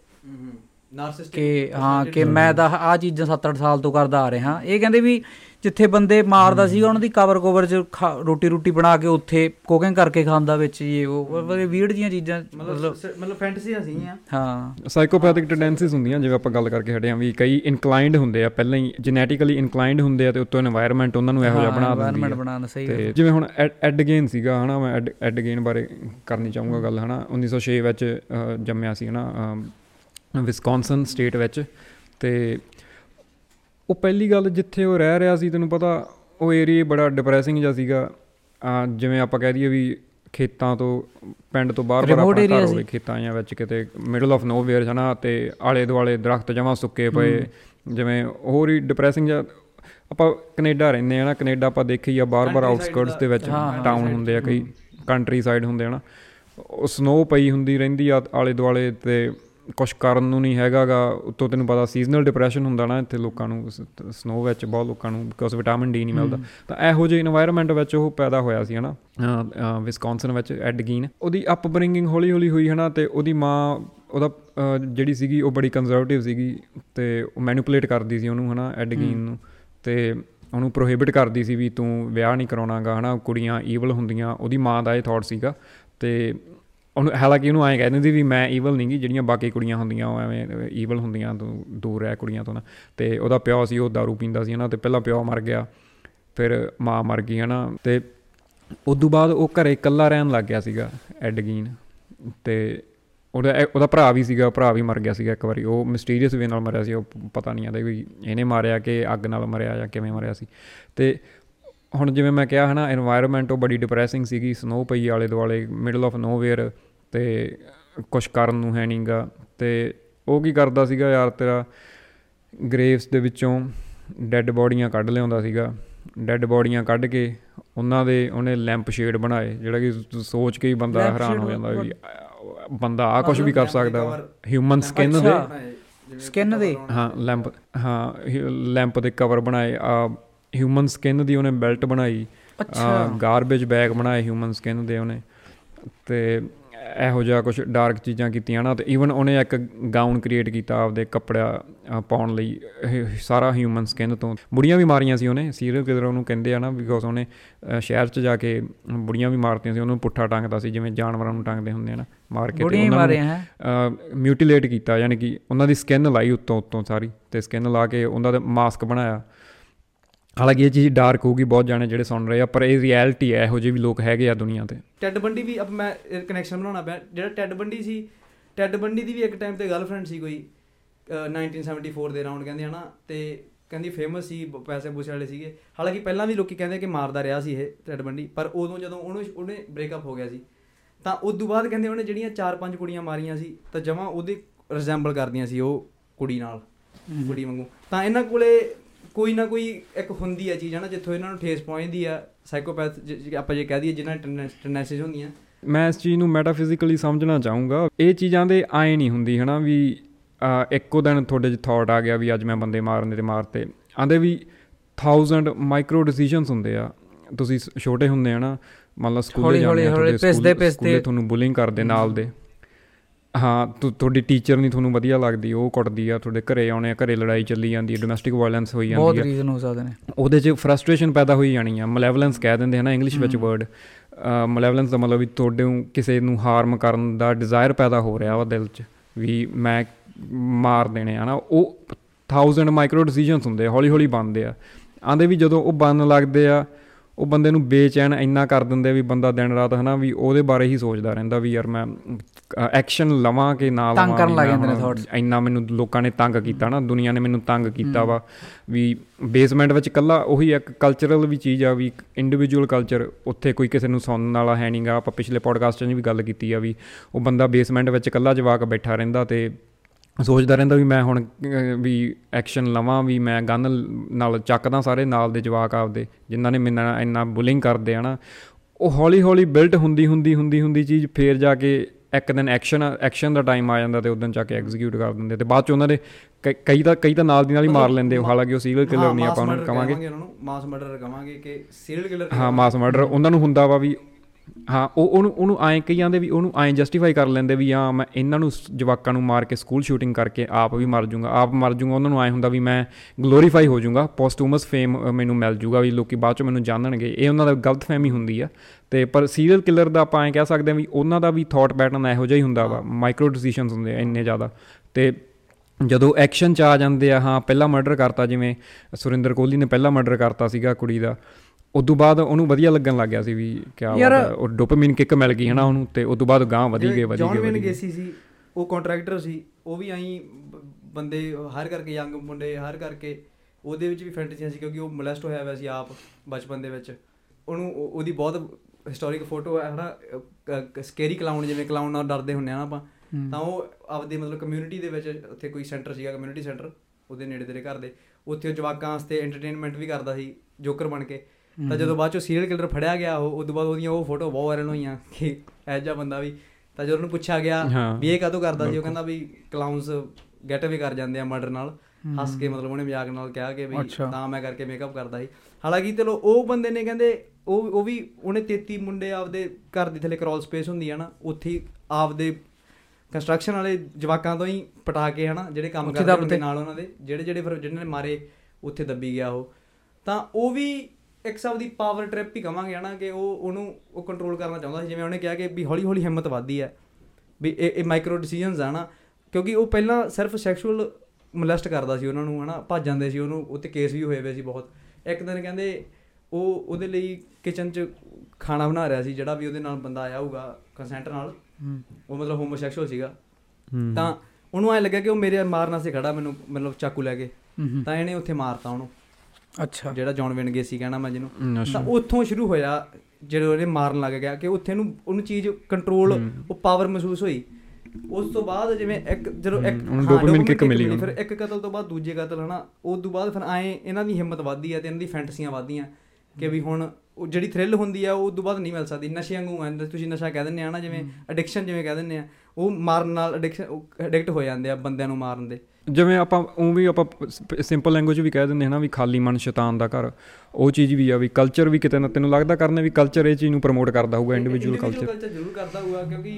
Speaker 2: ਨਾਰਸਿਸਟਿਕ
Speaker 1: ਕਿ ਹਾਂ ਕਿ ਮੈਂ ਤਾਂ ਆ ਚੀਜ਼ਾਂ 7-8 ਸਾਲ ਤੋਂ ਕਰਦਾ ਆ ਰਿਹਾ ਇਹ ਕਹਿੰਦੇ ਵੀ ਜਿੱਥੇ ਬੰਦੇ ਮਾਰਦਾ ਸੀਗਾ ਉਹਨਾਂ ਦੀ ਕਵਰ ਕਵਰ ਚ ਰੋਟੀ ਰੋਟੀ ਬਣਾ ਕੇ ਉੱਥੇ ਕੋਕਿੰਗ ਕਰਕੇ ਖਾਂਦਾ ਵਿੱਚ ਇਹ ਉਹ ਵੀਰਡ ਜੀਆਂ ਚੀਜ਼ਾਂ
Speaker 2: ਮਤਲਬ
Speaker 1: ਮਤਲਬ
Speaker 2: ਫੈਂਟਸੀਆਂ ਸੀਗੀਆਂ।
Speaker 1: ਹਾਂ।
Speaker 3: ਸਾਈਕੋਪੈਥਿਕ ਟੈਂਡੈਂਸੀਜ਼ ਹੁੰਦੀਆਂ ਜਿਵੇਂ ਆਪਾਂ ਗੱਲ ਕਰਕੇ ਹਟੇ ਆ ਵੀ ਕਈ ਇਨਕਲਾਈਨਡ ਹੁੰਦੇ ਆ ਪਹਿਲਾਂ ਹੀ ਜੈਨੇਟਿਕਲੀ ਇਨਕਲਾਈਨਡ ਹੁੰਦੇ ਆ ਤੇ ਉੱਤੋਂ এনवायरमेंट ਉਹਨਾਂ ਨੂੰ ਇਹੋ ਜਿਹਾ ਬਣਾ ਦਿੰਦੀ ਹੈ এনवायरमेंट
Speaker 1: ਬਣਾਉਣਾ ਸਹੀ
Speaker 3: ਹੈ ਜਿਵੇਂ ਹੁਣ ਐਡ ਗੇਨ ਸੀਗਾ ਹਨਾ ਮੈਂ ਐਡ ਗੇਨ ਬਾਰੇ ਕਰਨੀ ਚਾਹੂੰਗਾ ਗੱਲ ਹਨਾ। 1906 ਵਿੱਚ ਜੰਮਿਆ ਸੀ ਹਨਾ ਵਿਸਕੌਨਸਨ ਸਟੇਟ ਵਿੱਚ ਤੇ ਉਹ ਪਹਿਲੀ ਗੱਲ ਜਿੱਥੇ ਉਹ ਰਹਿ ਰਿਹਾ ਸੀ ਤੈਨੂੰ ਪਤਾ ਉਹ ਏਰੀਆ ਬੜਾ ਡਿਪਰੈਸਿੰਗ ਜਿਹਾ ਸੀਗਾ। ਜਿਵੇਂ ਆਪਾਂ ਕਹਿ ਦਈਏ ਵੀ ਖੇਤਾਂ ਤੋਂ ਪਿੰਡ ਤੋਂ ਬਾਹਰ ਬਾਹਰ ਆਪਣਾ ਘਰ। ਹੋਵੇ ਖੇਤਾਂ ਜਾਂ ਵਿੱਚ ਕਿਤੇ ਮਿਡਲ ਆਫ ਨੋਵੇਅਰ ਹਨਾ ਤੇ ਆਲੇ ਦੁਆਲੇ ਦਰਖਤ ਜਮਾਂ ਸੁੱਕੇ ਪਏ। ਜਿਵੇਂ ਹੋਰ ਹੀ ਡਿਪਰੈਸਿੰਗ ਜਿਹਾ ਆਪਾਂ ਕੈਨੇਡਾ ਰਹਿੰਦੇ ਆ ਨਾ ਕੈਨੇਡਾ ਆਪਾਂ ਦੇਖੀ ਆ ਬਾਰ-ਬਾਰ ਆਊਟਸਕਰਟਸ ਦੇ ਵਿੱਚ ਟਾਊਨ ਹੁੰਦੇ ਆ ਕਈ ਕੰਟਰੀ ਸਾਈਡ ਹੁੰਦੇ ਆ ਨਾ। ਉਹ ਸਨੋ ਪਈ ਹੁੰਦੀ ਰਹਿੰਦੀ ਆ ਆਲੇ ਦੁਆਲੇ ਤੇ ਕੁਝ ਕਰਨ ਨੂੰ ਨਹੀਂ ਹੈਗਾਗਾ ਉਤੋਂ ਤੈਨੂੰ ਪਤਾ ਸੀਜ਼ਨਲ ਡਿਪਰੈਸ਼ਨ ਹੁੰਦਾ ਨਾ ਇੱਥੇ ਲੋਕਾਂ ਨੂੰ ਸਨੋ ਵਿੱਚ ਬਹੁਤ ਲੋਕਾਂ ਨੂੰ ਬਿਕੋਜ਼ ਵਿਟਾਮਿਨ ਡੀ ਨਹੀਂ ਮਿਲਦਾ। ਤਾਂ ਇਹੋ ਜਿਹੇ এনवायरमेंट ਵਿੱਚ ਉਹ ਪੈਦਾ ਹੋਇਆ ਸੀ ਹਨਾ? ਵਿਸਕੌਨਸਨ ਵਿੱਚ ਐਡਗੀਨ ਉਹਦੀ ਅਪਬ੍ਰਿੰਗਿੰਗ ਹੌਲੀ ਹੌਲੀ ਹੋਈ ਹਨਾ ਤੇ ਉਹਦੀ ਮਾਂ ਉਹਦਾ ਜਿਹੜੀ ਸੀਗੀ ਉਹ ਬੜੀ ਕੰਜ਼ਰਵੇਟਿਵ ਸੀਗੀ ਤੇ ਉਹ ਮੈਨੀਪੂਲੇਟ ਕਰਦੀ ਸੀ ਉਹਨੂੰ ਹਨਾ ਐਡਗੀਨ ਨੂੰ। ਤੇ ਉਹਨੂੰ ਪ੍ਰੋਹਿਬਿਟ ਕਰਦੀ ਸੀ ਵੀ ਤੂੰ ਵਿਆਹ ਨਹੀਂ ਕਰਾਉਣਾਗਾ ਹਨਾ ਕੁੜੀਆਂ ਈਵਲ ਹੁੰਦੀਆਂ। ਉਹਦੀ ਮਾਂ ਦਾ ਇਹ ਥਾਟ ਸੀਗਾ। ਤੇ ਉਹਨੂੰ, ਹਾਲਾਂਕਿ ਉਹਨੂੰ ਐਂ ਕਹਿ ਦਿੰਦੀ ਵੀ ਮੈਂ ਈਵਲ ਨਹੀਂਗੀ ਜਿਹੜੀਆਂ ਬਾਕੀ ਕੁੜੀਆਂ ਹੁੰਦੀਆਂ, ਉਹ ਐਵੇਂ ਈਵਲ ਹੁੰਦੀਆਂ ਤੂੰ ਦੂਰ ਰਹਿ ਕੁੜੀਆਂ ਤੋਂ ਨਾ। ਤੇ ਉਹਦਾ ਪਿਓ ਸੀ, ਉਹ दारू ਪੀਂਦਾ ਸੀ ਹਨਾ, ਤੇ ਪਹਿਲਾਂ ਪਿਓ ਮਰ ਗਿਆ, ਫਿਰ ਮਾਂ ਮਰ ਗਈ ਹਨਾ। ਤੇ ਉਦੋਂ ਬਾਅਦ ਉਹ ਘਰੇ ਇਕੱਲਾ ਰਹਿਣ ਲੱਗ ਗਿਆ ਸੀਗਾ, ਐਡਗੀਨ। ਤੇ ਉਹਦਾ ਇਹ- ਉਹਦਾ ਭਰਾ ਵੀ ਸੀਗਾ, ਭਰਾ ਵੀ ਮਰ ਗਿਆ ਸੀਗਾ ਇੱਕ ਵਾਰੀ। ਉਹ ਮਿਸਟੀਰੀਅਸ ਵੇ ਨਾਲ ਮਰਿਆ ਸੀ, ਉਹ ਪਤਾ ਨਹੀਂ ਆਂਦਾ ਵੀ, ਇਹਨੇ ਮਾਰਿਆ ਕਿ ਅੱਗ ਨਾਲ ਮਰਿਆ ਜਾਂ ਕਿਵੇਂ ਮਰਿਆ ਸੀ। ਤੇ ਹੁਣ ਜਿਵੇਂ ਮੈਂ ਕਿਹਾ ਹਨਾ এনवायरमेंट ਉਹ ਬੜੀ ਡਿਪਰੈਸਿੰਗ ਸੀਗੀ ਸਨੋ ਪਈ ਆਲੇ ਦੁਆਲੇ ਮਿਡਲ ਆਫ ਨੋਵੇਅਰ ਤੇ ਕੁਝ ਕਰਨ ਨੂੰ ਹੈ ਨਹੀਂਗਾ ਤੇ ਉਹ ਕੀ ਕਰਦਾ ਸੀਗਾ ਯਾਰ ਤੇਰਾ ਗ੍ਰੇਵਸ ਦੇ ਵਿੱਚੋਂ ਡੈੱਡ ਬਾਡੀਆਂ ਕੱਢ ਲਿਆਉਂਦਾ ਸੀਗਾ। ਡੈੱਡ ਬਾਡੀਆਂ ਕੱਢ ਕੇ ਉਹਨਾਂ ਦੇ ਉਹਨੇ ਲੈਂਪ ਸ਼ੇਡ ਬਣਾਏ ਜਿਹੜਾ ਕਿ ਸੋਚ ਕੇ ਹੀ ਬੰਦਾ ਹੈਰਾਨ ਹੋ ਜਾਂਦਾ ਵੀ ਬੰਦਾ ਆ ਕੁਝ ਵੀ ਕਰ ਸਕਦਾ ਹਿਊਮਨ ਸਕਿਨ ਦੇ।
Speaker 1: ਸਕਿਨ ਦੇ।
Speaker 3: ਹਾਂ ਲੈਂਪ ਹਾਂ ਲੈਂਪ ਦੇ ਕਵਰ ਬਣਾਏ। ਆ ਹਿਊਮਨ ਸਕਿਨ ਦੀ ਉਹਨੇ ਬੈਲਟ ਬਣਾਈ।
Speaker 1: ਅੱਛਾ।
Speaker 3: ਗਾਰਬੇਜ ਬੈਗ ਬਣਾਏ ਹਿਊਮਨ ਸਕਿਨ ਦੇ ਉਹਨੇ। ਤੇ ਇਹੋ ਜਿਹਾ ਕੁਝ ਡਾਰਕ ਚੀਜ਼ਾਂ ਕੀਤੀਆਂ ਨਾ ਤੇ ਈਵਨ ਉਹਨੇ ਇੱਕ ਗਾਊਨ ਕ੍ਰੀਏਟ ਕੀਤਾ ਆਪਦੇ ਕੱਪੜਾ ਪਾਉਣ ਲਈ ਇਹ ਸਾਰਾ ਹਿਊਮਨ ਸਕਿਨ ਤੋਂ। ਬੁੜੀਆਂ ਵੀ ਮਾਰੀਆਂ ਸੀ ਉਹਨੇ ਸੀਰੀਅਲ ਕਿਲਰ ਉਹਨੂੰ ਕਹਿੰਦੇ ਆ ਨਾ ਬਿਕੋਜ਼ ਉਹਨੇ ਸ਼ਹਿਰ 'ਚ ਜਾ ਕੇ ਬੁੜੀਆਂ ਵੀ ਮਾਰਤੀਆਂ ਸੀ ਉਹਨੂੰ ਪੁੱਠਾ ਟੰਗਦਾ ਸੀ ਜਿਵੇਂ ਜਾਨਵਰਾਂ ਨੂੰ ਟੰਗਦੇ ਹੁੰਦੇ ਆ ਨਾ ਮਾਰ ਕੇ ਉਹਨਾਂ ਨੂੰ ਮਿਊਟੀਲੇਟ ਕੀਤਾ ਯਾਨੀ ਕਿ ਉਹਨਾਂ ਦੀ ਸਕਿਨ ਲਾਈ ਉੱਤੋਂ ਉੱਤੋਂ ਸਾਰੀ ਤੇ ਸਕਿਨ ਲਾ ਕੇ ਉਹਨਾਂ ਦਾ ਮਾਸਕ ਬਣਾਇਆ। ਹਾਲਾਂਕਿ ਇਹ ਚੀਜ਼ ਡਾਰਕ ਹੋਊਗੀ ਬਹੁਤ ਜਾਣੇ ਜਿਹੜੇ ਸੁਣ ਰਹੇ ਆ ਪਰ ਇਹ ਰਿਐਲਿਟੀ ਹੈ ਇਹੋ ਜਿਹੇ ਵੀ ਲੋਕ ਹੈਗੇ ਆ ਦੁਨੀਆ ਤੇ।
Speaker 2: ਟੈਡ ਬੰਡੀ ਵੀ ਅਬ ਮੈਂ ਕਨੈਕਸ਼ਨ ਬਣਾਉਣਾ ਪਿਆ ਜਿਹੜਾ ਟੈਡ ਬੰਡੀ ਸੀ ਟੈਡ ਬੰਡੀ ਦੀ ਵੀ ਇੱਕ ਟਾਈਮ ਤੇ ਗਰਲਫ੍ਰੈਂਡ ਸੀ ਕੋਈ ਅਹ 1974 ਦੇ ਰਾਉਂਡ ਕਹਿੰਦੇ ਹਨਾ? ਤੇ ਕਹਿੰਦੀ ਫੇਮਸ ਸੀ ਪੈਸੇ ਪੂਸੇ ਵਾਲੇ ਸੀਗੇ। ਹਾਲਾਂਕਿ ਪਹਿਲਾਂ ਵੀ ਲੋਕੀ ਕਹਿੰਦੇ ਕਿ ਮਾਰਦਾ ਰਿਹਾ ਸੀ ਇਹ ਟੈਡ ਬੰਡੀ ਪਰ ਉਦੋਂ ਜਦੋਂ ਉਹਨੂੰ ਉਹਨੇ ਬ੍ਰੇਕਅਪ ਹੋ ਗਿਆ ਸੀ ਤਾਂ ਉਸ ਤੋਂ ਬਾਅਦ ਕਹਿੰਦੇ ਉਹਨੇ ਜਿਹੜੀਆਂ 4-5 ਕੁੜੀਆਂ ਮਾਰੀਆਂ ਸੀ ਤਾਂ ਜਮਾਂ ਉਹਦੇ ਰਿਜ਼ੈਂਬਲ ਕਰਦੀਆਂ ਸੀ ਉਹ ਕੁੜੀ ਨਾਲ ਕੁੜੀ ਵਾਂਗੂ। ਤਾਂ ਇਹਨਾਂ ਕੋਲੇ ਕੋਈ ਨਾ ਕੋਈ ਇੱਕ ਹੁੰਦੀ ਆ ਚੀਜ਼ ਹਨਾ ਜਿੱਥੋਂ ਇਹਨਾਂ ਨੂੰ ਠੇਸ ਪਹੁੰਚਦੀ ਆ ਸਾਈਕੋਪੈਥ ਆਪਾਂ ਜੇ ਕਹਿ ਦਈਏ ਜਿਨ੍ਹਾਂ ਟੈਂਡੈਂਸੀਜ਼ ਹੁੰਦੀਆਂ।
Speaker 3: ਮੈਂ ਇਸ ਚੀਜ਼ ਨੂੰ ਮੈਟਾਫਿਜ਼ੀਕਲੀ ਸਮਝਣਾ ਚਾਹੂੰਗਾ। ਇਹ ਚੀਜ਼ਾਂ ਦੇ ਆਏ ਨਹੀਂ ਹੁੰਦੀ ਹਨਾ ਵੀ ਇੱਕੋ ਦਿਨ ਤੁਹਾਡੇ 'ਚ ਥਾਟ ਆ ਗਿਆ ਵੀ ਅੱਜ ਮੈਂ ਬੰਦੇ ਮਾਰਨੇ ਤੇ ਮਾਰਤੇ। ਆਂਦੇ ਵੀ 1000 ਮਾਈਕਰੋ ਡਿਸੀਜਨਸ ਹੁੰਦੇ ਆ। ਤੁਸੀਂ ਛੋਟੇ ਹੁੰਦੇ ਆ ਨਾ ਮੰਨ ਲਓ ਸਕੂਲੇ ਜਾਂਦੇ ਸਕੂਲ-
Speaker 1: ਪਿਸਦੇ-
Speaker 3: ਸਕੂਲੇ ਤੁਹਾਨੂੰ ਬੁਲਿੰਗ ਕਰਦੇ ਨਾਲ ਦੇ। ਹਾਂ ਤੁਹਾਡੀ ਟੀਚਰ ਨਹੀਂ ਤੁਹਾਨੂੰ ਵਧੀਆ ਲੱਗਦੀ ਉਹ ਕੁੱਟਦੀ ਆ ਤੁਹਾਡੇ ਘਰੇ ਆਉਣੇ ਆ ਘਰੇ ਲੜਾਈ ਚੱਲੀ ਜਾਂਦੀ ਹੈ ਡੋਮੈਸਟਿਕ ਵਾਇਲੈਂਸ ਹੋਈ
Speaker 1: ਬਹੁਤ
Speaker 3: ਜਾਂਦੀ ਹੈ
Speaker 1: ਰੀਜ਼ਨ ਹੋ ਸਕਦੇ ਨੇ।
Speaker 3: ਉਹਦੇ 'ਚ ਫਰਸਟ੍ਰੇਸ਼ਨ ਪੈਦਾ ਹੋਈ ਜਾਣੀ ਆ ਮਲੇਵਲੈਂਸ ਕਹਿ ਦਿੰਦੇ ਹਨਾ ਇੰਗਲਿਸ਼ ਵਿੱਚ ਵਰਡ ਮਲੇਵਲੈਂਸ ਦਾ ਮਤਲਬ ਵੀ ਤੁਹਾਡੇ ਨੂੰ ਕਿਸੇ ਨੂੰ ਹਾਰਮ ਕਰਨ ਦਾ ਡਿਜ਼ਾਇਰ ਪੈਦਾ ਹੋ ਰਿਹਾ ਵਾ ਦਿਲ 'ਚ ਵੀ ਮੈਂ ਮਾਰ ਦੇਣੇ ਆ ਨਾ। ਉਹ 1000 ਮਾਈਕਰੋ ਡਿਸੀਜਨਸ ਹੁੰਦੇ ਆ ਹੌਲੀ ਹੌਲੀ ਬਣਦੇ ਆ। ਆਂਦੇ ਵੀ ਜਦੋਂ ਉਹ ਬਣਨ ਲੱਗਦੇ ਆ ਉਹ ਬੰਦੇ ਨੂੰ ਬੇਚੈਨ ਇੰਨਾ ਕਰ ਦਿੰਦੇ ਵੀ ਬੰਦਾ ਦਿਨ ਰਾਤ ਹਨਾ ਵੀ ਉਹਦੇ ਬਾਰੇ ਹੀ ਸੋਚਦਾ ਰਹਿੰਦਾ ਵੀ ਯਾਰ ਮੈਂ ਐਕਸ਼ਨ ਲਵਾਂ ਕਿ ਨਾ
Speaker 1: ਤੰਗ
Speaker 3: ਲਵਾਂ
Speaker 1: ਕਰਨ
Speaker 3: ਵੀ
Speaker 1: ਲੱਗ ਜਾਂਦੇ ਨੇ thoughts।
Speaker 3: ਇੰਨਾ ਮੈਨੂੰ ਲੋਕਾਂ ਨੇ ਤੰਗ ਕੀਤਾ ਨਾ ਦੁਨੀਆ ਨੇ ਮੈਨੂੰ ਤੰਗ ਕੀਤਾ ਵਾ ਵੀ ਬੇਸਮੈਂਟ ਵਿੱਚ ਕੱਲਾ ਉਹੀ ਇੱਕ ਕਲਚਰਲ ਵੀ ਚੀਜ਼ ਆ ਵੀ ਇੰਡੀਵਿਜੂਅਲ ਕਲਚਰ ਉੱਥੇ ਕੋਈ ਕਿਸੇ ਨੂੰ ਸੁਣਨ ਵਾਲਾ ਹੈ ਨਹੀਂਗਾ ਆਪਾਂ ਪਿਛਲੇ ਪੋਡਕਾਸਟ 'ਚ ਵੀ ਗੱਲ ਕੀਤੀ ਆ ਵੀ ਉਹ ਬੰਦਾ ਬੇਸਮੈਂਟ ਵਿੱਚ ਕੱਲਾ ਜਵਾਕ ਬੈਠਾ ਰਹਿੰਦਾ ਤੇ ਸੋਚਦਾ ਰਹਿੰਦਾ ਵੀ ਮੈਂ ਹੁਣ ਵੀ ਐਕਸ਼ਨ ਲਵਾਂ ਵੀ ਮੈਂ ਗਨ ਨਾਲ ਚੱਕਦਾ ਸਾਰੇ ਨਾਲ ਦੇ ਜਵਾਕ ਆਪਦੇ ਜਿਨ੍ਹਾਂ ਨੇ ਮੈਨੂੰ ਇੰਨਾ ਬੁਲਿੰਗ ਕਰਦੇ ਆ ਨਾ। ਉਹ ਹੌਲੀ ਹੌਲੀ ਬਿਲਟ ਹੁੰਦੀ ਹੁੰਦੀ ਹੁੰਦੀ ਹੁੰਦੀ ਚੀਜ਼ ਫੇਰ ਜਾ ਕੇ ਇੱਕ ਦਿਨ ਐਕਸ਼ਨ ਐਕਸ਼ਨ ਦਾ ਟਾਈਮ ਆ ਜਾਂਦਾ ਤੇ ਉਦੋਂ ਜਾ ਕੇ ਐਗਜ਼ੀਕਿਊਟ ਕਰ ਦਿੰਦੇ ਤੇ ਬਾਅਦ ਚ ਉਹਨਾਂ ਦੇ ਕਈ- ਤਾਂ ਕਈ ਤਾਂ ਨਾਲ ਦੀ ਨਾਲ ਹੀ ਮਾਰ ਲੈਂਦੇ ਹਾਲਾਂਕਿ ਉਹ ਸੀਰੀਅਲ ਕਿਲਰ ਨਹੀਂ ਆਪਾਂ ਉਹਨੂੰ ਕਵਾਂਗੇ।
Speaker 2: ਮਾਸ ਮਰਡਰ ਕਵਾਂਗੇ ਕਿ ਸੀਰੀਅਲ ਕਿਲਰ
Speaker 3: ਹਾਂ ਮਾਸ ਮਰਡਰ ਉਹਨਾਂ ਨੂੰ ਹੁੰਦਾ ਵਾ ਵੀ ਹਾਂ ਉਹ ਉਹਨੂੰ ਉਹਨੂੰ ਐਂ ਕਈ ਜਾਂਦੇ ਵੀ ਉਹਨੂੰ ਐਂ ਜਸਟੀਫਾਈ ਕਰ ਲੈਂਦੇ ਵੀ ਹਾਂ ਮੈਂ ਇਹਨਾਂ ਨੂੰ ਜਵਾਕਾਂ ਨੂੰ ਮਾਰ ਕੇ ਸਕੂਲ ਸ਼ੂਟਿੰਗ ਕਰਕੇ ਆਪ ਵੀ ਮਰ ਜਾਊਂਗਾ ਆਪ ਮਰ ਜਾਊਂਗਾ ਉਹਨਾਂ ਨੂੰ ਐਂ ਹੁੰਦਾ ਵੀ ਮੈਂ ਗਲੋਰੀਫਾਈ ਹੋ ਜਾਊਂਗਾ ਪੋਸਟੂਮਸ ਫੇਮ ਮੈਨੂੰ ਮਿਲ ਜਾਊਗਾ ਵੀ ਲੋਕੀ ਬਾਅਦ ਚ ਮੈਨੂੰ ਜਾਣਨਗੇ ਇਹ ਉਹਨਾਂ ਦਾ ਗਲਤ ਫਹਿਮੀ ਹੁੰਦੀ ਆ। ਤੇ ਪਰ ਸੀਰੀਅਲ ਕਿਲਰ ਦਾ ਆਪਾਂ ਐਂ ਕਹਿ ਸਕਦੇ ਹਾਂ ਵੀ ਉਹਨਾਂ ਦਾ ਵੀ ਥਾਟ ਪੈਟਰਨ ਇਹੋ ਜਿਹਾ ਹੀ ਹੁੰਦਾ ਵਾ ਮਾਈਕਰੋ ਡਿਸੀਜਨਸ ਹੁੰਦੇ ਆ ਇੰਨੇ ਜ਼ਿਆਦਾ। ਤੇ ਜਦੋਂ ਐਕਸ਼ਨ ਚ ਆ ਜਾਂਦੇ ਆ ਹਾਂ ਪਹਿਲਾ ਮਰਡਰ ਕਰਤਾ ਜਿਵੇਂ ਸੁਰਿੰਦਰ ਕੋਹਲੀ ਨੇ ਪਹਿਲਾ ਮਰਡਰ ਕਰਤਾ ਸੀਗਾ ਕੁੜੀ ਦਾ ਉਦੋਂ ਬਾਅਦ ਉਹਨੂੰ ਵਧੀਆ ਲੱਗਣ ਲੱਗ ਗਿਆ ਸੀ ਵੀ ਕਿਆ
Speaker 1: ਯਾਰ-
Speaker 3: ਬਾਤ ਉਹ ਡੋਪਾਮਿਨ ਕਿੱਕ ਮਿਲ ਗਈ ਹਨਾ ਉਹਨੂੰ ਤੇ ਉਦੋਂ ਬਾਅਦ ਗਾਂ ਵਧੀ ਗਏ ਵਧੀ
Speaker 2: ਜੌਨ
Speaker 3: ਗਏ
Speaker 2: ਵੇਨ
Speaker 3: ਵਧੀ ਗਏ।
Speaker 2: ਗੇਸੀ ਸੀ ਉਹ ਕੰਟਰੈਕਟਰ ਸੀ ਉਹ ਵੀ ਐਂ ਬੰਦੇ ਹਾਇਰ ਕਰਕੇ ਯੰਗ ਮੁੰਡੇ ਹਾਇਰ ਕਰਕੇ ਉਹਦੇ ਵਿੱਚ ਵੀ ਫੈਂਟਸੀਆਂ ਸੀ ਕਿਉਂਕਿ ਉਹ ਮੋਲੈਸਟ ਹੋਇਆ ਹੋਇਆ ਸੀ ਆਪ ਬਚਪਨ ਦੇ ਵਿੱਚ। ਉਹਨੂੰ ਉਹ- ਉਹਦੀ ਬਹੁਤ ਹਿਸਟੋਰਿਕ ਫੋਟੋ ਹੈ ਹਨਾ ਸਕੇਰੀ ਕਲਾਊਨ ਜਿਵੇਂ ਕਲਾਊਨ ਨਾਲ ਡਰਦੇ ਹੁੰਨੇ ਆ ਨਾ ਆਪਾਂ ਤਾਂ ਉਹ ਆਪਦੇ ਮਤਲਬ ਕਮਿਊਨਿਟੀ ਦੇ ਵਿੱਚ ਉੱਥੇ ਕੋਈ ਸੈਂਟਰ ਸੀਗਾ ਕਮਿਊਨਿਟੀ ਸੈਂਟਰ ਉਹਦੇ ਨੇੜੇ ਤੇਰੇ ਘਰ ਦੇ ਉੱਥੇ ਉਹ ਜਵਾਕਾਂ ਵਾਸਤੇ ਐਂਟਰਟੇਨਮੈਂਟ ਵੀ ਕਰਦਾ ਸੀ ਜੋਕਰ ਬਣ ਕੇ। ਤਾਂ ਜਦੋਂ ਬਾਅਦ ਚੋਂ ਸੀਰੀਅਲ ਕਿਲਰ ਫੜਿਆ ਗਿਆ ਉਹ ਉਦੋਂ ਬਾਅਦ ਉਹਦੀਆਂ ਉਹ ਫੋਟੋ ਬਹੁਤ ਵਾਇਰਲ ਹੋਈਆਂ ਕਿ ਐ ਜਿਹਾ ਬੰਦਾ ਵੀ। ਤਾਂ ਜਦੋਂ ਉਹਨੂੰ ਪੁੱਛਿਆ ਗਿਆ। ਵੀ ਇਹ ਕਾਹਤੋਂ ਕਰਦਾ ਸੀ ਉਹ ਕਹਿੰਦਾ ਵੀ ਕਲਾਊਨਸ ਗੈਟ ਅਵੇ ਕਰ ਜਾਂਦੇ ਆ ਮਰਡਰ ਨਾਲ। ਹੱਸ ਕੇ ਮਤਲਬ ਉਹਨੇ ਮਜ਼ਾਕ ਨਾਲ ਕਿਹਾ ਕਿ ਵੀ। ਤਾਂ ਮੈਂ ਕਰਕੇ ਮੇਕਅਪ ਕਰਦਾ ਸੀ। ਹਾਲਾਂਕਿ ਚਲੋ ਉਹ ਬੰਦੇ ਨੇ ਕਹਿੰਦੇ ਉਹ ਉਹ ਵੀ ਉਹਨੇ 33 ਮੁੰਡੇ ਆਪਦੇ ਘਰ ਦੀ ਥੱਲੇ ਕ੍ਰੋਲ ਸਪੇਸ ਹੁੰਦੀ ਆ ਨਾ ਉੱਥੇ ਆਪਦੇ ਕੰਸਟਰਕਸ਼ਨ ਵਾਲੇ ਜਵਾਕਾਂ ਤੋਂ ਹੀ ਪਟਾ ਕੇ ਹਨਾ ਜਿਹੜੇ ਕੰਮ ਕਰਦੇ
Speaker 1: ਦੱਬ
Speaker 2: ਹੁੰਦੇ
Speaker 1: ਤੇ।
Speaker 2: ਨਾਲ ਉਹਨਾਂ ਦੇ ਜਿਹੜੇ ਜਿਹੜੇ ਫਿਰ ਜਿਹਨਾਂ ਨੇ ਮਾਰੇ ਉੱਥੇ ਦੱਬੀ ਗਿਆ ਉਹ। ਤਾਂ ਉਹ ਵੀ ਇੱਕ ਹਿਸਾਬ ਦੀ ਪਾਵਰ ਟ੍ਰਿਪ ਹੀ ਕਵਾਂਗੇ ਹਨਾ ਕਿ ਉਹ ਉਹਨੂੰ ਉਹ ਕੰਟਰੋਲ ਕਰਨਾ ਚਾਹੁੰਦਾ ਸੀ। ਜਿਵੇਂ ਉਹਨੇ ਕਿਹਾ ਕਿ ਵੀ ਹੌਲੀ ਹੌਲੀ ਹਿੰਮਤ ਵੱਧਦੀ ਹੈ ਵੀ ਇਹ ਇਹ ਮਾਈਕਰੋ ਡਿਸੀਜਨਸ ਆ ਨਾ ਕਿਉਂਕਿ ਉਹ ਪਹਿਲਾਂ ਸਿਰਫ ਸੈਕਸ਼ੂਅਲ ਮੋਲੈਸਟ ਕਰਦਾ ਸੀ ਉਹਨਾਂ ਨੂੰ ਹਨਾ ਭੱਜ ਜਾਂਦੇ ਸੀ ਉਹਨੂੰ ਉੱਤੇ ਕੇਸ ਵੀ ਹੋਏ ਹੋਏ ਸੀ ਬਹੁਤ। ਇੱਕ ਦਿਨ ਕਹਿੰਦੇ ਉਹ ਉਹਦੇ ਲਈ ਕਿਚਨ 'ਚ ਖਾਣਾ ਬਣਾ ਰਿਹਾ ਸੀ ਜਿਹੜਾ ਵੀ ਉਹਦੇ ਨਾਲ ਬੰਦਾ ਆਇਆ ਹੋਊਗਾ ਕੰਸੈਂਟ ਨਾਲ। ਉਹ ਮਤਲਬ ਹੋਮੋਸੈਕਸ਼ੂਅਲ ਸੀਗਾ। ਤਾਂ ਉਹਨੂੰ ਐ ਲੱਗਿਆ ਕਿ ਉਹ ਮੇਰੇ ਮਾਰਨ ਵਾਸਤੇ ਖੜਾ ਮੈਨੂੰ ਮਤਲਬ ਚਾਕੂ ਲੈ ਕੇ। ਤਾਂ ਇਹਨੇ ਉੱਥੇ ਮਾਰਤਾ ਉਹਨੂੰ।
Speaker 1: ਅੱਛਾ
Speaker 2: ਜਿਹੜਾ ਜੌਨ ਵਿਨ ਗੇਸੀ ਕਹਿਣਾ ਮੈਂ ਜਿਹਨੂੰ। ਤਾਂ ਉੱਥੋਂ ਸ਼ੁਰੂ ਹੋਇਆ ਜਦੋਂ ਉਹਨੇ ਮਾਰਨ ਲੱਗ ਗਿਆ ਕਿ ਉੱਥੇ ਨੂੰ ਉਹਨੂੰ ਚੀਜ਼ ਕੰਟਰੋਲ ਉਹ ਪਾਵਰ ਮਹਿਸੂਸ ਹੋਈ ਉਸ ਤੋਂ ਬਾਅਦ ਜਿਵੇਂ ਇੱਕ ਜਦੋਂ ਇੱਕ
Speaker 3: dopamine kick ਮਿਲੀ
Speaker 2: ਫਿਰ। ਇੱਕ ਕਤਲ ਤੋਂ ਬਾਅਦ ਦੂਜੇ ਕਤਲ ਹਨਾ ਉਸ ਤੋਂ ਬਾਅਦ ਫਿਰ ਆਏ ਇਹਨਾਂ ਦੀ ਹਿੰਮਤ ਵੱਧਦੀ ਹੈ ਤੇ ਇਹਨਾਂ ਦੀ ਫੈਂਟਸੀਆਂ ਵੱਧਦੀਆਂ ਕਿ ਵੀ ਹੁਣ ਉਹ ਜਿਹੜੀ ਥ੍ਰਿਲ ਹੁੰਦੀ ਆ ਉਹ ਤੋਂ ਬਾਅਦ ਨਹੀਂ ਮਿਲ ਸਕਦੀ। ਨਸ਼ੇ ਵਾਂਗੂ ਆ ਤੁਸੀਂ ਨਸ਼ਾ ਕਹਿ ਦਿੰਦੇ ਆ ਨਾ ਜਿਵੇਂ ਐਡਿਕਸ਼ਨ ਜਿਵੇਂ ਕਹਿ ਦਿੰਦੇ ਆ ਉਹ ਮਾਰਨ ਨਾਲ ਐਡਿਕਸ਼ਨ ਐਡਿਕਟ ਹੋ ਜਾਂਦੇ ਆ ਬੰਦਿਆਂ ਨੂੰ ਮਾਰਨ ਦੇ।
Speaker 3: ਜਿਵੇਂ ਆਪਾਂ ਉਹ ਵੀ ਆਪਾਂ ਸਿੰਪਲ ਲੈਂਗੁਏਜ ਵੀ ਕਹਿ ਦਿੰਦੇ ਹਨਾ ਵੀ ਖਾਲੀ ਮਨ ਸ਼ੈਤਾਨ ਦਾ ਘਰ। ਉਹ ਚੀਜ਼ ਵੀ ਆ ਵੀ ਕਲਚਰ ਵੀ ਕਿਤੇ ਨਾ ਤੈਨੂੰ ਲੱਗਦਾ ਕਰਨੇ ਵੀ ਕਲਚਰ ਇਹ ਚੀਜ਼ ਨੂੰ ਪ੍ਰਮੋਟ ਕਰਦਾ ਹੋਊਗਾ ਇੰਡੀਵਿਜੂਅਲ ਕਲਚਰ
Speaker 2: culture ਜ਼ਰੂਰ ਕਰਦਾ ਹੋਊਗਾ ਕਿਉਂਕਿ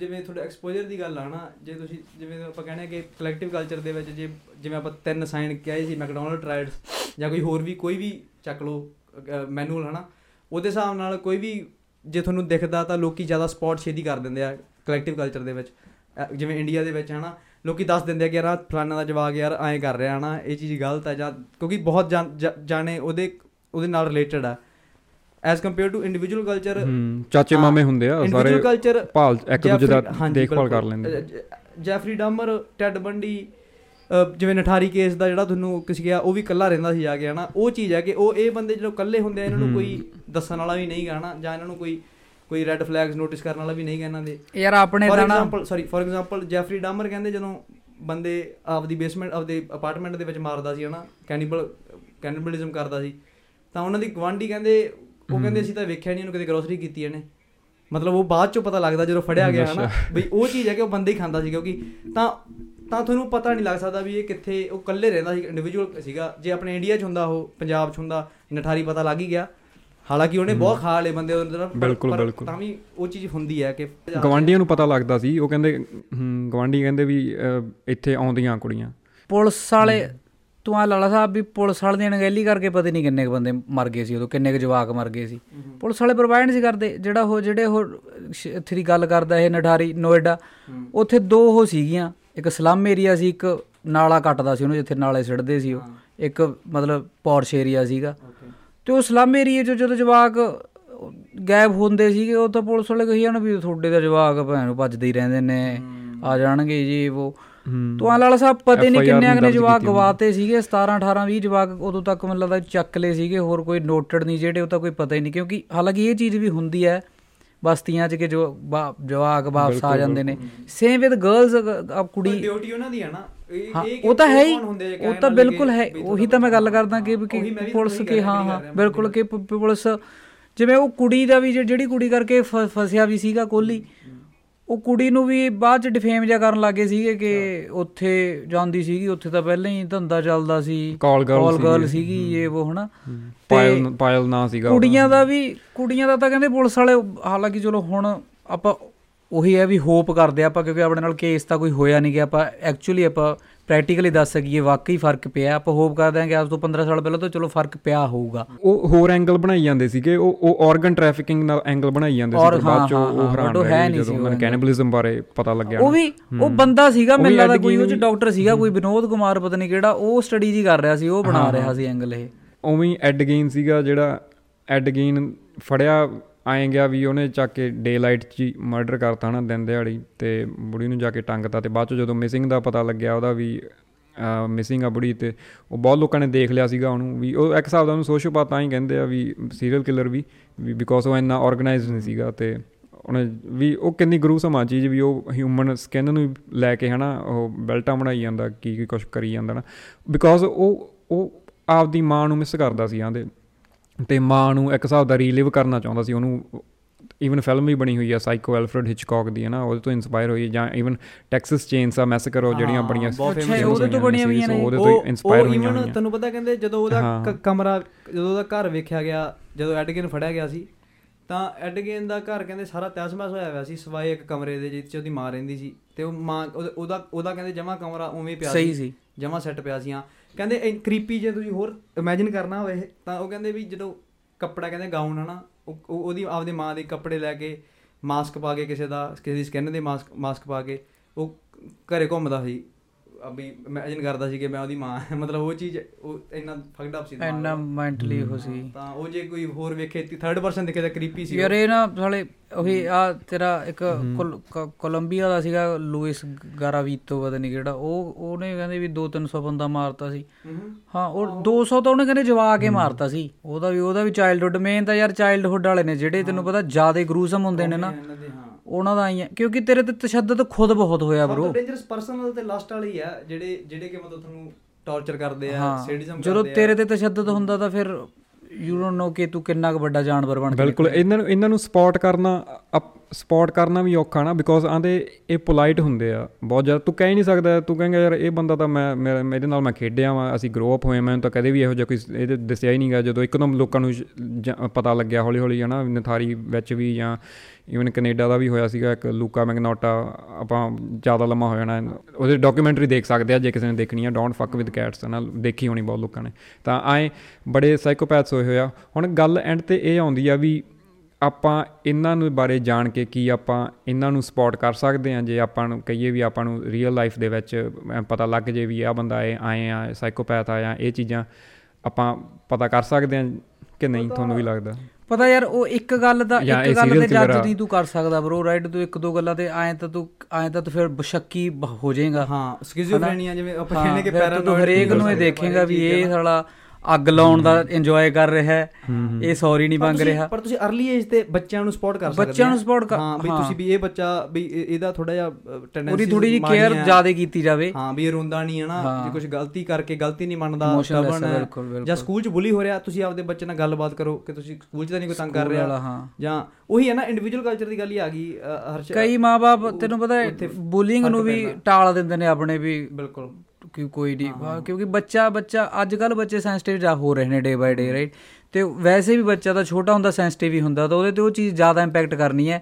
Speaker 2: ਜਿਵੇਂ ਤੁਹਾਡਾ ਐਕਸਪੋਜ਼ਰ ਦੀ ਗੱਲ ਆ ਨਾ ਜੇ ਤੁਸੀਂ ਜਿਵੇਂ ਆਪਾਂ ਕਹਿੰਦੇ ਕਿ ਕਲੈਕਟਿਵ ਕਲਚਰ ਦੇ ਵਿੱਚ ਜੇ ਜਿਵੇਂ ਆਪਾਂ ਤਿੰਨ ਸਾਈਨ ਕਹੇ ਸੀ ਮੈਕਡੋਨਲਡ ਟ੍ਰਾਈਡਸ ਜਾਂ ਕੋਈ ਹੋਰ ਵੀ ਕੋਈ ਵੀ ਚੱਕ ਲਓ ਮੈਨੂਅਲ ਹਨਾ ਉਹਦੇ ਹਿਸਾਬ ਨਾਲ ਕੋਈ ਵੀ ਜੇ ਤੁਹਾਨੂੰ ਦਿਖਦਾ ਤਾਂ ਲੋਕੀ ਜ਼ਿਆਦਾ ਸਪੌਟ ਛੇਤੀ ਕਰ ਦਿੰਦੇ ਆ ਕਲੈਕਟਿਵ ਕਲਚਰ ਦੇ ਵਿੱਚ। ਜਿਵੇਂ ਇੰਡੀਆ ਦੇ ਵਿੱਚ ਹਨਾ ਲੋਕੀ ਦੱਸ ਦਿੰਦੇ ਆ ਕਿ ਯਾਰ ਫਲਾਨਾ ਦਾ ਜਵਾਕ ਯਾਰ ਐਂ ਕਰ ਰਿਹਾ ਹਨਾ ਇਹ ਚੀਜ਼ ਗਲਤ ਹੈ ਜਾਂ ਕਿਉਂਕਿ ਬਹੁਤ ਜਾਣ- ਉਹਦੇ ਉਹਦੇ ਨਾਲ ਰਿਲੇਟਡ ਆ। As compare to individual culture
Speaker 3: ਚਾਚੇ ਮਾਮੇ ਹੁੰਦੇ ਆ ਸਾਰੇ
Speaker 2: ਇੰਡੀਵਿਜੂਅਲ ਕਲਚਰ
Speaker 3: ਭਾਲ ਇੱਕ ਦੂਜੇ ਦਾ ਦੇਖਭਾਲ ਕਰ ਲੈਂਦੇ
Speaker 2: ਜੈਫਰੀ ਡਾਮਰ ਟੈਡ ਬੰਡੀ ਜਿਵੇਂ ਨਠਾਰੀ ਕੇਸ ਦਾ ਜਿਹੜਾ ਤੁਹਾਨੂੰ ਕਿਸ ਗਿਆ ਉਹ ਵੀ ਇਕੱਲਾ ਰਹਿੰਦਾ ਸੀ ਜਾ ਕੇ ਹਨਾ? ਉਹ ਚੀਜ਼ ਹੈ ਕਿ ਉਹ ਇਹ ਬੰਦੇ ਜਦੋਂ ਇਕੱਲੇ ਹੁੰਦੇ ਆ ਇਹਨਾਂ ਨੂੰ ਕੋਈ ਦੱਸਣ ਵਾਲਾ ਵੀ ਨਹੀਂ ਹਨਾ? ਜਾਂ ਇਹਨਾਂ ਨੂੰ ਕੋਈ ਕੋਈ ਰੈੱਡ ਫਲੈਗਸ ਨੋਟਿਸ ਕਰਨ ਵਾਲਾ ਵੀ ਨਹੀਂ ਇਹਨਾਂ ਦੇ।
Speaker 1: ਯਾਰ ਆਪਣੇ ਤਾਂ ਨਾ
Speaker 2: example sorry for example Jeffrey Dahmer ਕਹਿੰਦੇ ਜਦੋਂ ਬੰਦੇ ਆਪਦੀ ਬੇਸਮੈਂਟ ਆਪਦੇ ਅਪਾਰਟਮੈਂਟ ਦੇ ਵਿੱਚ ਮਾਰਦਾ ਸੀ ਹਨਾ? ਕੈਨੀਬਲ ਕੈਨੀਬਲਿਜ਼ਮ ਕਰਦਾ ਸੀ। ਤਾਂ ਉਹਨਾਂ ਦੀ ਗਵਾਂਢੀ ਕਹਿੰਦੇ ਉਹ ਕਹਿੰਦੇ ਅਸੀਂ ਤਾਂ ਵੇਖਿਆ ਨਹੀਂ ਉਹਨੂੰ ਕਦੇ ਗਰੋਸਰੀ ਕੀਤੀ ਇਹਨੇ। ਮਤਲਬ ਉਹ ਬਾਅਦ ਚੋਂ ਪਤਾ ਲੱਗਦਾ ਜਦੋਂ ਫੜਿਆ ਗਿਆ ਹਨਾ? ਬਈ ਉਹ ਚੀਜ਼ ਹੈ ਕਿ ਉਹ ਬੰਦੇ ਹੀ ਖਾਂਦਾ ਸੀ ਕਿਉਂਕਿ ਤਾਂ ਤਾਂ ਤੁਹਾਨੂੰ ਪਤਾ ਨਹੀਂ ਲੱਗ ਸਕਦਾ ਵੀ ਇਹ ਕਿੱਥੇ ਉਹ ਇਕੱਲੇ ਰਹਿੰਦਾ ਸੀ ਇੰਡੀਵਿਜੂਅਲ ਸੀਗਾ। ਜੇ ਆਪਣੇ ਇੰਡੀਆ 'ਚ ਹੁੰਦਾ ਉਹ ਪੰਜਾਬ 'ਚ ਹੁੰਦਾ ਨਠਾਰੀ ਪਤਾ ਲੱਗ ਹੀ ਗਿਆ। ਹਾਲਾਂਕਿ ਉਹਨੇ ਬਹੁਤ ਖਾ ਲਏ ਬੰਦੇ ਉਹਦੇ ਨਾਲ ਪਰ-
Speaker 3: ਬਿਲਕੁਲ,
Speaker 2: ਪਰ
Speaker 3: ਬਿਲਕੁਲ।
Speaker 2: ਤਾਂ ਵੀ ਉਹ ਚੀਜ਼ ਹੁੰਦੀ ਹੈ ਕਿ
Speaker 3: ਗਵਾਂਡੀਆਂ ਨੂੰ ਪਤਾ ਲੱਗਦਾ ਸੀ ਉਹ ਕਹਿੰਦੇ ਹੂੰ ਗਵਾਂਡੀ ਕਹਿੰਦੇ ਵੀ ਇੱਥੇ ਆਉਂਦੀਆਂ ਕੁੜੀਆਂ।
Speaker 1: ਪੁਲਿਸ ਵਾਲੇ ਤੂੰ ਆ ਲਾਲਾ ਸਾਹਿਬ ਵੀ ਪੁਲਿਸ ਵਾਲੇ ਦੀ ਅਣਗਹਿਲੀ ਕਰਕੇ ਪਤਾ ਨਹੀਂ ਕਿੰਨੇ ਕੁ ਬੰਦੇ ਮਰ ਗਏ ਸੀ ਉਦੋਂ ਕਿੰਨੇ ਕੁ ਜਵਾਕ ਮਰ ਗਏ ਸੀ। ਪੁਲਿਸ ਵਾਲੇ ਪ੍ਰੋਵਾਈਡ ਨਹੀਂ ਸੀ ਕਰਦੇ ਜਿਹੜਾ ਉਹ ਜਿਹੜੇ ਉਹ ਦੀ ਗੱਲ ਕਰਦਾ ਇਹ ਨਠਾਰੀ ਨੋਇਡਾ ਉੱਥੇ ਦੋ ਉਹ ਸੀਗੀਆਂ। ਇੱਕ ਸਲਮ ਏਰੀਆ ਸੀ ਇੱਕ ਨਾਲਾ ਕੱਟਦਾ ਸੀ ਉਹਨੂੰ ਜਿੱਥੇ ਨਾਲੇ ਸਿੱਟਦੇ ਸੀ ਉਹ। ਇੱਕ ਮਤਲਬ ਪੌਰਸ਼ ਏਰੀਆ ਸੀਗਾ। ਤੇ ਉਹ ਸਲਮ ਏਰੀਏ 'ਚ ਜਦੋਂ ਜਵਾਕ ਗਾਇਬ ਹੁੰਦੇ ਸੀਗੇ ਉਹ ਤਾਂ ਪੁਲਿਸ ਵਾਲੇ ਕਹੀ ਜਾਣ ਵੀ ਤੁਹਾਡੇ ਦਾ ਜਵਾਕ ਭੈਣ ਨੂੰ ਭੱਜਦੇ ਹੀ ਰਹਿੰਦੇ ਨੇ ਆ ਜਾਣਗੇ ਜੀ ਉਹ। ਤੂੰ ਲਾਲਾ ਸਾਹਿਬ ਪਤਾ ਨਹੀਂ ਕਿੰਨੇ ਅਗਨੇ ਜਵਾਕ ਗਵਾਤੇ ਸੀਗੇ 17 18 20 ਜਵਾਕ ਉਦੋਂ ਤੱਕ ਮੈਨੂੰ ਲੱਗਦਾ ਚੱਕ ਲਏ ਸੀਗੇ ਹੋਰ ਕੋਈ ਨੋਟਡ ਨਹੀਂ ਜਿਹੜੇ ਉਹ ਤਾਂ ਕੋਈ ਪਤਾ ਹੀ ਨਹੀਂ ਕਿਉਂਕਿ ਹਾਲਾਂਕਿ ਇਹ ਚੀਜ਼ ਵੀ ਹੁੰਦੀ ਹੈ ਬਸਤੀਆਂ 'ਚ ਕਿ ਜੋ ਜਵਾਕ ਵਾਪਸ ਆ ਜਾਂਦੇ ਨੇ। ਸੇਮ ਵਿਦ ਗਰਲਸ ਕੁੜੀ।
Speaker 2: ਡਿਊਟੀ ਉਹਨਾਂ ਦੀ ਹੈ ਨਾ
Speaker 1: ਉਹ ਤਾਂ ਹੈ ਹੀ।
Speaker 2: ਆ
Speaker 1: ਉਹ ਤਾਂ ਬਿਲਕੁਲ ਹੈ। ਉਹੀ ਤਾਂ ਮੈਂ ਗੱਲ ਕਰਦਾ ਕਿ ਪੁਲਿਸ ਕੀ ਹਾਂ ਹਾਂ ਬਿਲਕੁਲ ਕਿ ਪੁਲਿਸ ਜਿਵੇਂ ਉਹ ਕੁੜੀ ਦਾ ਵੀ ਜਿਹੜੀ ਕੁੜੀ ਕਰਕੇ ਫਸਿਆ ਵੀ ਸੀਗਾ ਕੋਹਲੀ ਉਹ ਕੁੜੀ ਨੂੰ ਵੀ ਬਾਅਦ ਚ ਡਿਫੇਮ ਜਿਹਾ ਕਰਨ ਲੱਗੇ ਸੀਗੇ ਕਿ ਉੱਥੇ ਜਾਂਦੀ ਸੀਗੀ ਉੱਥੇ ਤਾਂ ਪਹਿਲਾਂ ਹੀ ਧੰਦਾ ਚੱਲਦਾ ਸੀ
Speaker 3: Call girl ਸੀਗੀ।
Speaker 1: ਇਹ ਉਹ ਹਨਾ
Speaker 3: ਪਾਇਲ ਪਾਇਲ ਨਾਂ ਸੀਗਾ।
Speaker 1: ਕੁੜੀਆਂ ਦਾ ਵੀ ਕੁੜੀਆਂ ਦਾ ਤਾਂ ਕਹਿੰਦੇ ਪੁਲਿਸ ਵਾਲੇ ਹਾਲਾਂਕਿ ਚਲੋ ਹੁਣ ਆਪਾਂ ਉਹੀ ਹੈ ਵੀ ਹੋਪ ਕਰਦੇ ਆਪਾਂ ਕਿਉਂਕਿ ਆਪਣੇ ਨਾਲ ਕੇਸ ਤਾਂ ਕੋਈ ਹੋਇਆ ਨਹੀਂ ਗਿਆ ਆਪਾਂ ਐਕਚੁਅਲੀ ਆਪਾਂ ਪ੍ਰੈਕਟੀਕਲੀ ਦੱਸ ਸਕੀਏ ਵਾਕਈ ਫ਼ਰਕ ਪਿਆ। ਆਪਾਂ ਹੋਪ ਕਰਦੇ ਹਾਂ ਕਿ ਅੱਜ ਤੋਂ 15 ਸਾਲ ਪਹਿਲਾਂ ਤਾਂ ਚਲੋ ਫ਼ਰਕ ਪਿਆ ਹੋਊਗਾ।
Speaker 3: ਉਹ ਹੋਰ ਐਂਗਲ ਬਣਾਈ ਜਾਂਦੇ ਸੀਗੇ। ਉਹ ਉਹ ਆਰਗਨ ਟ੍ਰੈਫਿਕਿੰਗ ਨਾਲ ਐਂਗਲ ਬਣਾਈ ਜਾਂਦੇ ਸੀ ਬਾਅਦ ਚ ਉਹ ਹੈਰਾਨ
Speaker 1: but ਉਹ
Speaker 3: ਰਹਿ
Speaker 1: ਹੈ
Speaker 3: ਗਏ
Speaker 1: ਨਹੀਂ ਸੀ
Speaker 3: ਜਦੋਂ
Speaker 1: ਉਹ
Speaker 3: ਉਹਨਾਂ
Speaker 1: angle।
Speaker 3: ਕੈਨਿਬਲਿਜ਼ਮ ਬਾਰੇ ਪਤਾ ਲੱਗਿਆ।
Speaker 1: ਉਹ ਵੀ ਉਹ ਬੰਦਾ ਸੀਗਾ ਮੈਨੂੰ ਲੱਗਦਾ ਕੋਈ ਉਹ ਚ ਡਾਕਟਰ ਸੀਗਾ ਕੋਈ ਵਿਨੋਦ ਕੁਮਾਰ ਪਤਾ ਨਹੀਂ ਕਿਹੜਾ ਉਹ ਸਟੱਡੀ ਜੀ ਕਰ ਰਿਹਾ ਸੀ ਉਹ ਬਣਾ ਰਿਹਾ ਸੀ ਐਂਗਲ ਇਹ।
Speaker 3: ਉਵੇਂ ਹੀ ਐਡ ਗੇਨ ਸੀਗਾ ਜਿਹੜਾ ਐਡ ਗੇਨ ਫੜਿਆ ਆਏ ਗਿਆ ਵੀ ਉਹਨੇ ਚੱਕ ਕੇ ਡੇ ਲਾਈਟ 'ਚ ਹੀ ਮਰਡਰ ਕਰਤਾ ਨਾ ਦਿਨ ਦਿਹਾੜੀ ਤੇ ਬੁੜੀ ਨੂੰ ਜਾ ਕੇ ਟੰਗਤਾ ਤੇ ਬਾਅਦ ਚ ਜਦੋਂ ਮਿਸਿੰਗ ਦਾ ਪਤਾ ਲੱਗਿਆ ਉਹਦਾ ਵੀ ਮਿਸਿੰਗ ਆ ਬੁੜੀ ਤੇ ਉਹ ਬਹੁਤ ਲੋਕਾਂ ਨੇ ਦੇਖ ਲਿਆ ਸੀਗਾ ਉਹਨੂੰ ਵੀ ਉਹ ਇੱਕ ਹਿਸਾਬ ਦਾ ਉਹਨੂੰ ਸੋਸ਼ੋਪਾਥ ਤਾਂ ਹੀ ਕਹਿੰਦੇ ਆ ਵੀ ਸੀਰੀਅਲ ਕਿਲਰ ਵੀ ਬਿਕੋਜ਼ ਉਹ ਇੰਨਾ ਆਰਗੇਨਾਈਜ਼ਡ ਨਹੀਂ ਸੀਗਾ ਤੇ ਉਹਨੇ ਵੀ ਉਹ ਕਿੰਨੀ ਗਰੂਸਮ ਆ ਚੀਜ਼ ਵੀ ਉਹ ਹਿਊਮਨ ਸਕਿਨ ਨੂੰ ਲੈ ਕੇ ਹਨਾ ਉਹ ਬੈਲਟਾਂ ਬਣਾਈ ਜਾਂਦਾ ਕੀ ਕੀ ਕੁਝ ਕਰੀ ਜਾਂਦਾ ਨਾ ਬਿਕੋਜ਼ ਉਹ ਉਹ ਆਪਦੀ ਮਾਂ ਨੂੰ ਮਿਸ ਕਰਦਾ ਸੀ ਆਂਦੇ ਤੇ ਮਾਂ ਨੂੰ ਇੱਕ ਹਿਸਾਬ ਦਾ ਰੀਲਿਵ ਕਰਨਾ ਚਾਹੁੰਦਾ ਸੀ ਉਹਨੂੰ ਈਵਨ ਫਿਲਮ ਵੀ ਬਣੀ ਹੋਈ ਆ ਸਾਈਕੋ ਐਲਫਰਡ ਹਿਚਕੌਕ ਦੀ ਹੈ ਨਾ ਉਹਦੇ ਤੋਂ ਇਨਸਪਾਇਰ ਹੋਈ ਜਾਂ ਈਵਨ ਟੈਕਸਸ ਚੇਨਸ ਆ ਮੈਸੇਕਰ ਉਹ ਜਿਹੜੀਆਂ ਬੜੀਆਂ
Speaker 2: ਬਹੁਤ
Speaker 1: ਅੱਛਾ, ਉਹਦੇ ਤੋਂ ਬਣੀਆਂ
Speaker 3: ਸੀ,
Speaker 1: ਹੋਈਆਂ ਨੇ।
Speaker 3: ਉਹਦੇ ਤੋਂ ਇਨਸਪਾਇਰ
Speaker 2: ਉਹ
Speaker 3: ਹੋਈਆਂ
Speaker 2: even
Speaker 3: ਹੋਈਆਂ
Speaker 2: ਤੁਹਾਨੂੰ ਪਤਾ ਕਹਿੰਦੇ ਜਦੋਂ ਉਹਦਾ ਕਮਰਾ ਜਦੋਂ ਉਹਦਾ ਘਰ ਵੇਖਿਆ ਗਿਆ ਜਦੋਂ ਐਡਗੇਨ ਫੜਿਆ ਗਿਆ ਸੀ ਤਾਂ ਐਡਗੇਨ ਦਾ ਘਰ ਕਹਿੰਦੇ ਸਾਰਾ ਤਹਿਸ-ਮਹਿਸ ਹੋਇਆ ਹੋਇਆ ਸੀ ਸਵਾਏ ਇੱਕ ਕਮਰੇ ਦੇ ਜਿੱਥੇ ਉਹਦੀ ਮਾਂ ਰਹਿੰਦੀ ਸੀ ਤੇ ਉਹ ਮਾਂ ਉਹਦਾ- ਉਹਦਾ ਕਹਿੰਦੇ ਜਮਾ ਕਮਰਾ ਉਵੇਂ ਪਿਆ
Speaker 1: ਸਹੀ ਸੀ
Speaker 2: ਜਮਾ ਸੈੱਟ ਪਿਆ ਸੀ ਹਾਂ। ਕਹਿੰਦੇ ਕ੍ਰੀਪੀ ਜੇ ਤੁਸੀਂ ਹੋਰ ਇਮੇਜਿਨ ਕਰਨਾ ਹੋਵੇ ਤਾਂ ਉਹ ਕਹਿੰਦੇ ਵੀ ਜਦੋਂ ਕੱਪੜਾ ਕਹਿੰਦੇ ਗਾਊਨ ਹਨਾ ਉਹ, ਉਹ- ਉਹਦੀ ਆਪਦੇ ਮਾਂ ਦੇ ਕੱਪੜੇ ਲੈ ਕੇ ਮਾਸਕ ਪਾ ਕੇ ਕਿਸੇ ਦਾ, ਕਿਸੇ ਦੀ ਸਕਿਨ ਦੇ ਮਾਸਕ ਮਾਸਕ ਪਾ ਕੇ ਉਹ ਘਰੇ ਘੁੰਮਦਾ ਸੀ। ਅਬੀ ਇਮੇਜਿਨ ਕਰਦਾ ਸੀ ਕਿ ਮੈਂ ਉਹਦੀ ਮਾਂ ਹਾਂ। ਮਤਲਬ ਉਹ ਚੀਜ਼ ਉਹ ਇੰਨਾ ਫਕਡ ਅਪ ਸੀ ਦਿਮਾਗ
Speaker 1: ਇੰਨਾ। ਮੈਂਟਲੀ ਉਹ ਸੀ।
Speaker 2: ਤਾਂ ਉਹ ਜੇ ਕੋਈ ਹੋਰ ਵੇਖੇ ਥਰਡ ਪਰਸਨ ਦਿਖੇ ਤਾਂ ਕ੍ਰੀਪੀ ਸੀ
Speaker 1: ਯਾਰ ਇਹ ਨਾ ਸਾਲੇ ਉਹੀ ਆ ਤੇਰਾ ਇੱਕ ਕੋਲੰਬੀਆ ਦਾ ਸੀਗਾ ਲੂਇਸ ਗਾਰਾਵੀਤੋ ਪਤਾ ਨਹੀਂ ਕਿਹੜਾ। ਉਹ ਉਹਨੇ ਕਹਿੰਦੇ ਵੀ 2-300 ਬੰਦਾ ਮਾਰਤਾ ਸੀ। ਹਾਂ। ਉਹ 200 ਤਾਂ ਉਹਨੇ ਕਹਿੰਦੇ ਜਵਾ ਕੇ ਮਾਰਤਾ ਸੀ। ਉਹਦਾ ਵੀ ਉਹਦਾ ਵੀ ਚਾਈਲਡਹੁੱਡ ਮੇਨ ਤਾਂ ਯਾਰ ਚਾਈਲਡਹੁੱਡ ਵਾਲੇ ਨੇ ਜਿਹੜੇ ਤੈਨੂੰ ਪਤਾ ਜ਼ਿਆਦਾ ਗਰੂਸਮ ਹੁੰਦੇ ਨੇ ਨਾ। ਉਹਨਾਂ ਦਾ ਆਈ ਹੈ ਕਿਉਂਕਿ ਤੇਰੇ ਤੇ ਤਸ਼ੱਦਦ ਖੁਦ ਬਹੁਤ ਹੋਇਆ ਬ్రో
Speaker 2: ਤੋਂ ਡੇਂਜਰਸ ਪਰਸਨਲ ਤੇ ਲਾਸਟ ਵਾਲੇ ਹੀ ਆ ਜਿਹੜੇ ਜਿਹੜੇ ਕਿ ਮਤਲਬ ਤੁਹਾਨੂੰ ਟੌਰਚਰ ਕਰਦੇ ਆ ਸੈਡਿਜ਼ਮ
Speaker 1: ਜਦੋਂ
Speaker 2: ਕਰਦੇ ਆ।
Speaker 1: ਤੇਰੇ ਤੇ ਤਸ਼ੱਦਦ ਹੁੰਦਾ ਤਾਂ ਫਿਰ ਯੂ ਡੋਨਟ ਨੋ ਕਿ ਤੂੰ ਕਿੰਨਾ ਕੁ ਵੱਡਾ ਜਾਨਵਰ ਬਣ ਕੇ
Speaker 3: ਬਿਲਕੁਲ ਇਹਨਾਂ ਨੂੰ ਇਹਨਾਂ ਨੂੰ ਸਪੋਰਟ ਕਰਨਾ ਸਪੋਰਟ ਕਰਨਾ ਵੀ ਔਖਾ ਨਾ ਬਿਕੋਜ਼ ਆਂਦੇ ਇਹ ਪੋਲਾਈਟ ਹੁੰਦੇ ਆ ਬਹੁਤ ਜ਼ਿਆਦਾ ਤੂੰ ਕਹਿ ਨਹੀਂ ਸਕਦਾ ਤੂੰ ਕਹੇਂਗਾ ਯਾਰ ਇਹ ਬੰਦਾ ਤਾਂ ਮੈਂ ਮੇਰਾ- ਇਹਦੇ ਨਾਲ ਮੈਂ ਖੇਡਿਆ ਵਾਂ ਅਸੀਂ ਗਰੋ ਅਪ ਹੋਏ ਮੈਨੂੰ ਤਾਂ ਕਦੇ ਵੀ ਇਹੋ ਜਿਹਾ ਕੋਈ ਇਹਦੇ ਦੱਸਿਆ ਹੀ ਨਹੀਂਗਾ ਜਦੋਂ ਇੱਕਦਮ ਲੋਕਾਂ ਨੂੰ ਪਤਾ ਲੱਗਿਆ ਹੌਲੀ ਹੌਲੀ ਹਨਾ ਨਥਾਰੀ ਵਿੱਚ ਵੀ ਜਾਂ ਈਵਨ ਕੈਨੇਡਾ ਦਾ ਵੀ ਹੋਇਆ ਸੀਗਾ ਇੱਕ ਲੂਕਾ ਮੈਗਨੋਟਾ ਆਪਾਂ ਜ਼ਿਆਦਾ ਲੰਮਾ ਹੋ ਜਾਣਾ। ਉਹਦੇ ਡਾਕੂਮੈਂਟਰੀ ਦੇਖ ਸਕਦੇ ਆ ਜੇ ਕਿਸੇ ਨੇ ਦੇਖਣੀ ਆ ਡੋਂਟ ਫੱਕ ਵਿਦ ਕੈਟਸ ਨਾ ਦੇਖੀ ਹੋਣੀ ਬਹੁਤ ਲੋਕਾਂ ਨੇ। ਤਾਂ ਆਏ ਬੜੇ ਸਾਈਕੋਪੈਥਸ ਹੋਏ ਹੋਇਆ ਹੁਣ ਗੱਲ ਐਂਡ ਤੇ ਇਹ ਆਉਂਦੀ ਆ ਵੀ ਆਪਾਂ ਇਹਨਾਂ ਨੂੰ ਬਾਰੇ ਜਾਣ ਕੇ ਕੀ ਆਪਾਂ ਇਹਨਾਂ ਨੂੰ ਸਪੋਰਟ ਕਰ ਸਕਦੇ ਹਾਂ ਜੇ ਆਪਾਂ ਨੂੰ ਕਹੀਏ ਵੀ ਆਪਾਂ ਨੂੰ ਰੀਅਲ ਲਾਈਫ ਦੇ ਵਿੱਚ ਪਤਾ ਲੱਗ ਜੇ ਵੀ ਆ ਬੰਦਾ ਇਹ ਆਏ ਆ ਸਾਈਕੋਪੈਥ ਆ ਜਾਂ ਇਹ ਚੀਜ਼ਾਂ ਆਪਾਂ ਪਤਾ ਕਰ ਸਕਦੇ ਹਾਂ ਕਿ ਨਹੀਂ ਤੁਹਾਨੂੰ ਵੀ ਲੱਗਦਾ?
Speaker 1: ਪਤਾ ਯਾਰ ਉਹ ਇੱਕ ਗੱਲ ਦਾ ਇੱਕ ਗੱਲ ਤੇ ਜੱਜ। ਨਹੀਂ ਤੂੰ ਕਰ ਸਕਦਾ ਬ్రో ਰਾਈਟ ਤੂੰ ਇੱਕ ਦੋ ਗੱਲਾਂ ਤੇ ਐਂ ਤਾਂ ਤੂੰ ਐਂ ਤਾਂ ਤੂੰ ਫਿਰ ਬਸ਼ੱਕੀ ਹੋ ਜਾਏਗਾ
Speaker 2: ਹਾਂ ਸਕਿਜ਼ੋਫਰੇਨੀਆ ਜਿਵੇਂ ਆਪਾਂ ਕਹਿੰਦੇ ਕਿ
Speaker 1: ਫਿਰ ਤਾਂ ਹਰੇਕ ਨੂੰ ਇਹ ਦੇਖੇਗਾ ਵੀ ਇਹ। ਸਾਲਾ ਅੱਗ ਲਾਉਣ ਦਾ ਇੰਜੋਏ ਕਰ ਰਿਹਾ ਹੈ। ਇਹ ਸੌਰੀ ਨਹੀਂ ਮੰਗ ਰਿਹਾ।
Speaker 2: ਪਰ ਤੁਸੀਂ ਅਰਲੀ ਏਜ ਤੇ ਬੱਚਿਆਂ ਨੂੰ ਸਪੋਰਟ ਕਰ ਸਕਦੇ
Speaker 1: ਬੱਚਿਆਂ ਨੂੰ ਕਰ-
Speaker 2: ਹਾਂ ਵੀ
Speaker 1: ਹਾਂ।
Speaker 2: ਤੁਸੀਂ ਵੀ ਇਹ ਬੱਚਾ ਵੀ ਇਹ- ਇਹਦਾ ਥੋੜਾ ਜਿਹਾ ਟੈਂਡੈਂਸੀ
Speaker 1: ਉਹਦੀ ਥੋੜੀ ਜਿਹੀ ਕੇਅਰ ਜ਼ਿਆਦਾ ਕੀਤੀ ਜਾਵੇ।
Speaker 2: ਹਾਂ ਵੀ ਇਹ ਰੋਂਦਾ ਨਹੀਂ ਹੈ ਨਾ।
Speaker 1: ਹਾਂ।
Speaker 2: ਜੇ ਕੁਝ ਗਲਤੀ ਕਰਕੇ ਗਲਤੀ ਨਹੀਂ ਮੰਨਦਾ
Speaker 1: ਹੈ,
Speaker 2: ਹੈ,
Speaker 1: ਬਿਲਕੁਲ।
Speaker 2: ਜਾਂ ਸਕੂਲ 'ਚ ਬੁਲੀ ਹੋ ਰਿਹਾ ਤੁਸੀਂ ਆਪਦੇ ਬੱਚੇ ਨਾਲ ਗੱਲਬਾਤ ਕਰੋ ਕਿ ਤੁਸੀਂ ਸਕੂਲ 'ਚ ਤਾਂ ਨਹੀਂ ਕੋਈ ਤੰਗ ਕਰ ਰਿਹਾ।
Speaker 1: ਹਾਂ।
Speaker 2: ਜਾਂ ਉਹੀ ਹੈ ਨਾ ਇੰਡੀਵਿਜੂਅਲ ਕਲਚਰ ਦੀ ਗੱਲ ਹੀ ਆ ਗਈ ਹਰਸ਼
Speaker 1: ਕਈ ਮਾਪੇ ਤੈਨੂੰ ਪਤਾ ਹੈ ਬੁਲਿੰਗ ਨੂੰ ਵੀ। ਟਾਲ ਦਿੰਦੇ ਨੇ ਆਪਣੇ ਵੀ।
Speaker 2: ਬਿਲਕੁਲ।
Speaker 1: ਕਿ ਕੋਈ ਨਹੀਂ ਹਾਂ, ਕਿਉਂਕਿ ਬੱਚਾ ਬੱਚਾ ਅੱਜ ਕੱਲ ਬੱਚੇ ਸੈਂਸਿਟਿਵ ਜਾ ਹੋ ਰਹੇ ਨੇ ਡੇ ਬਾਈ ਡੇ ਰਾਈਟ ਤੇ ਵੈਸੇ ਵੀ ਬੱਚਾ ਤਾਂ ਛੋਟਾ ਹੁੰਦਾ ਸੈਂਸਿਟਿਵ ਹੀ ਹੁੰਦਾ ਤਾਂ ਉਹਦੇ ਤੇ ਉਹ ਚੀਜ਼ ਜ਼ਿਆਦਾ ਇੰਪੈਕਟ ਕਰਨੀ ਹੈ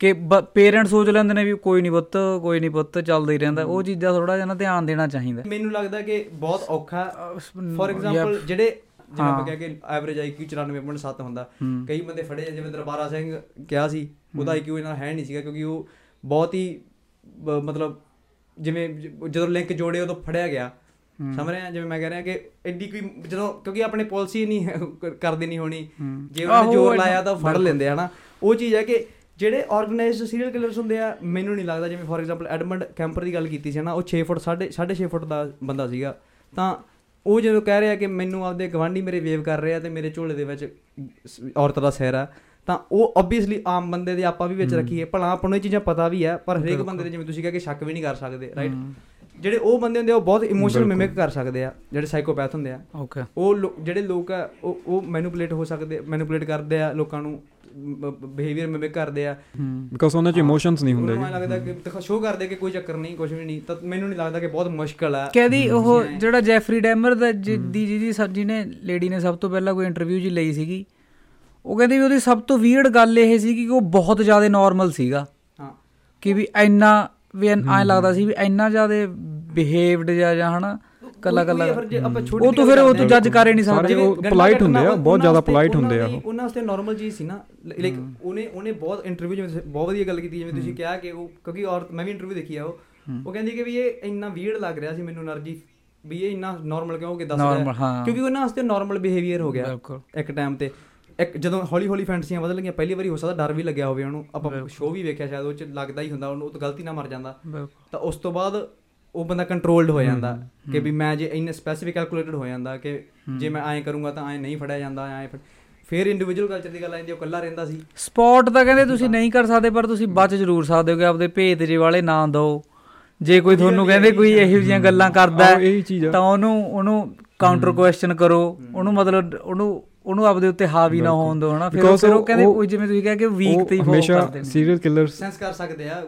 Speaker 1: ਕਿ ਪੇਰੈਂਟ ਸੋਚ ਲੈਂਦੇ ਨੇ ਵੀ ਕੋਈ ਨਹੀਂ ਪੁੱਤ ਕੋਈ ਨਹੀਂ ਪੁੱਤ ਚੱਲਦਾ ਹੀ ਰਹਿੰਦਾ ਉਹ ਚੀਜ਼ਾਂ ਥੋੜਾ ਜਿਹਾ ਨਾ ਧਿਆਨ ਦੇਣਾ ਚਾਹੀਦਾ।
Speaker 2: ਮੈਨੂੰ ਲੱਗਦਾ ਕਿ ਬਹੁਤ ਔਖਾ ਫੋਰ ਐਗਜ਼ਾਮਪਲ ਜਿਹੜੇ ਜਿਵੇਂ। ਆਪਾਂ ਕਹਿ ਕੇ ਐਵਰੇਜ ਆਈਕਿਊ 94.7 ਹੁੰਦਾ। ਕਈ ਬੰਦੇ ਫੜੇ ਜਿਵੇਂ ਦਰਬਾਰਾ ਸਿੰਘ ਕਿਹਾ ਸੀ ਉਹਦਾ ਆਈਕਿਊ ਇਹਨਾਂ ਹੈ ਨਹੀਂ ਸੀਗਾ ਕਿਉਂਕਿ ਉਹ ਬਹੁਤ ਹੀ ਮਤਲਬ ਜਿਵੇਂ ਜਦੋਂ ਲਿੰਕ ਜੋੜੇ ਉਦੋਂ ਫੜਿਆ ਗਿਆ। ਸਮਝ ਰਹੇ ਆ? ਜਿਵੇਂ ਮੈਂ ਕਹਿ ਰਿਹਾ ਕਿ ਐਡੀ ਕੋਈ ਜਦੋਂ ਕਿਉਂਕਿ ਆਪਣੇ ਪਾਲਿਸੀ ਨਹੀਂ ਕਰਦੇ ਨਹੀਂ ਹੋਣੀ। ਜੇ ਉਹਨਾਂ ਨੇ ਜ਼ੋਰ ਲਾਇਆ ਤਾਂ ਫੜ ਲੈਂਦੇ ਹਨਾ? ਉਹ ਚੀਜ਼ ਹੈ ਕਿ ਜਿਹੜੇ ਆਰਗੇਨਾਈਜ਼ਡ ਸੀਰੀਅਲ ਕਿਲਰਸ ਹੁੰਦੇ ਆ ਮੈਨੂੰ ਨਹੀਂ ਲੱਗਦਾ ਜਿਵੇਂ ਫੋਰ ਐਗਜ਼ਾਮਪਲ ਐਡਮੰਡ ਕੈਂਪਰ ਦੀ ਗੱਲ ਕੀਤੀ ਸੀ ਨਾ ਉਹ 6 ਫੁੱਟ 6.5 6 ਫੁੱਟ ਦਾ ਬੰਦਾ ਸੀਗਾ। ਤਾਂ ਉਹ ਜਦੋਂ ਕਹਿ ਰਿਹਾ ਕਿ ਮੈਨੂੰ ਆਪਦੇ ਗਵਾਂਢੀ ਮੇਰੇ ਵੇਵ ਕਰ ਰਿਹਾ ਤੇ ਮੇਰੇ ਝੋਲੇ ਦੇ ਵਿੱਚ ਔਰਤ ਦਾ ਸਿਰ ਆ ਤਾਂ ਉਹ ਆਬਵੀਅਸਲੀ ਆਮ ਬੰਦੇ ਦੇ ਆਪਾਂ ਵੀ ਵਿੱਚ ਰੱਖੀਏ ਭਲਾ ਆਪਾਂ ਨੂੰ ਇਹ ਚੀਜ਼ਾਂ ਪਤਾ ਵੀ ਹੈ ਪਰ ਹਰੇਕ ਬੰਦੇ ਦੇ ਜਿਵੇਂ ਤੁਸੀਂ ਕਿਹਾ ਕਿ ਸ਼ੱਕ ਵੀ ਨਹੀਂ ਕਰ ਸਕਦੇ ਰਾਈਟ ਜਿਹੜੇ ਉਹ ਬੰਦੇ ਹੁੰਦੇ ਆ ਉਹ ਬਹੁਤ ਇਮੋਸ਼ਨਲ। ਮਿਮਿਕ ਕਰ ਸਕਦੇ ਆ ਜਿਹੜੇ ਸਾਈਕੋਪੈਥ ਹੁੰਦੇ ਆ।
Speaker 1: ਓਕੇ
Speaker 2: ਉਹ ਜਿਹੜੇ ਲੋਕ ਆ ਉਹ ਉਹ ਮੈਨੂਪੂਲੇਟ ਹੋ ਸਕਦੇ ਮੈਨੂਪੂਲੇਟ ਕਰਦੇ ਆ ਲੋਕਾਂ ਨੂੰ ਬਿਹੇਵੀਅਰ ਮਿਮਿਕ ਕਰਦੇ ਆ।
Speaker 3: ਬਿਕਾਜ਼ ਉਹਨਾਂ 'ਚ ਇਮੋਸ਼ਨਸ ਨਹੀਂ ਹੁੰਦੇ
Speaker 2: ਨੂੰ ਐਂ ਲੱਗਦਾ ਕਿ ਦਿਖਾ ਸ਼ੋਅ ਕਰਦੇ ਕਿ ਕੋਈ ਚੱਕਰ ਨਹੀਂ ਕੁਝ ਵੀ ਨਹੀਂ ਤਾਂ ਮੈਨੂੰ ਨਹੀਂ ਲੱਗਦਾ ਕਿ ਬਹੁਤ ਮੁਸ਼ਕਲ ਆ।
Speaker 1: ਕਹਿੰਦੀ ਉਹ ਜਿਹੜਾ ਜੈਫਰੀ ਡੈਮਰ ਦਾ ਜਿ- ਦੀ ਜਿਹਦੀ ਸਭ ਜਿਹਨੇ ਲੇਡੀ ਨੇ ਸਭ ਤੋਂ ਪਹਿਲਾਂ ਕੋਈ ਇੰਟਰਵਿਊ ਜੀ ਲਈ ਸੀਗੀ। ਉਹ ਕਹਿੰਦੇ ਵੀ ਉਹਦੀ ਸਭ ਤੋਂ ਵੀਅਰਡ ਗੱਲ ਇਹ ਸੀ ਕਿ ਉਹ ਬਹੁਤ ਜ਼ਿਆਦਾ ਨਾਰਮਲ ਸੀਗਾ।
Speaker 2: ਹਾਂ।
Speaker 1: ਕਿ ਵੀ ਇੰਨਾ ਵੀ ਐਂ ਲੱਗਦਾ ਸੀ ਵੀ ਇੰਨਾ ਜ਼ਿਆਦਾ ਬਿਹੇਵਡ ਜਾਂ ਜਾਂ ਹਨਾ ਕੱਲਾ ਕੱਲਾ
Speaker 2: ਉਹ
Speaker 1: ਤਾਂ ਫਿਰ ਉਹ ਤੋਂ ਜੱਜ ਕਰੇ ਨਹੀਂ ਸਕਦੇ।
Speaker 3: ਉਹ ਪੋਲਾਈਟ ਹੁੰਦੇ ਆ ਬਹੁਤ ਜ਼ਿਆਦਾ ਪੋਲਾਈਟ ਹੁੰਦੇ ਆ। ਉਹ
Speaker 2: ਉਹਨਾਂ ਵਾਸਤੇ ਨਾਰਮਲ ਚੀਜ਼ ਸੀ ਨਾ ਲਾਈਕ ਉਹਨੇ ਉਹਨੇ ਬਹੁਤ ਇੰਟਰਵਿਊ ਵਿੱਚ ਬਹੁਤ ਵਧੀਆ ਗੱਲ ਕੀਤੀ ਜਿਵੇਂ ਤੁਸੀਂ ਕਿਹਾ ਕਿ ਉਹ ਕਿਉਂਕਿ ਔਰਤ ਮੈਂ ਵੀ ਇੰਟਰਵਿਊ ਦੇਖੀ ਆ ਉਹ। ਉਹ ਕਹਿੰਦੀ ਕਿ ਵੀ ਇਹ ਇੰਨਾ ਵੀਰਡ ਲੱਗ ਰਿਹਾ ਸੀ ਮੈਨੂੰ ਨਰਜੀ ਵੀ ਇਹ ਇੰਨਾ ਨਾਰਮਲ ਕਿਉਂ ਕਿ ਦੱਸ ਰਿਹਾ? ਕਿਉਂਕਿ ਉਹਨਾਂ ਵਾਸਤੇ ਨਾਰਮਲ ਬਿਹੇਵੀਅਰ ਹੋ ਗਿਆ ਇੱਕ ਟਾਈਮ ਤੇ। ਇੱਕ ਜਦੋਂ ਹੌਲੀ ਹੌਲੀ ਫੈਂਟਸੀਆਂ ਬਦਲ ਗਈਆਂ ਪਹਿਲੀ ਵਾਰੀ ਹੋ ਸਕਦਾ ਡਰ ਵੀ ਲੱਗਿਆ ਹੋਵੇ ਉਹਨੂੰ। ਆਪਾਂ ਸ਼ੋਅ ਵੀ ਵੇਖਿਆ ਸ਼ਾਇਦ ਉਹ ਚ ਲੱਗਦਾ ਹੀ ਹੁੰਦਾ ਉਹਨੂੰ ਉਹ ਤਾਂ ਗਲਤੀ ਨਾਲ ਮਰ ਜਾਂਦਾ। ਤਾਂ ਉਸ ਤੋਂ ਬਾਅਦ ਉਹ ਬੰਦਾ ਕੰਟਰੋਲਡ ਹੋ ਜਾਂਦਾ ਕਿ ਵੀ ਮੈਂ ਜੇ ਇੰਨੇ ਸਪੈਸੀਫਿਕ ਕੈਲਕੂਲੇਟਡ ਹੋ ਜਾਂਦਾ ਕਿ ਜੇ ਮੈਂ ਐਂ ਕਰੂੰਗਾ ਤਾਂ ਐਂ ਨਹੀਂ ਫੜਿਆ ਜਾਂਦਾ ਐਂ ਫਿਰ ਇੰਡੀਵਿਜੂਅਲ ਕਲਚਰ ਦੀ ਗੱਲ ਆਉਂਦੀ ਉਹ ਇਕੱਲਾ ਰਹਿੰਦਾ ਸੀ।
Speaker 1: ਸਪੌਟ ਤਾਂ ਕਹਿੰਦੇ ਤੁਸੀਂ ਨਹੀਂ ਕਰ ਸਕਦੇ ਪਰ ਤੁਸੀਂ ਬਚ ਜ਼ਰੂਰ ਸਕਦੇ ਹੋ ਕਿ ਆਪਦੇ ਭੇਦ ਜੇ ਵਾਲੇ ਨਾ ਦਿਓ। ਜੇ ਕੋਈ ਤੁਹਾਨੂੰ ਕਹਿੰਦੇ ਕੋਈ ਇਹੋ ਜਿਹੀਆਂ ਗੱਲਾਂ ਕਰਦਾ। ਤਾਂ ਉਹਨੂੰ ਉਹਨੂੰ ਕਾਊਂਟਰ ਕੁਐਸਚਨ ਕਰੋ। ਉਹਨੂੰ ਮਤਲਬ ਉਹਨੂੰ ਉਹਨੂੰ ਆਪਦੇ ਉੱਤੇ ਹਾਵੀ ਨਾ ਹੋਣ ਦਿਓ ਹਨਾ? ਫਿਰ ਫਿਰ ਉਹ ਕਹਿੰਦੇ
Speaker 3: ਉਹ-
Speaker 1: ਜਿਵੇਂ ਤੁਸੀਂ ਕਿਹਾ ਕਿ ਵੀਕ ਤੇ ਹੀ ਫੋਕਸ ਕਰਦੇ ਨੇ।
Speaker 3: ਸੀਰੀਅਲ ਕਿਲਰਸ
Speaker 2: ਸੈਂਸ ਕਰ ਸਕਦੇ ਆ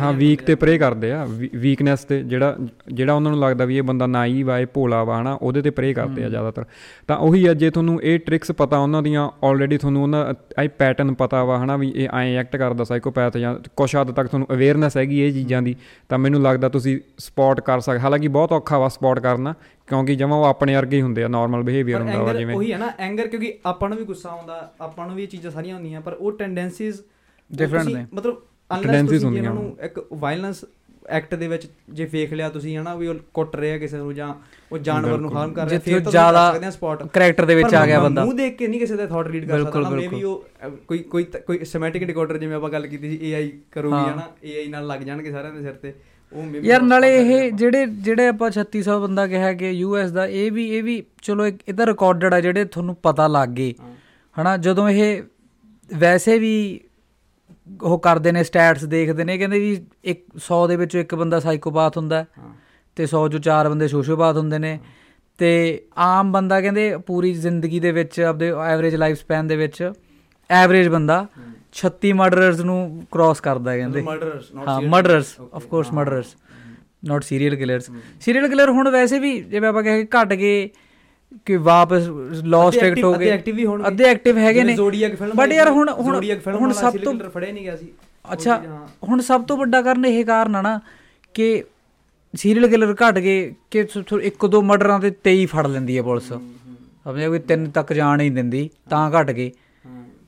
Speaker 3: ਹਾਂ। ਵੀਕ ਤੇ। ਪ੍ਰੇ ਕਰਦੇ ਆ। ਵੀਕਨੈਸ ਤੇ ਜਿਹੜਾ ਜਿਹੜਾ ਉਹਨਾਂ ਨੂੰ ਲੱਗਦਾ ਵੀ ਇਹ ਬੰਦਾ ਨਾਈਵ ਆ ਇਹ ਭੋਲਾ ਵਾ ਹਨਾ ਉਹਦੇ ਤੇ ਪ੍ਰੇ ਕਰਦੇ ਆ ਜ਼ਿਆਦਾਤਰ। ਤਾਂ ਉਹੀ ਆ ਜੇ ਤੁਹਾਨੂੰ ਇਹ ਟ੍ਰਿਕਸ ਪਤਾ ਉਹਨਾਂ ਦੀਆਂ ਆਲਰੇਡੀ ਤੁਹਾਨੂੰ ਉਹਨਾਂ ਆਈ ਪੈਟਰਨ ਪਤਾ ਵਾ ਹਨਾ ਵੀ ਇਹ ਐਂ ਐਕਟ ਕਰਦਾ ਸਾਈਕੋਪੈਥ ਜਾਂ ਕੁਛ ਹੱਦ ਤੱਕ ਤੁਹਾਨੂੰ ਅਵੇਅਰਨੈਸ ਹੈਗੀ ਇਹ ਚੀਜ਼ਾਂ ਦੀ ਤਾਂ ਮੈਨੂੰ ਲੱਗਦਾ ਤੁਸੀਂ ਸਪੌਟ ਕਰ ਸਕਦੇ ਹਾਲਾਂਕਿ ਬਹੁਤ ਔਖਾ ਵਾ ਸਪੌਟ ਕਰਨਾ ਕਿਉਂਕਿ ਜਮਾਂ ਉਹ ਆਪਣੇ ਵਰਗੇ ਹੀ ਹੁੰਦੇ ਆ ਨਾਰਮਲ ਬਿਹੇਵੀਅਰ ਹੁੰਦਾ ਵਾ ਜਿਵੇਂ।
Speaker 2: ਉਹੀ ਹੈ ਨਾ ਐਂਗਰ ਕਿਉਂਕਿ ਆਪਾਂ ਨੂੰ ਵੀ ਗੁੱਸਾ ਆਉਂਦਾ ਆਪਾਂ ਨੂੰ ਵੀ ਇਹ ਚੀਜ਼ਾਂ ਸਾਰੀਆਂ ਹੁੰਦੀਆਂ ਪਰ ਉਹ ਟੈਂਡੈਂਸੀਜ਼
Speaker 1: Different ਨੇ।
Speaker 2: ਮਤਲਬ
Speaker 3: Tendencies
Speaker 2: ਤੁਸੀਂ ਉਹਨਾਂ ਨੂੰ ਇੱਕ ਵਾਇਲੈਂਸ ਐਕਟ ਦੇ ਵਿੱਚ ਜੇ ਵੇਖ ਲਿਆ ਤੁਸੀਂ ਹਨਾ ਵੀ ਉਹ ਕੁੱਟ ਰਿਹਾ ਕਿਸੇ ਨੂੰ ਜਾਂ ਉਹ ਜਾਨਵਰ ਨੂੰ ਹਾਰਮ ਕਰ ਰਿਹਾ ਫਿਰ ਤਾਂ
Speaker 1: ਜ਼ਿਆਦਾ
Speaker 2: ਸਕਦੇ ਆ ਸਪੌਟ
Speaker 1: character ਦੇ ਵਿੱਚ ਆ ਗਿਆ ਬੰਦਾ।
Speaker 2: ਮੂੰਹ ਦੇਖ ਕੇ ਨਹੀਂ ਕਿਸੇ ਦਾ ਥਾਟ ਰੀਡ ਕਰ ਸਕਦਾ ਮੇਬੀ
Speaker 1: ਬਿਲਕੁਲ।
Speaker 2: ਉਹ ਕੋਈ ਕੋਈ ਕੋਈ ਸਿਮੈਟਿਕ ਡਿਕੋਡਰ ਜਿਵੇਂ ਆਪਾਂ ਗੱਲ ਕੀਤੀ ਸੀ AI ਕਰੂਗੀ। ਹਨਾ AI ਨਾਲ ਲੱਗ ਜਾਣਗੇ ਸਾਰਿਆਂ ਦੇ ਸਿਰ ਤੇ
Speaker 1: ਯਾਰ ਨਾਲੇ ਇਹ। ਜਿਹੜੇ ਜਿਹੜੇ ਆਪਾਂ 3600 ਬੰਦਾ ਕਿਹਾ ਕਿ ਯੂਐਸ ਦਾ ਇਹ ਵੀ ਇਹ ਵੀ ਚਲੋ ਇੱਕ ਇਹਦਾ ਰਿਕਾਰਡਡ ਆ ਜਿਹੜੇ ਤੁਹਾਨੂੰ ਪਤਾ ਲੱਗ ਗਏ। ਹਨਾ ਜਦੋਂ ਇਹ ਵੈਸੇ ਵੀ ਉਹ ਕਰਦੇ ਨੇ ਸਟੈਟਸ ਦੇਖਦੇ ਨੇ ਕਹਿੰਦੇ ਵੀ ਇੱਕ 100 ਦੇ ਵਿੱਚੋਂ ਇੱਕ ਬੰਦਾ ਸਾਈਕੋਪਾਥ ਹੁੰਦਾ ਤੇ 100 ਚੋਂ ਚਾਰ ਬੰਦੇ ਸੋਸ਼ੀਓਪਾਥ ਹੁੰਦੇ ਨੇ। ਤੇ ਆਮ ਬੰਦਾ ਕਹਿੰਦੇ ਪੂਰੀ ਜ਼ਿੰਦਗੀ ਦੇ ਵਿੱਚ ਆਪਦੇ ਐਵਰੇਜ ਲਾਈਫ ਸਪੈਨ ਦੇ ਵਿੱਚ ਐਵਰੇਜ ਬੰਦਾ। 36 ਮਰਡਰਰਸ ਨੂੰ ਕ੍ਰਾਸ ਕਰਦਾ ਹੈ ਕਹਿੰਦੇ।
Speaker 2: not
Speaker 1: ਹਾਂ murderers. Of course murderers not serial killers serial killer ਹੁਣ ਵੈਸੇ ਵੀ ਜਿਵੇਂ ਆਪਾਂ ਕਹੇ ਘਟ ਗਏ ਕਿ ਵਾਪਸ ਲੌਸਟ
Speaker 2: ਅੱਧੇ
Speaker 1: ਐਕਟ ਹੋ ਗਏ।
Speaker 2: ਅੱਧੇ active ਵੀ ਹੋਣਗੇ।
Speaker 1: ਅੱਧੇ ਐਕਟਿਵ ਹੈਗੇ ਨੇ। ਬਟ ਯਾਰ ਹੁਣ ਹੁਣ ਹੁਣ ਸਭ ਤੋਂ
Speaker 2: ਫੜਿਆ ਨਹੀਂ ਗਿਆ ਸੀ।
Speaker 1: ਅੱਛਾ। ਹੁਣ ਸਭ ਤੋਂ ਵੱਡਾ ਕਾਰਨ ਇਹ ਕਾਰਨ ਆ ਨਾ ਕਿ ਸੀਰੀਅਲ ਕਿਲਰ ਘਟ ਗਏ ਕਿ ਇੱਕ ਦੋ ਮਰਡਰਾਂ ਤੇ 23 ਫੜ ਲੈਂਦੀ ਹੈ ਪੁਲਿਸ। ਸਮਝਿਆ ਕੋਈ ਤਿੰਨ ਤੱਕ ਜਾਣ ਹੀ ਨਹੀਂ ਦਿੰਦੀ ਤਾਂ ਘਟ ਗਏ।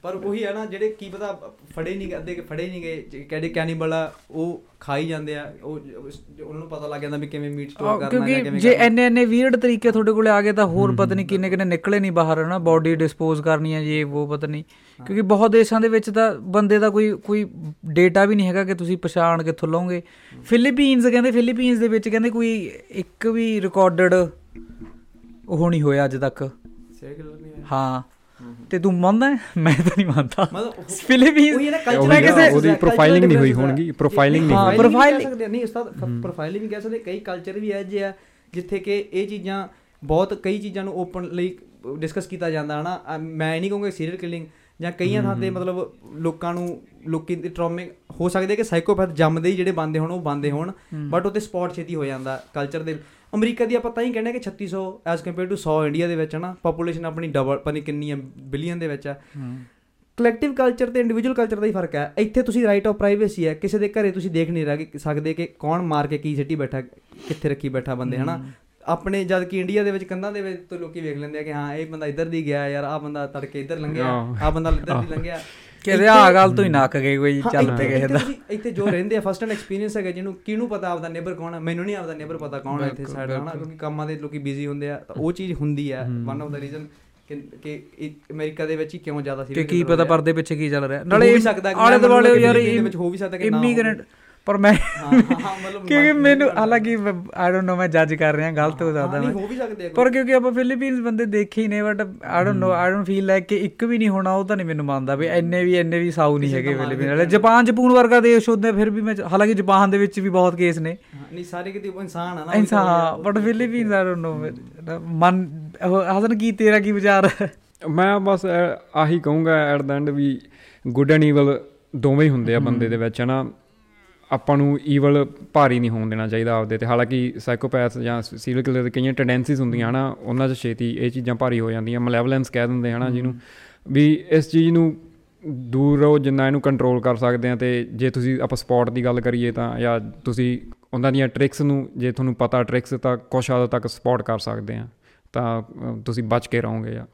Speaker 2: ਪਰ ਉਹੀ ਹੈ ਨਾ ਜਿਹੜੇ ਕੀ ਪਤਾ ਫੜੇ ਨਹੀਂ ਗਏ ਅੱਧੇ ਫੜੇ ਨਹੀਂ ਗਏ ਕਿਹੜੇ ਕੈਨੀਬਲ ਆ ਉਹ ਖਾਈ ਜਾਂਦੇ ਆ ਉਹ ਉਹ- ਉਹਨਾਂ ਨੂੰ ਪਤਾ ਲੱਗ ਜਾਂਦਾ ਵੀ ਕਿਵੇਂ ਮੀਟ ਸਟੋਰ ਕਰਨਾ ਜਾਂ
Speaker 1: ਕਿਉਂਕਿ
Speaker 2: ਕਿਵੇਂ
Speaker 1: ਜੇ
Speaker 2: ਕਰਨਾ।
Speaker 1: ਐਨੇ ਐਨੇ ਵੀਰਡ ਤਰੀਕੇ ਤੁਹਾਡੇ ਕੋਲੇ ਆ ਗਏ ਤਾਂ ਹੋਰ ਪਤਾ ਨਹੀਂ ਕਿੰਨੇ ਕਿੰਨੇ ਨਿਕਲੇ ਨਹੀਂ ਬਾਹਰ ਹਨਾ? ਬਾਡੀ ਡਿਸਪੋਜ਼ ਕਰਨੀ ਹੈ ਜੇ ਉਹ ਪਤਾ ਨਹੀਂ। ਕਿਉਂਕਿ ਬਹੁਤ ਦੇਸ਼ਾਂ ਦੇ ਵਿੱਚ ਤਾਂ ਬੰਦੇ ਦਾ ਕੋਈ ਕੋਈ ਡੇਟਾ ਵੀ ਨਹੀਂ ਹੈਗਾ ਕਿ ਤੁਸੀਂ ਪਛਾਣ ਕਿੱਥੋਂ ਲਓਗੇ। ਫਿਲੀਪੀਨਸ ਕਹਿੰਦੇ ਫਿਲੀਪੀਨਸ ਦੇ ਵਿੱਚ ਕਹਿੰਦੇ ਕੋਈ ਇੱਕ ਵੀ ਰਿਕਾਰਡਡ ਉਹ ਨਹੀਂ ਹੋਇਆ ਅੱਜ ਤੱਕ। ਹਾਂ। ਤੇ ਤੂੰ ਮੰਨਦਾ? ਮੈਂ ਤਾਂ ਨਹੀਂ ਮੰਨਦਾ।
Speaker 2: ਮਤਲਬ ਉਹ-
Speaker 1: ਫਿਲੀਪੀਨਸ
Speaker 2: ਉਹੀ ਹੈ ਨਾ
Speaker 3: ਉਹੀ ਨਾ,
Speaker 2: differences
Speaker 3: ਉਹਦੀ profiling ਨਹੀਂ ਹੋਈ ਹੋਣਗੀ, profiling ਨਹੀਂ
Speaker 1: ਹੋਈ।
Speaker 2: ਆ, ਨਹੀਂ ਉਸਤਾਦ ਪ੍ਰੋਫਾਈਲਿੰਗ ਵੀ ਕਹਿ ਸਕਦੇ। ਕਈ ਕਲਚਰ ਵੀ ਹੈ ਜੇ ਆ ਜਿੱਥੇ ਕਿ ਇਹ ਚੀਜ਼ਾਂ ਬਹੁਤ ਕਈ ਚੀਜ਼ਾਂ ਨੂੰ ਓਪਨ ਲਈ ਡਿਸਕਸ ਕੀਤਾ ਜਾਂਦਾ ਹਨਾ? ਮੈਂ ਇਹ ਨਹੀਂ ਕਹੂੰਗਾ ਸੀਰੀਅਲ ਕਿਲਿੰਗ ਜਾਂ ਕਈਆਂ ਥਾਂ ਤੇ ਮਤਲਬ ਲੋਕਾਂ ਨੂੰ ਲੋਕੀ ਦੇ ਟਰੋਮੇ ਹੋ ਸਕਦੇ ਕਿ ਸਾਈਕੋਪੈਥ ਜੰਮਦੇ ਹੀ ਜਿਹੜੇ ਬੰਦੇ ਹੋਣ ਉਹ ਬੰਦੇ ਹੋਣ। ਬਟ ਉੱਤੇ ਸਪੌਟ ਛੇਤੀ ਹੋ ਜਾਂਦਾ ਕਲਚਰ ਦੇ ਅਮਰੀਕਾ ਦੀ ਆਪਾਂ ਤਾਂ ਹੀ ਕਹਿੰਦੇ ਕਿ 3600 ਐਸ ਕੰਪੇਅਰ ਟੂ 100 ਇੰਡੀਆ ਦੇ ਵਿੱਚ ਹਨਾ ਪੋਪੂਲੇਸ਼ਨ ਆਪਣੀ ਡਬਲ ਪਤਾ ਕਿੰਨੀ ਹੈ ਬਿਲੀਅਨ ਦੇ ਵਿੱਚ ਆ ਕਲੈਕਟਿਵ ਕਲਚਰ ਤੇ ਇੰਡੀਵਿਜੂਅਲ ਕਲਚਰ ਦਾ ਹੀ ਫ਼ਰਕ ਹੈ। ਇੱਥੇ ਤੁਸੀਂ ਰਾਈਟ ਆਫ ਪ੍ਰਾਈਵੇਸੀ ਹੈ ਕਿਸੇ ਦੇ ਘਰੇ ਤੁਸੀਂ ਦੇਖ ਨਹੀਂ ਰਹੇ ਸਕਦੇ ਕਿ ਕੌਣ ਮਾਰ ਕੇ ਕੀ ਸਿੱਟੀ ਬੈਠਾ ਕਿੱਥੇ ਰੱਖੀ ਬੈਠਾ ਬੰਦੇ ਹਨਾ ਆਪਣੇ ਜਦ ਕਿ ਇੰਡੀਆ ਦੇ ਵਿੱਚ ਕੰਧਾਂ ਦੇ ਵਿੱਚ ਤੋਂ ਲੋਕੀ ਵੇਖ ਲੈਂਦੇ ਆ ਕਿ ਹਾਂ ਇਹ ਬੰਦਾ ਇੱਧਰ ਦੀ ਗਿਆ ਯਾਰ ਆਹ ਬੰਦਾ ਤੜਕੇ ਇੱਧਰ ਲੰਘਿਆ। ਆਹ। ਬੰਦਾ ਇੱਧਰ ਦੀ ਲੰਘਿਆ।
Speaker 1: ਕਿਹਦੇ ਆ ਗੱਲ ਤੋਂ ਹੀ ਨੱਕ ਗਏ ਕੋਈ ਚੱਲ ਪਏ ਕਿਸੇ
Speaker 2: ਇੱਥੇ
Speaker 1: ਦਾ
Speaker 2: ਇੱਥੇ ਜੋ ਰਹਿੰਦੇ ਆ ਫਸਟ ਹੈਂਡ ਐਕਸਪੀਰੀਅੰਸ ਹੈਗਾ ਜਿਹਨੂੰ ਕਿਹਨੂੰ ਪਤਾ ਆਪਦਾ ਨੇਬਰ ਕੌਣ ਹੈ ਮੈਨੂੰ ਨਹੀਂ ਆਪਦਾ ਨੇਬਰ ਪਤਾ ਕੌਣ ਹੈ ਇੱਥੇ ਸਾਈਡ ਹਨਾ। ਕਿਉਂਕਿ ਕੰਮਾਂ ਦੇ ਲੋਕੀ ਬਿਜ਼ੀ ਹੁੰਦੇ ਆ ਤਾਂ ਉਹ ਚੀਜ਼ ਹੁੰਦੀ ਆ ਵਨ ਆਫ ਦਾ ਰੀਜ਼ਨ ਕਿ ਕਿ ਇਹ ਅਮਰੀਕਾ ਦੇ ਵਿੱਚ ਹੀ ਕਿਉਂ ਜ਼ਿਆਦਾ
Speaker 1: ਕਿ
Speaker 2: serial
Speaker 1: ਕੀ
Speaker 2: killer
Speaker 1: ਪਤਾ। ਪਰਦੇ ਪਿੱਛੇ ਕੀ ਚੱਲ ਰਿਹਾ। ਨਾਲੇ
Speaker 2: ਵੀ ਸਕਦਾ ਕਿ
Speaker 1: ਆਲੇ ਦੁਆਲੇ
Speaker 2: ਕਿ
Speaker 1: ਯਾਰ
Speaker 2: ਦੇ ਵਿੱਚ ਹੋ ਵੀ ਸਕਦਾ ਕਿ ਨਾ
Speaker 1: ਇਮੀਗ੍ਰੈਂਟ ਪਰ ਮੈਂ ਕਿਉਂਕਿ ਮੈਨੂੰ ਹਾਲਾਂਕਿ ਆਈ ਡੋਨਟ ਨੋ ਮੈਂ ਜੱਜ ਕਰ ਰਿਹਾ ਗਲਤ ਹੋ ਸਕਦਾ
Speaker 2: ਨਹੀਂ
Speaker 1: ਮੈਂ।
Speaker 2: ਹੋ ਵੀ ਸਕਦੇ
Speaker 1: ਪਰ ਕਿਉਂਕਿ ਆਪਾਂ ਫਿਲੀਪੀਨਸ ਬੰਦੇ ਦੇਖੇ ਹੀ ਨੇ but I don't know I don't feel like ਕਿ ਇੱਕ ਵੀ ਨਹੀਂ ਹੋਣਾ ਉਹ ਤਾਂ ਨਹੀਂ ਮੈਨੂੰ ਮੰਨਦਾ ਵੀ ਇੰਨੇ ਵੀ ਇੰਨੇ ਵੀ ਸਾਊ ਨਹੀਂ ਹੈਗੇ ਫਿਲੀਪੀਨ ਵਾਲੇ। ਜਾਪਾਨ ਜਪੂਨ ਵਰਗਾ ਦੇਸ਼ ਹੁੰਦੇ ਫਿਰ ਵੀ ਮੈਂ ਹਾਲਾਂਕਿ ਜਾਪਾਨ ਦੇ ਵਿੱਚ ਵੀ ਬਹੁਤ ਕੇਸ ਨੇ।
Speaker 2: ਨਹੀਂ ਸਾਰੇ ਕਿਤੇ ਇਨਸਾਨ ਆ ਨਾ
Speaker 1: ਇਨਸਾਨ but Philippines I don't know ਮਨ ਹਸਨ ਕੀ ਤੇਰਾ ਕੀ ਵਿਚਾਰ?
Speaker 3: ਮੈਂ ਬਸ ਆਹੀ ਕਹੂੰਗਾ ਐਟ ਦਾ ਐਂਡ ਵੀ ਗੁੱਡ ਐਂਡ ਈਵਲ ਦੋਵੇਂ ਹੀ ਹੁੰਦੇ ਆ ਬੰਦੇ ਦੇ ਵਿੱਚ ਹਨਾ? ਆਪਾਂ ਨੂੰ ਈਵਲ ਭਾਰੀ ਨਹੀਂ ਹੋਣ ਦੇਣਾ ਚਾਹੀਦਾ ਆਪਦੇ ਤੇ। ਹਾਲਾਂਕਿ ਸਾਈਕੋਪੈਥ ਜਾਂ ਸੀਰੀਅਲ ਕਿਲਰ ਦੇ ਕਈਆਂ ਟੈਂਡੈਂਸੀਜ਼ ਹੁੰਦੀਆਂ ਹਨਾ ਉਹਨਾਂ 'ਚ ਛੇਤੀ ਇਹ ਚੀਜ਼ਾਂ ਭਾਰੀ ਹੋ ਜਾਂਦੀਆਂ ਮਲੇਵਲੈਂਸ ਕਹਿ ਦਿੰਦੇ ਹਨਾ ਜਿਹਨੂੰ। ਵੀ ਇਸ ਚੀਜ਼ ਨੂੰ ਦੂਰ ਰਹੋ ਜਿੰਨਾ ਇਹਨੂੰ ਕੰਟਰੋਲ ਕਰ ਸਕਦੇ ਆ ਤੇ ਜੇ ਤੁਸੀਂ ਆਪਾਂ ਸਪੋਰਟ ਦੀ ਗੱਲ ਕਰੀਏ ਤਾਂ ਜਾਂ ਤੁਸੀਂ ਉਹਨਾਂ ਦੀਆਂ ਟ੍ਰਿਕਸ ਨੂੰ ਜੇ ਤੁਹਾਨੂੰ ਪਤਾ ਟ੍ਰਿਕਸ ਤਾਂ ਕੁਛ ਹੱਦ ਤੱਕ ਸਪੋਰਟ ਕਰ ਸਕਦੇ ਆ ਤਾਂ ਤੁਸੀਂ ਬਚ ਕੇ ਰਹੋਗੇ ਜਾਂ।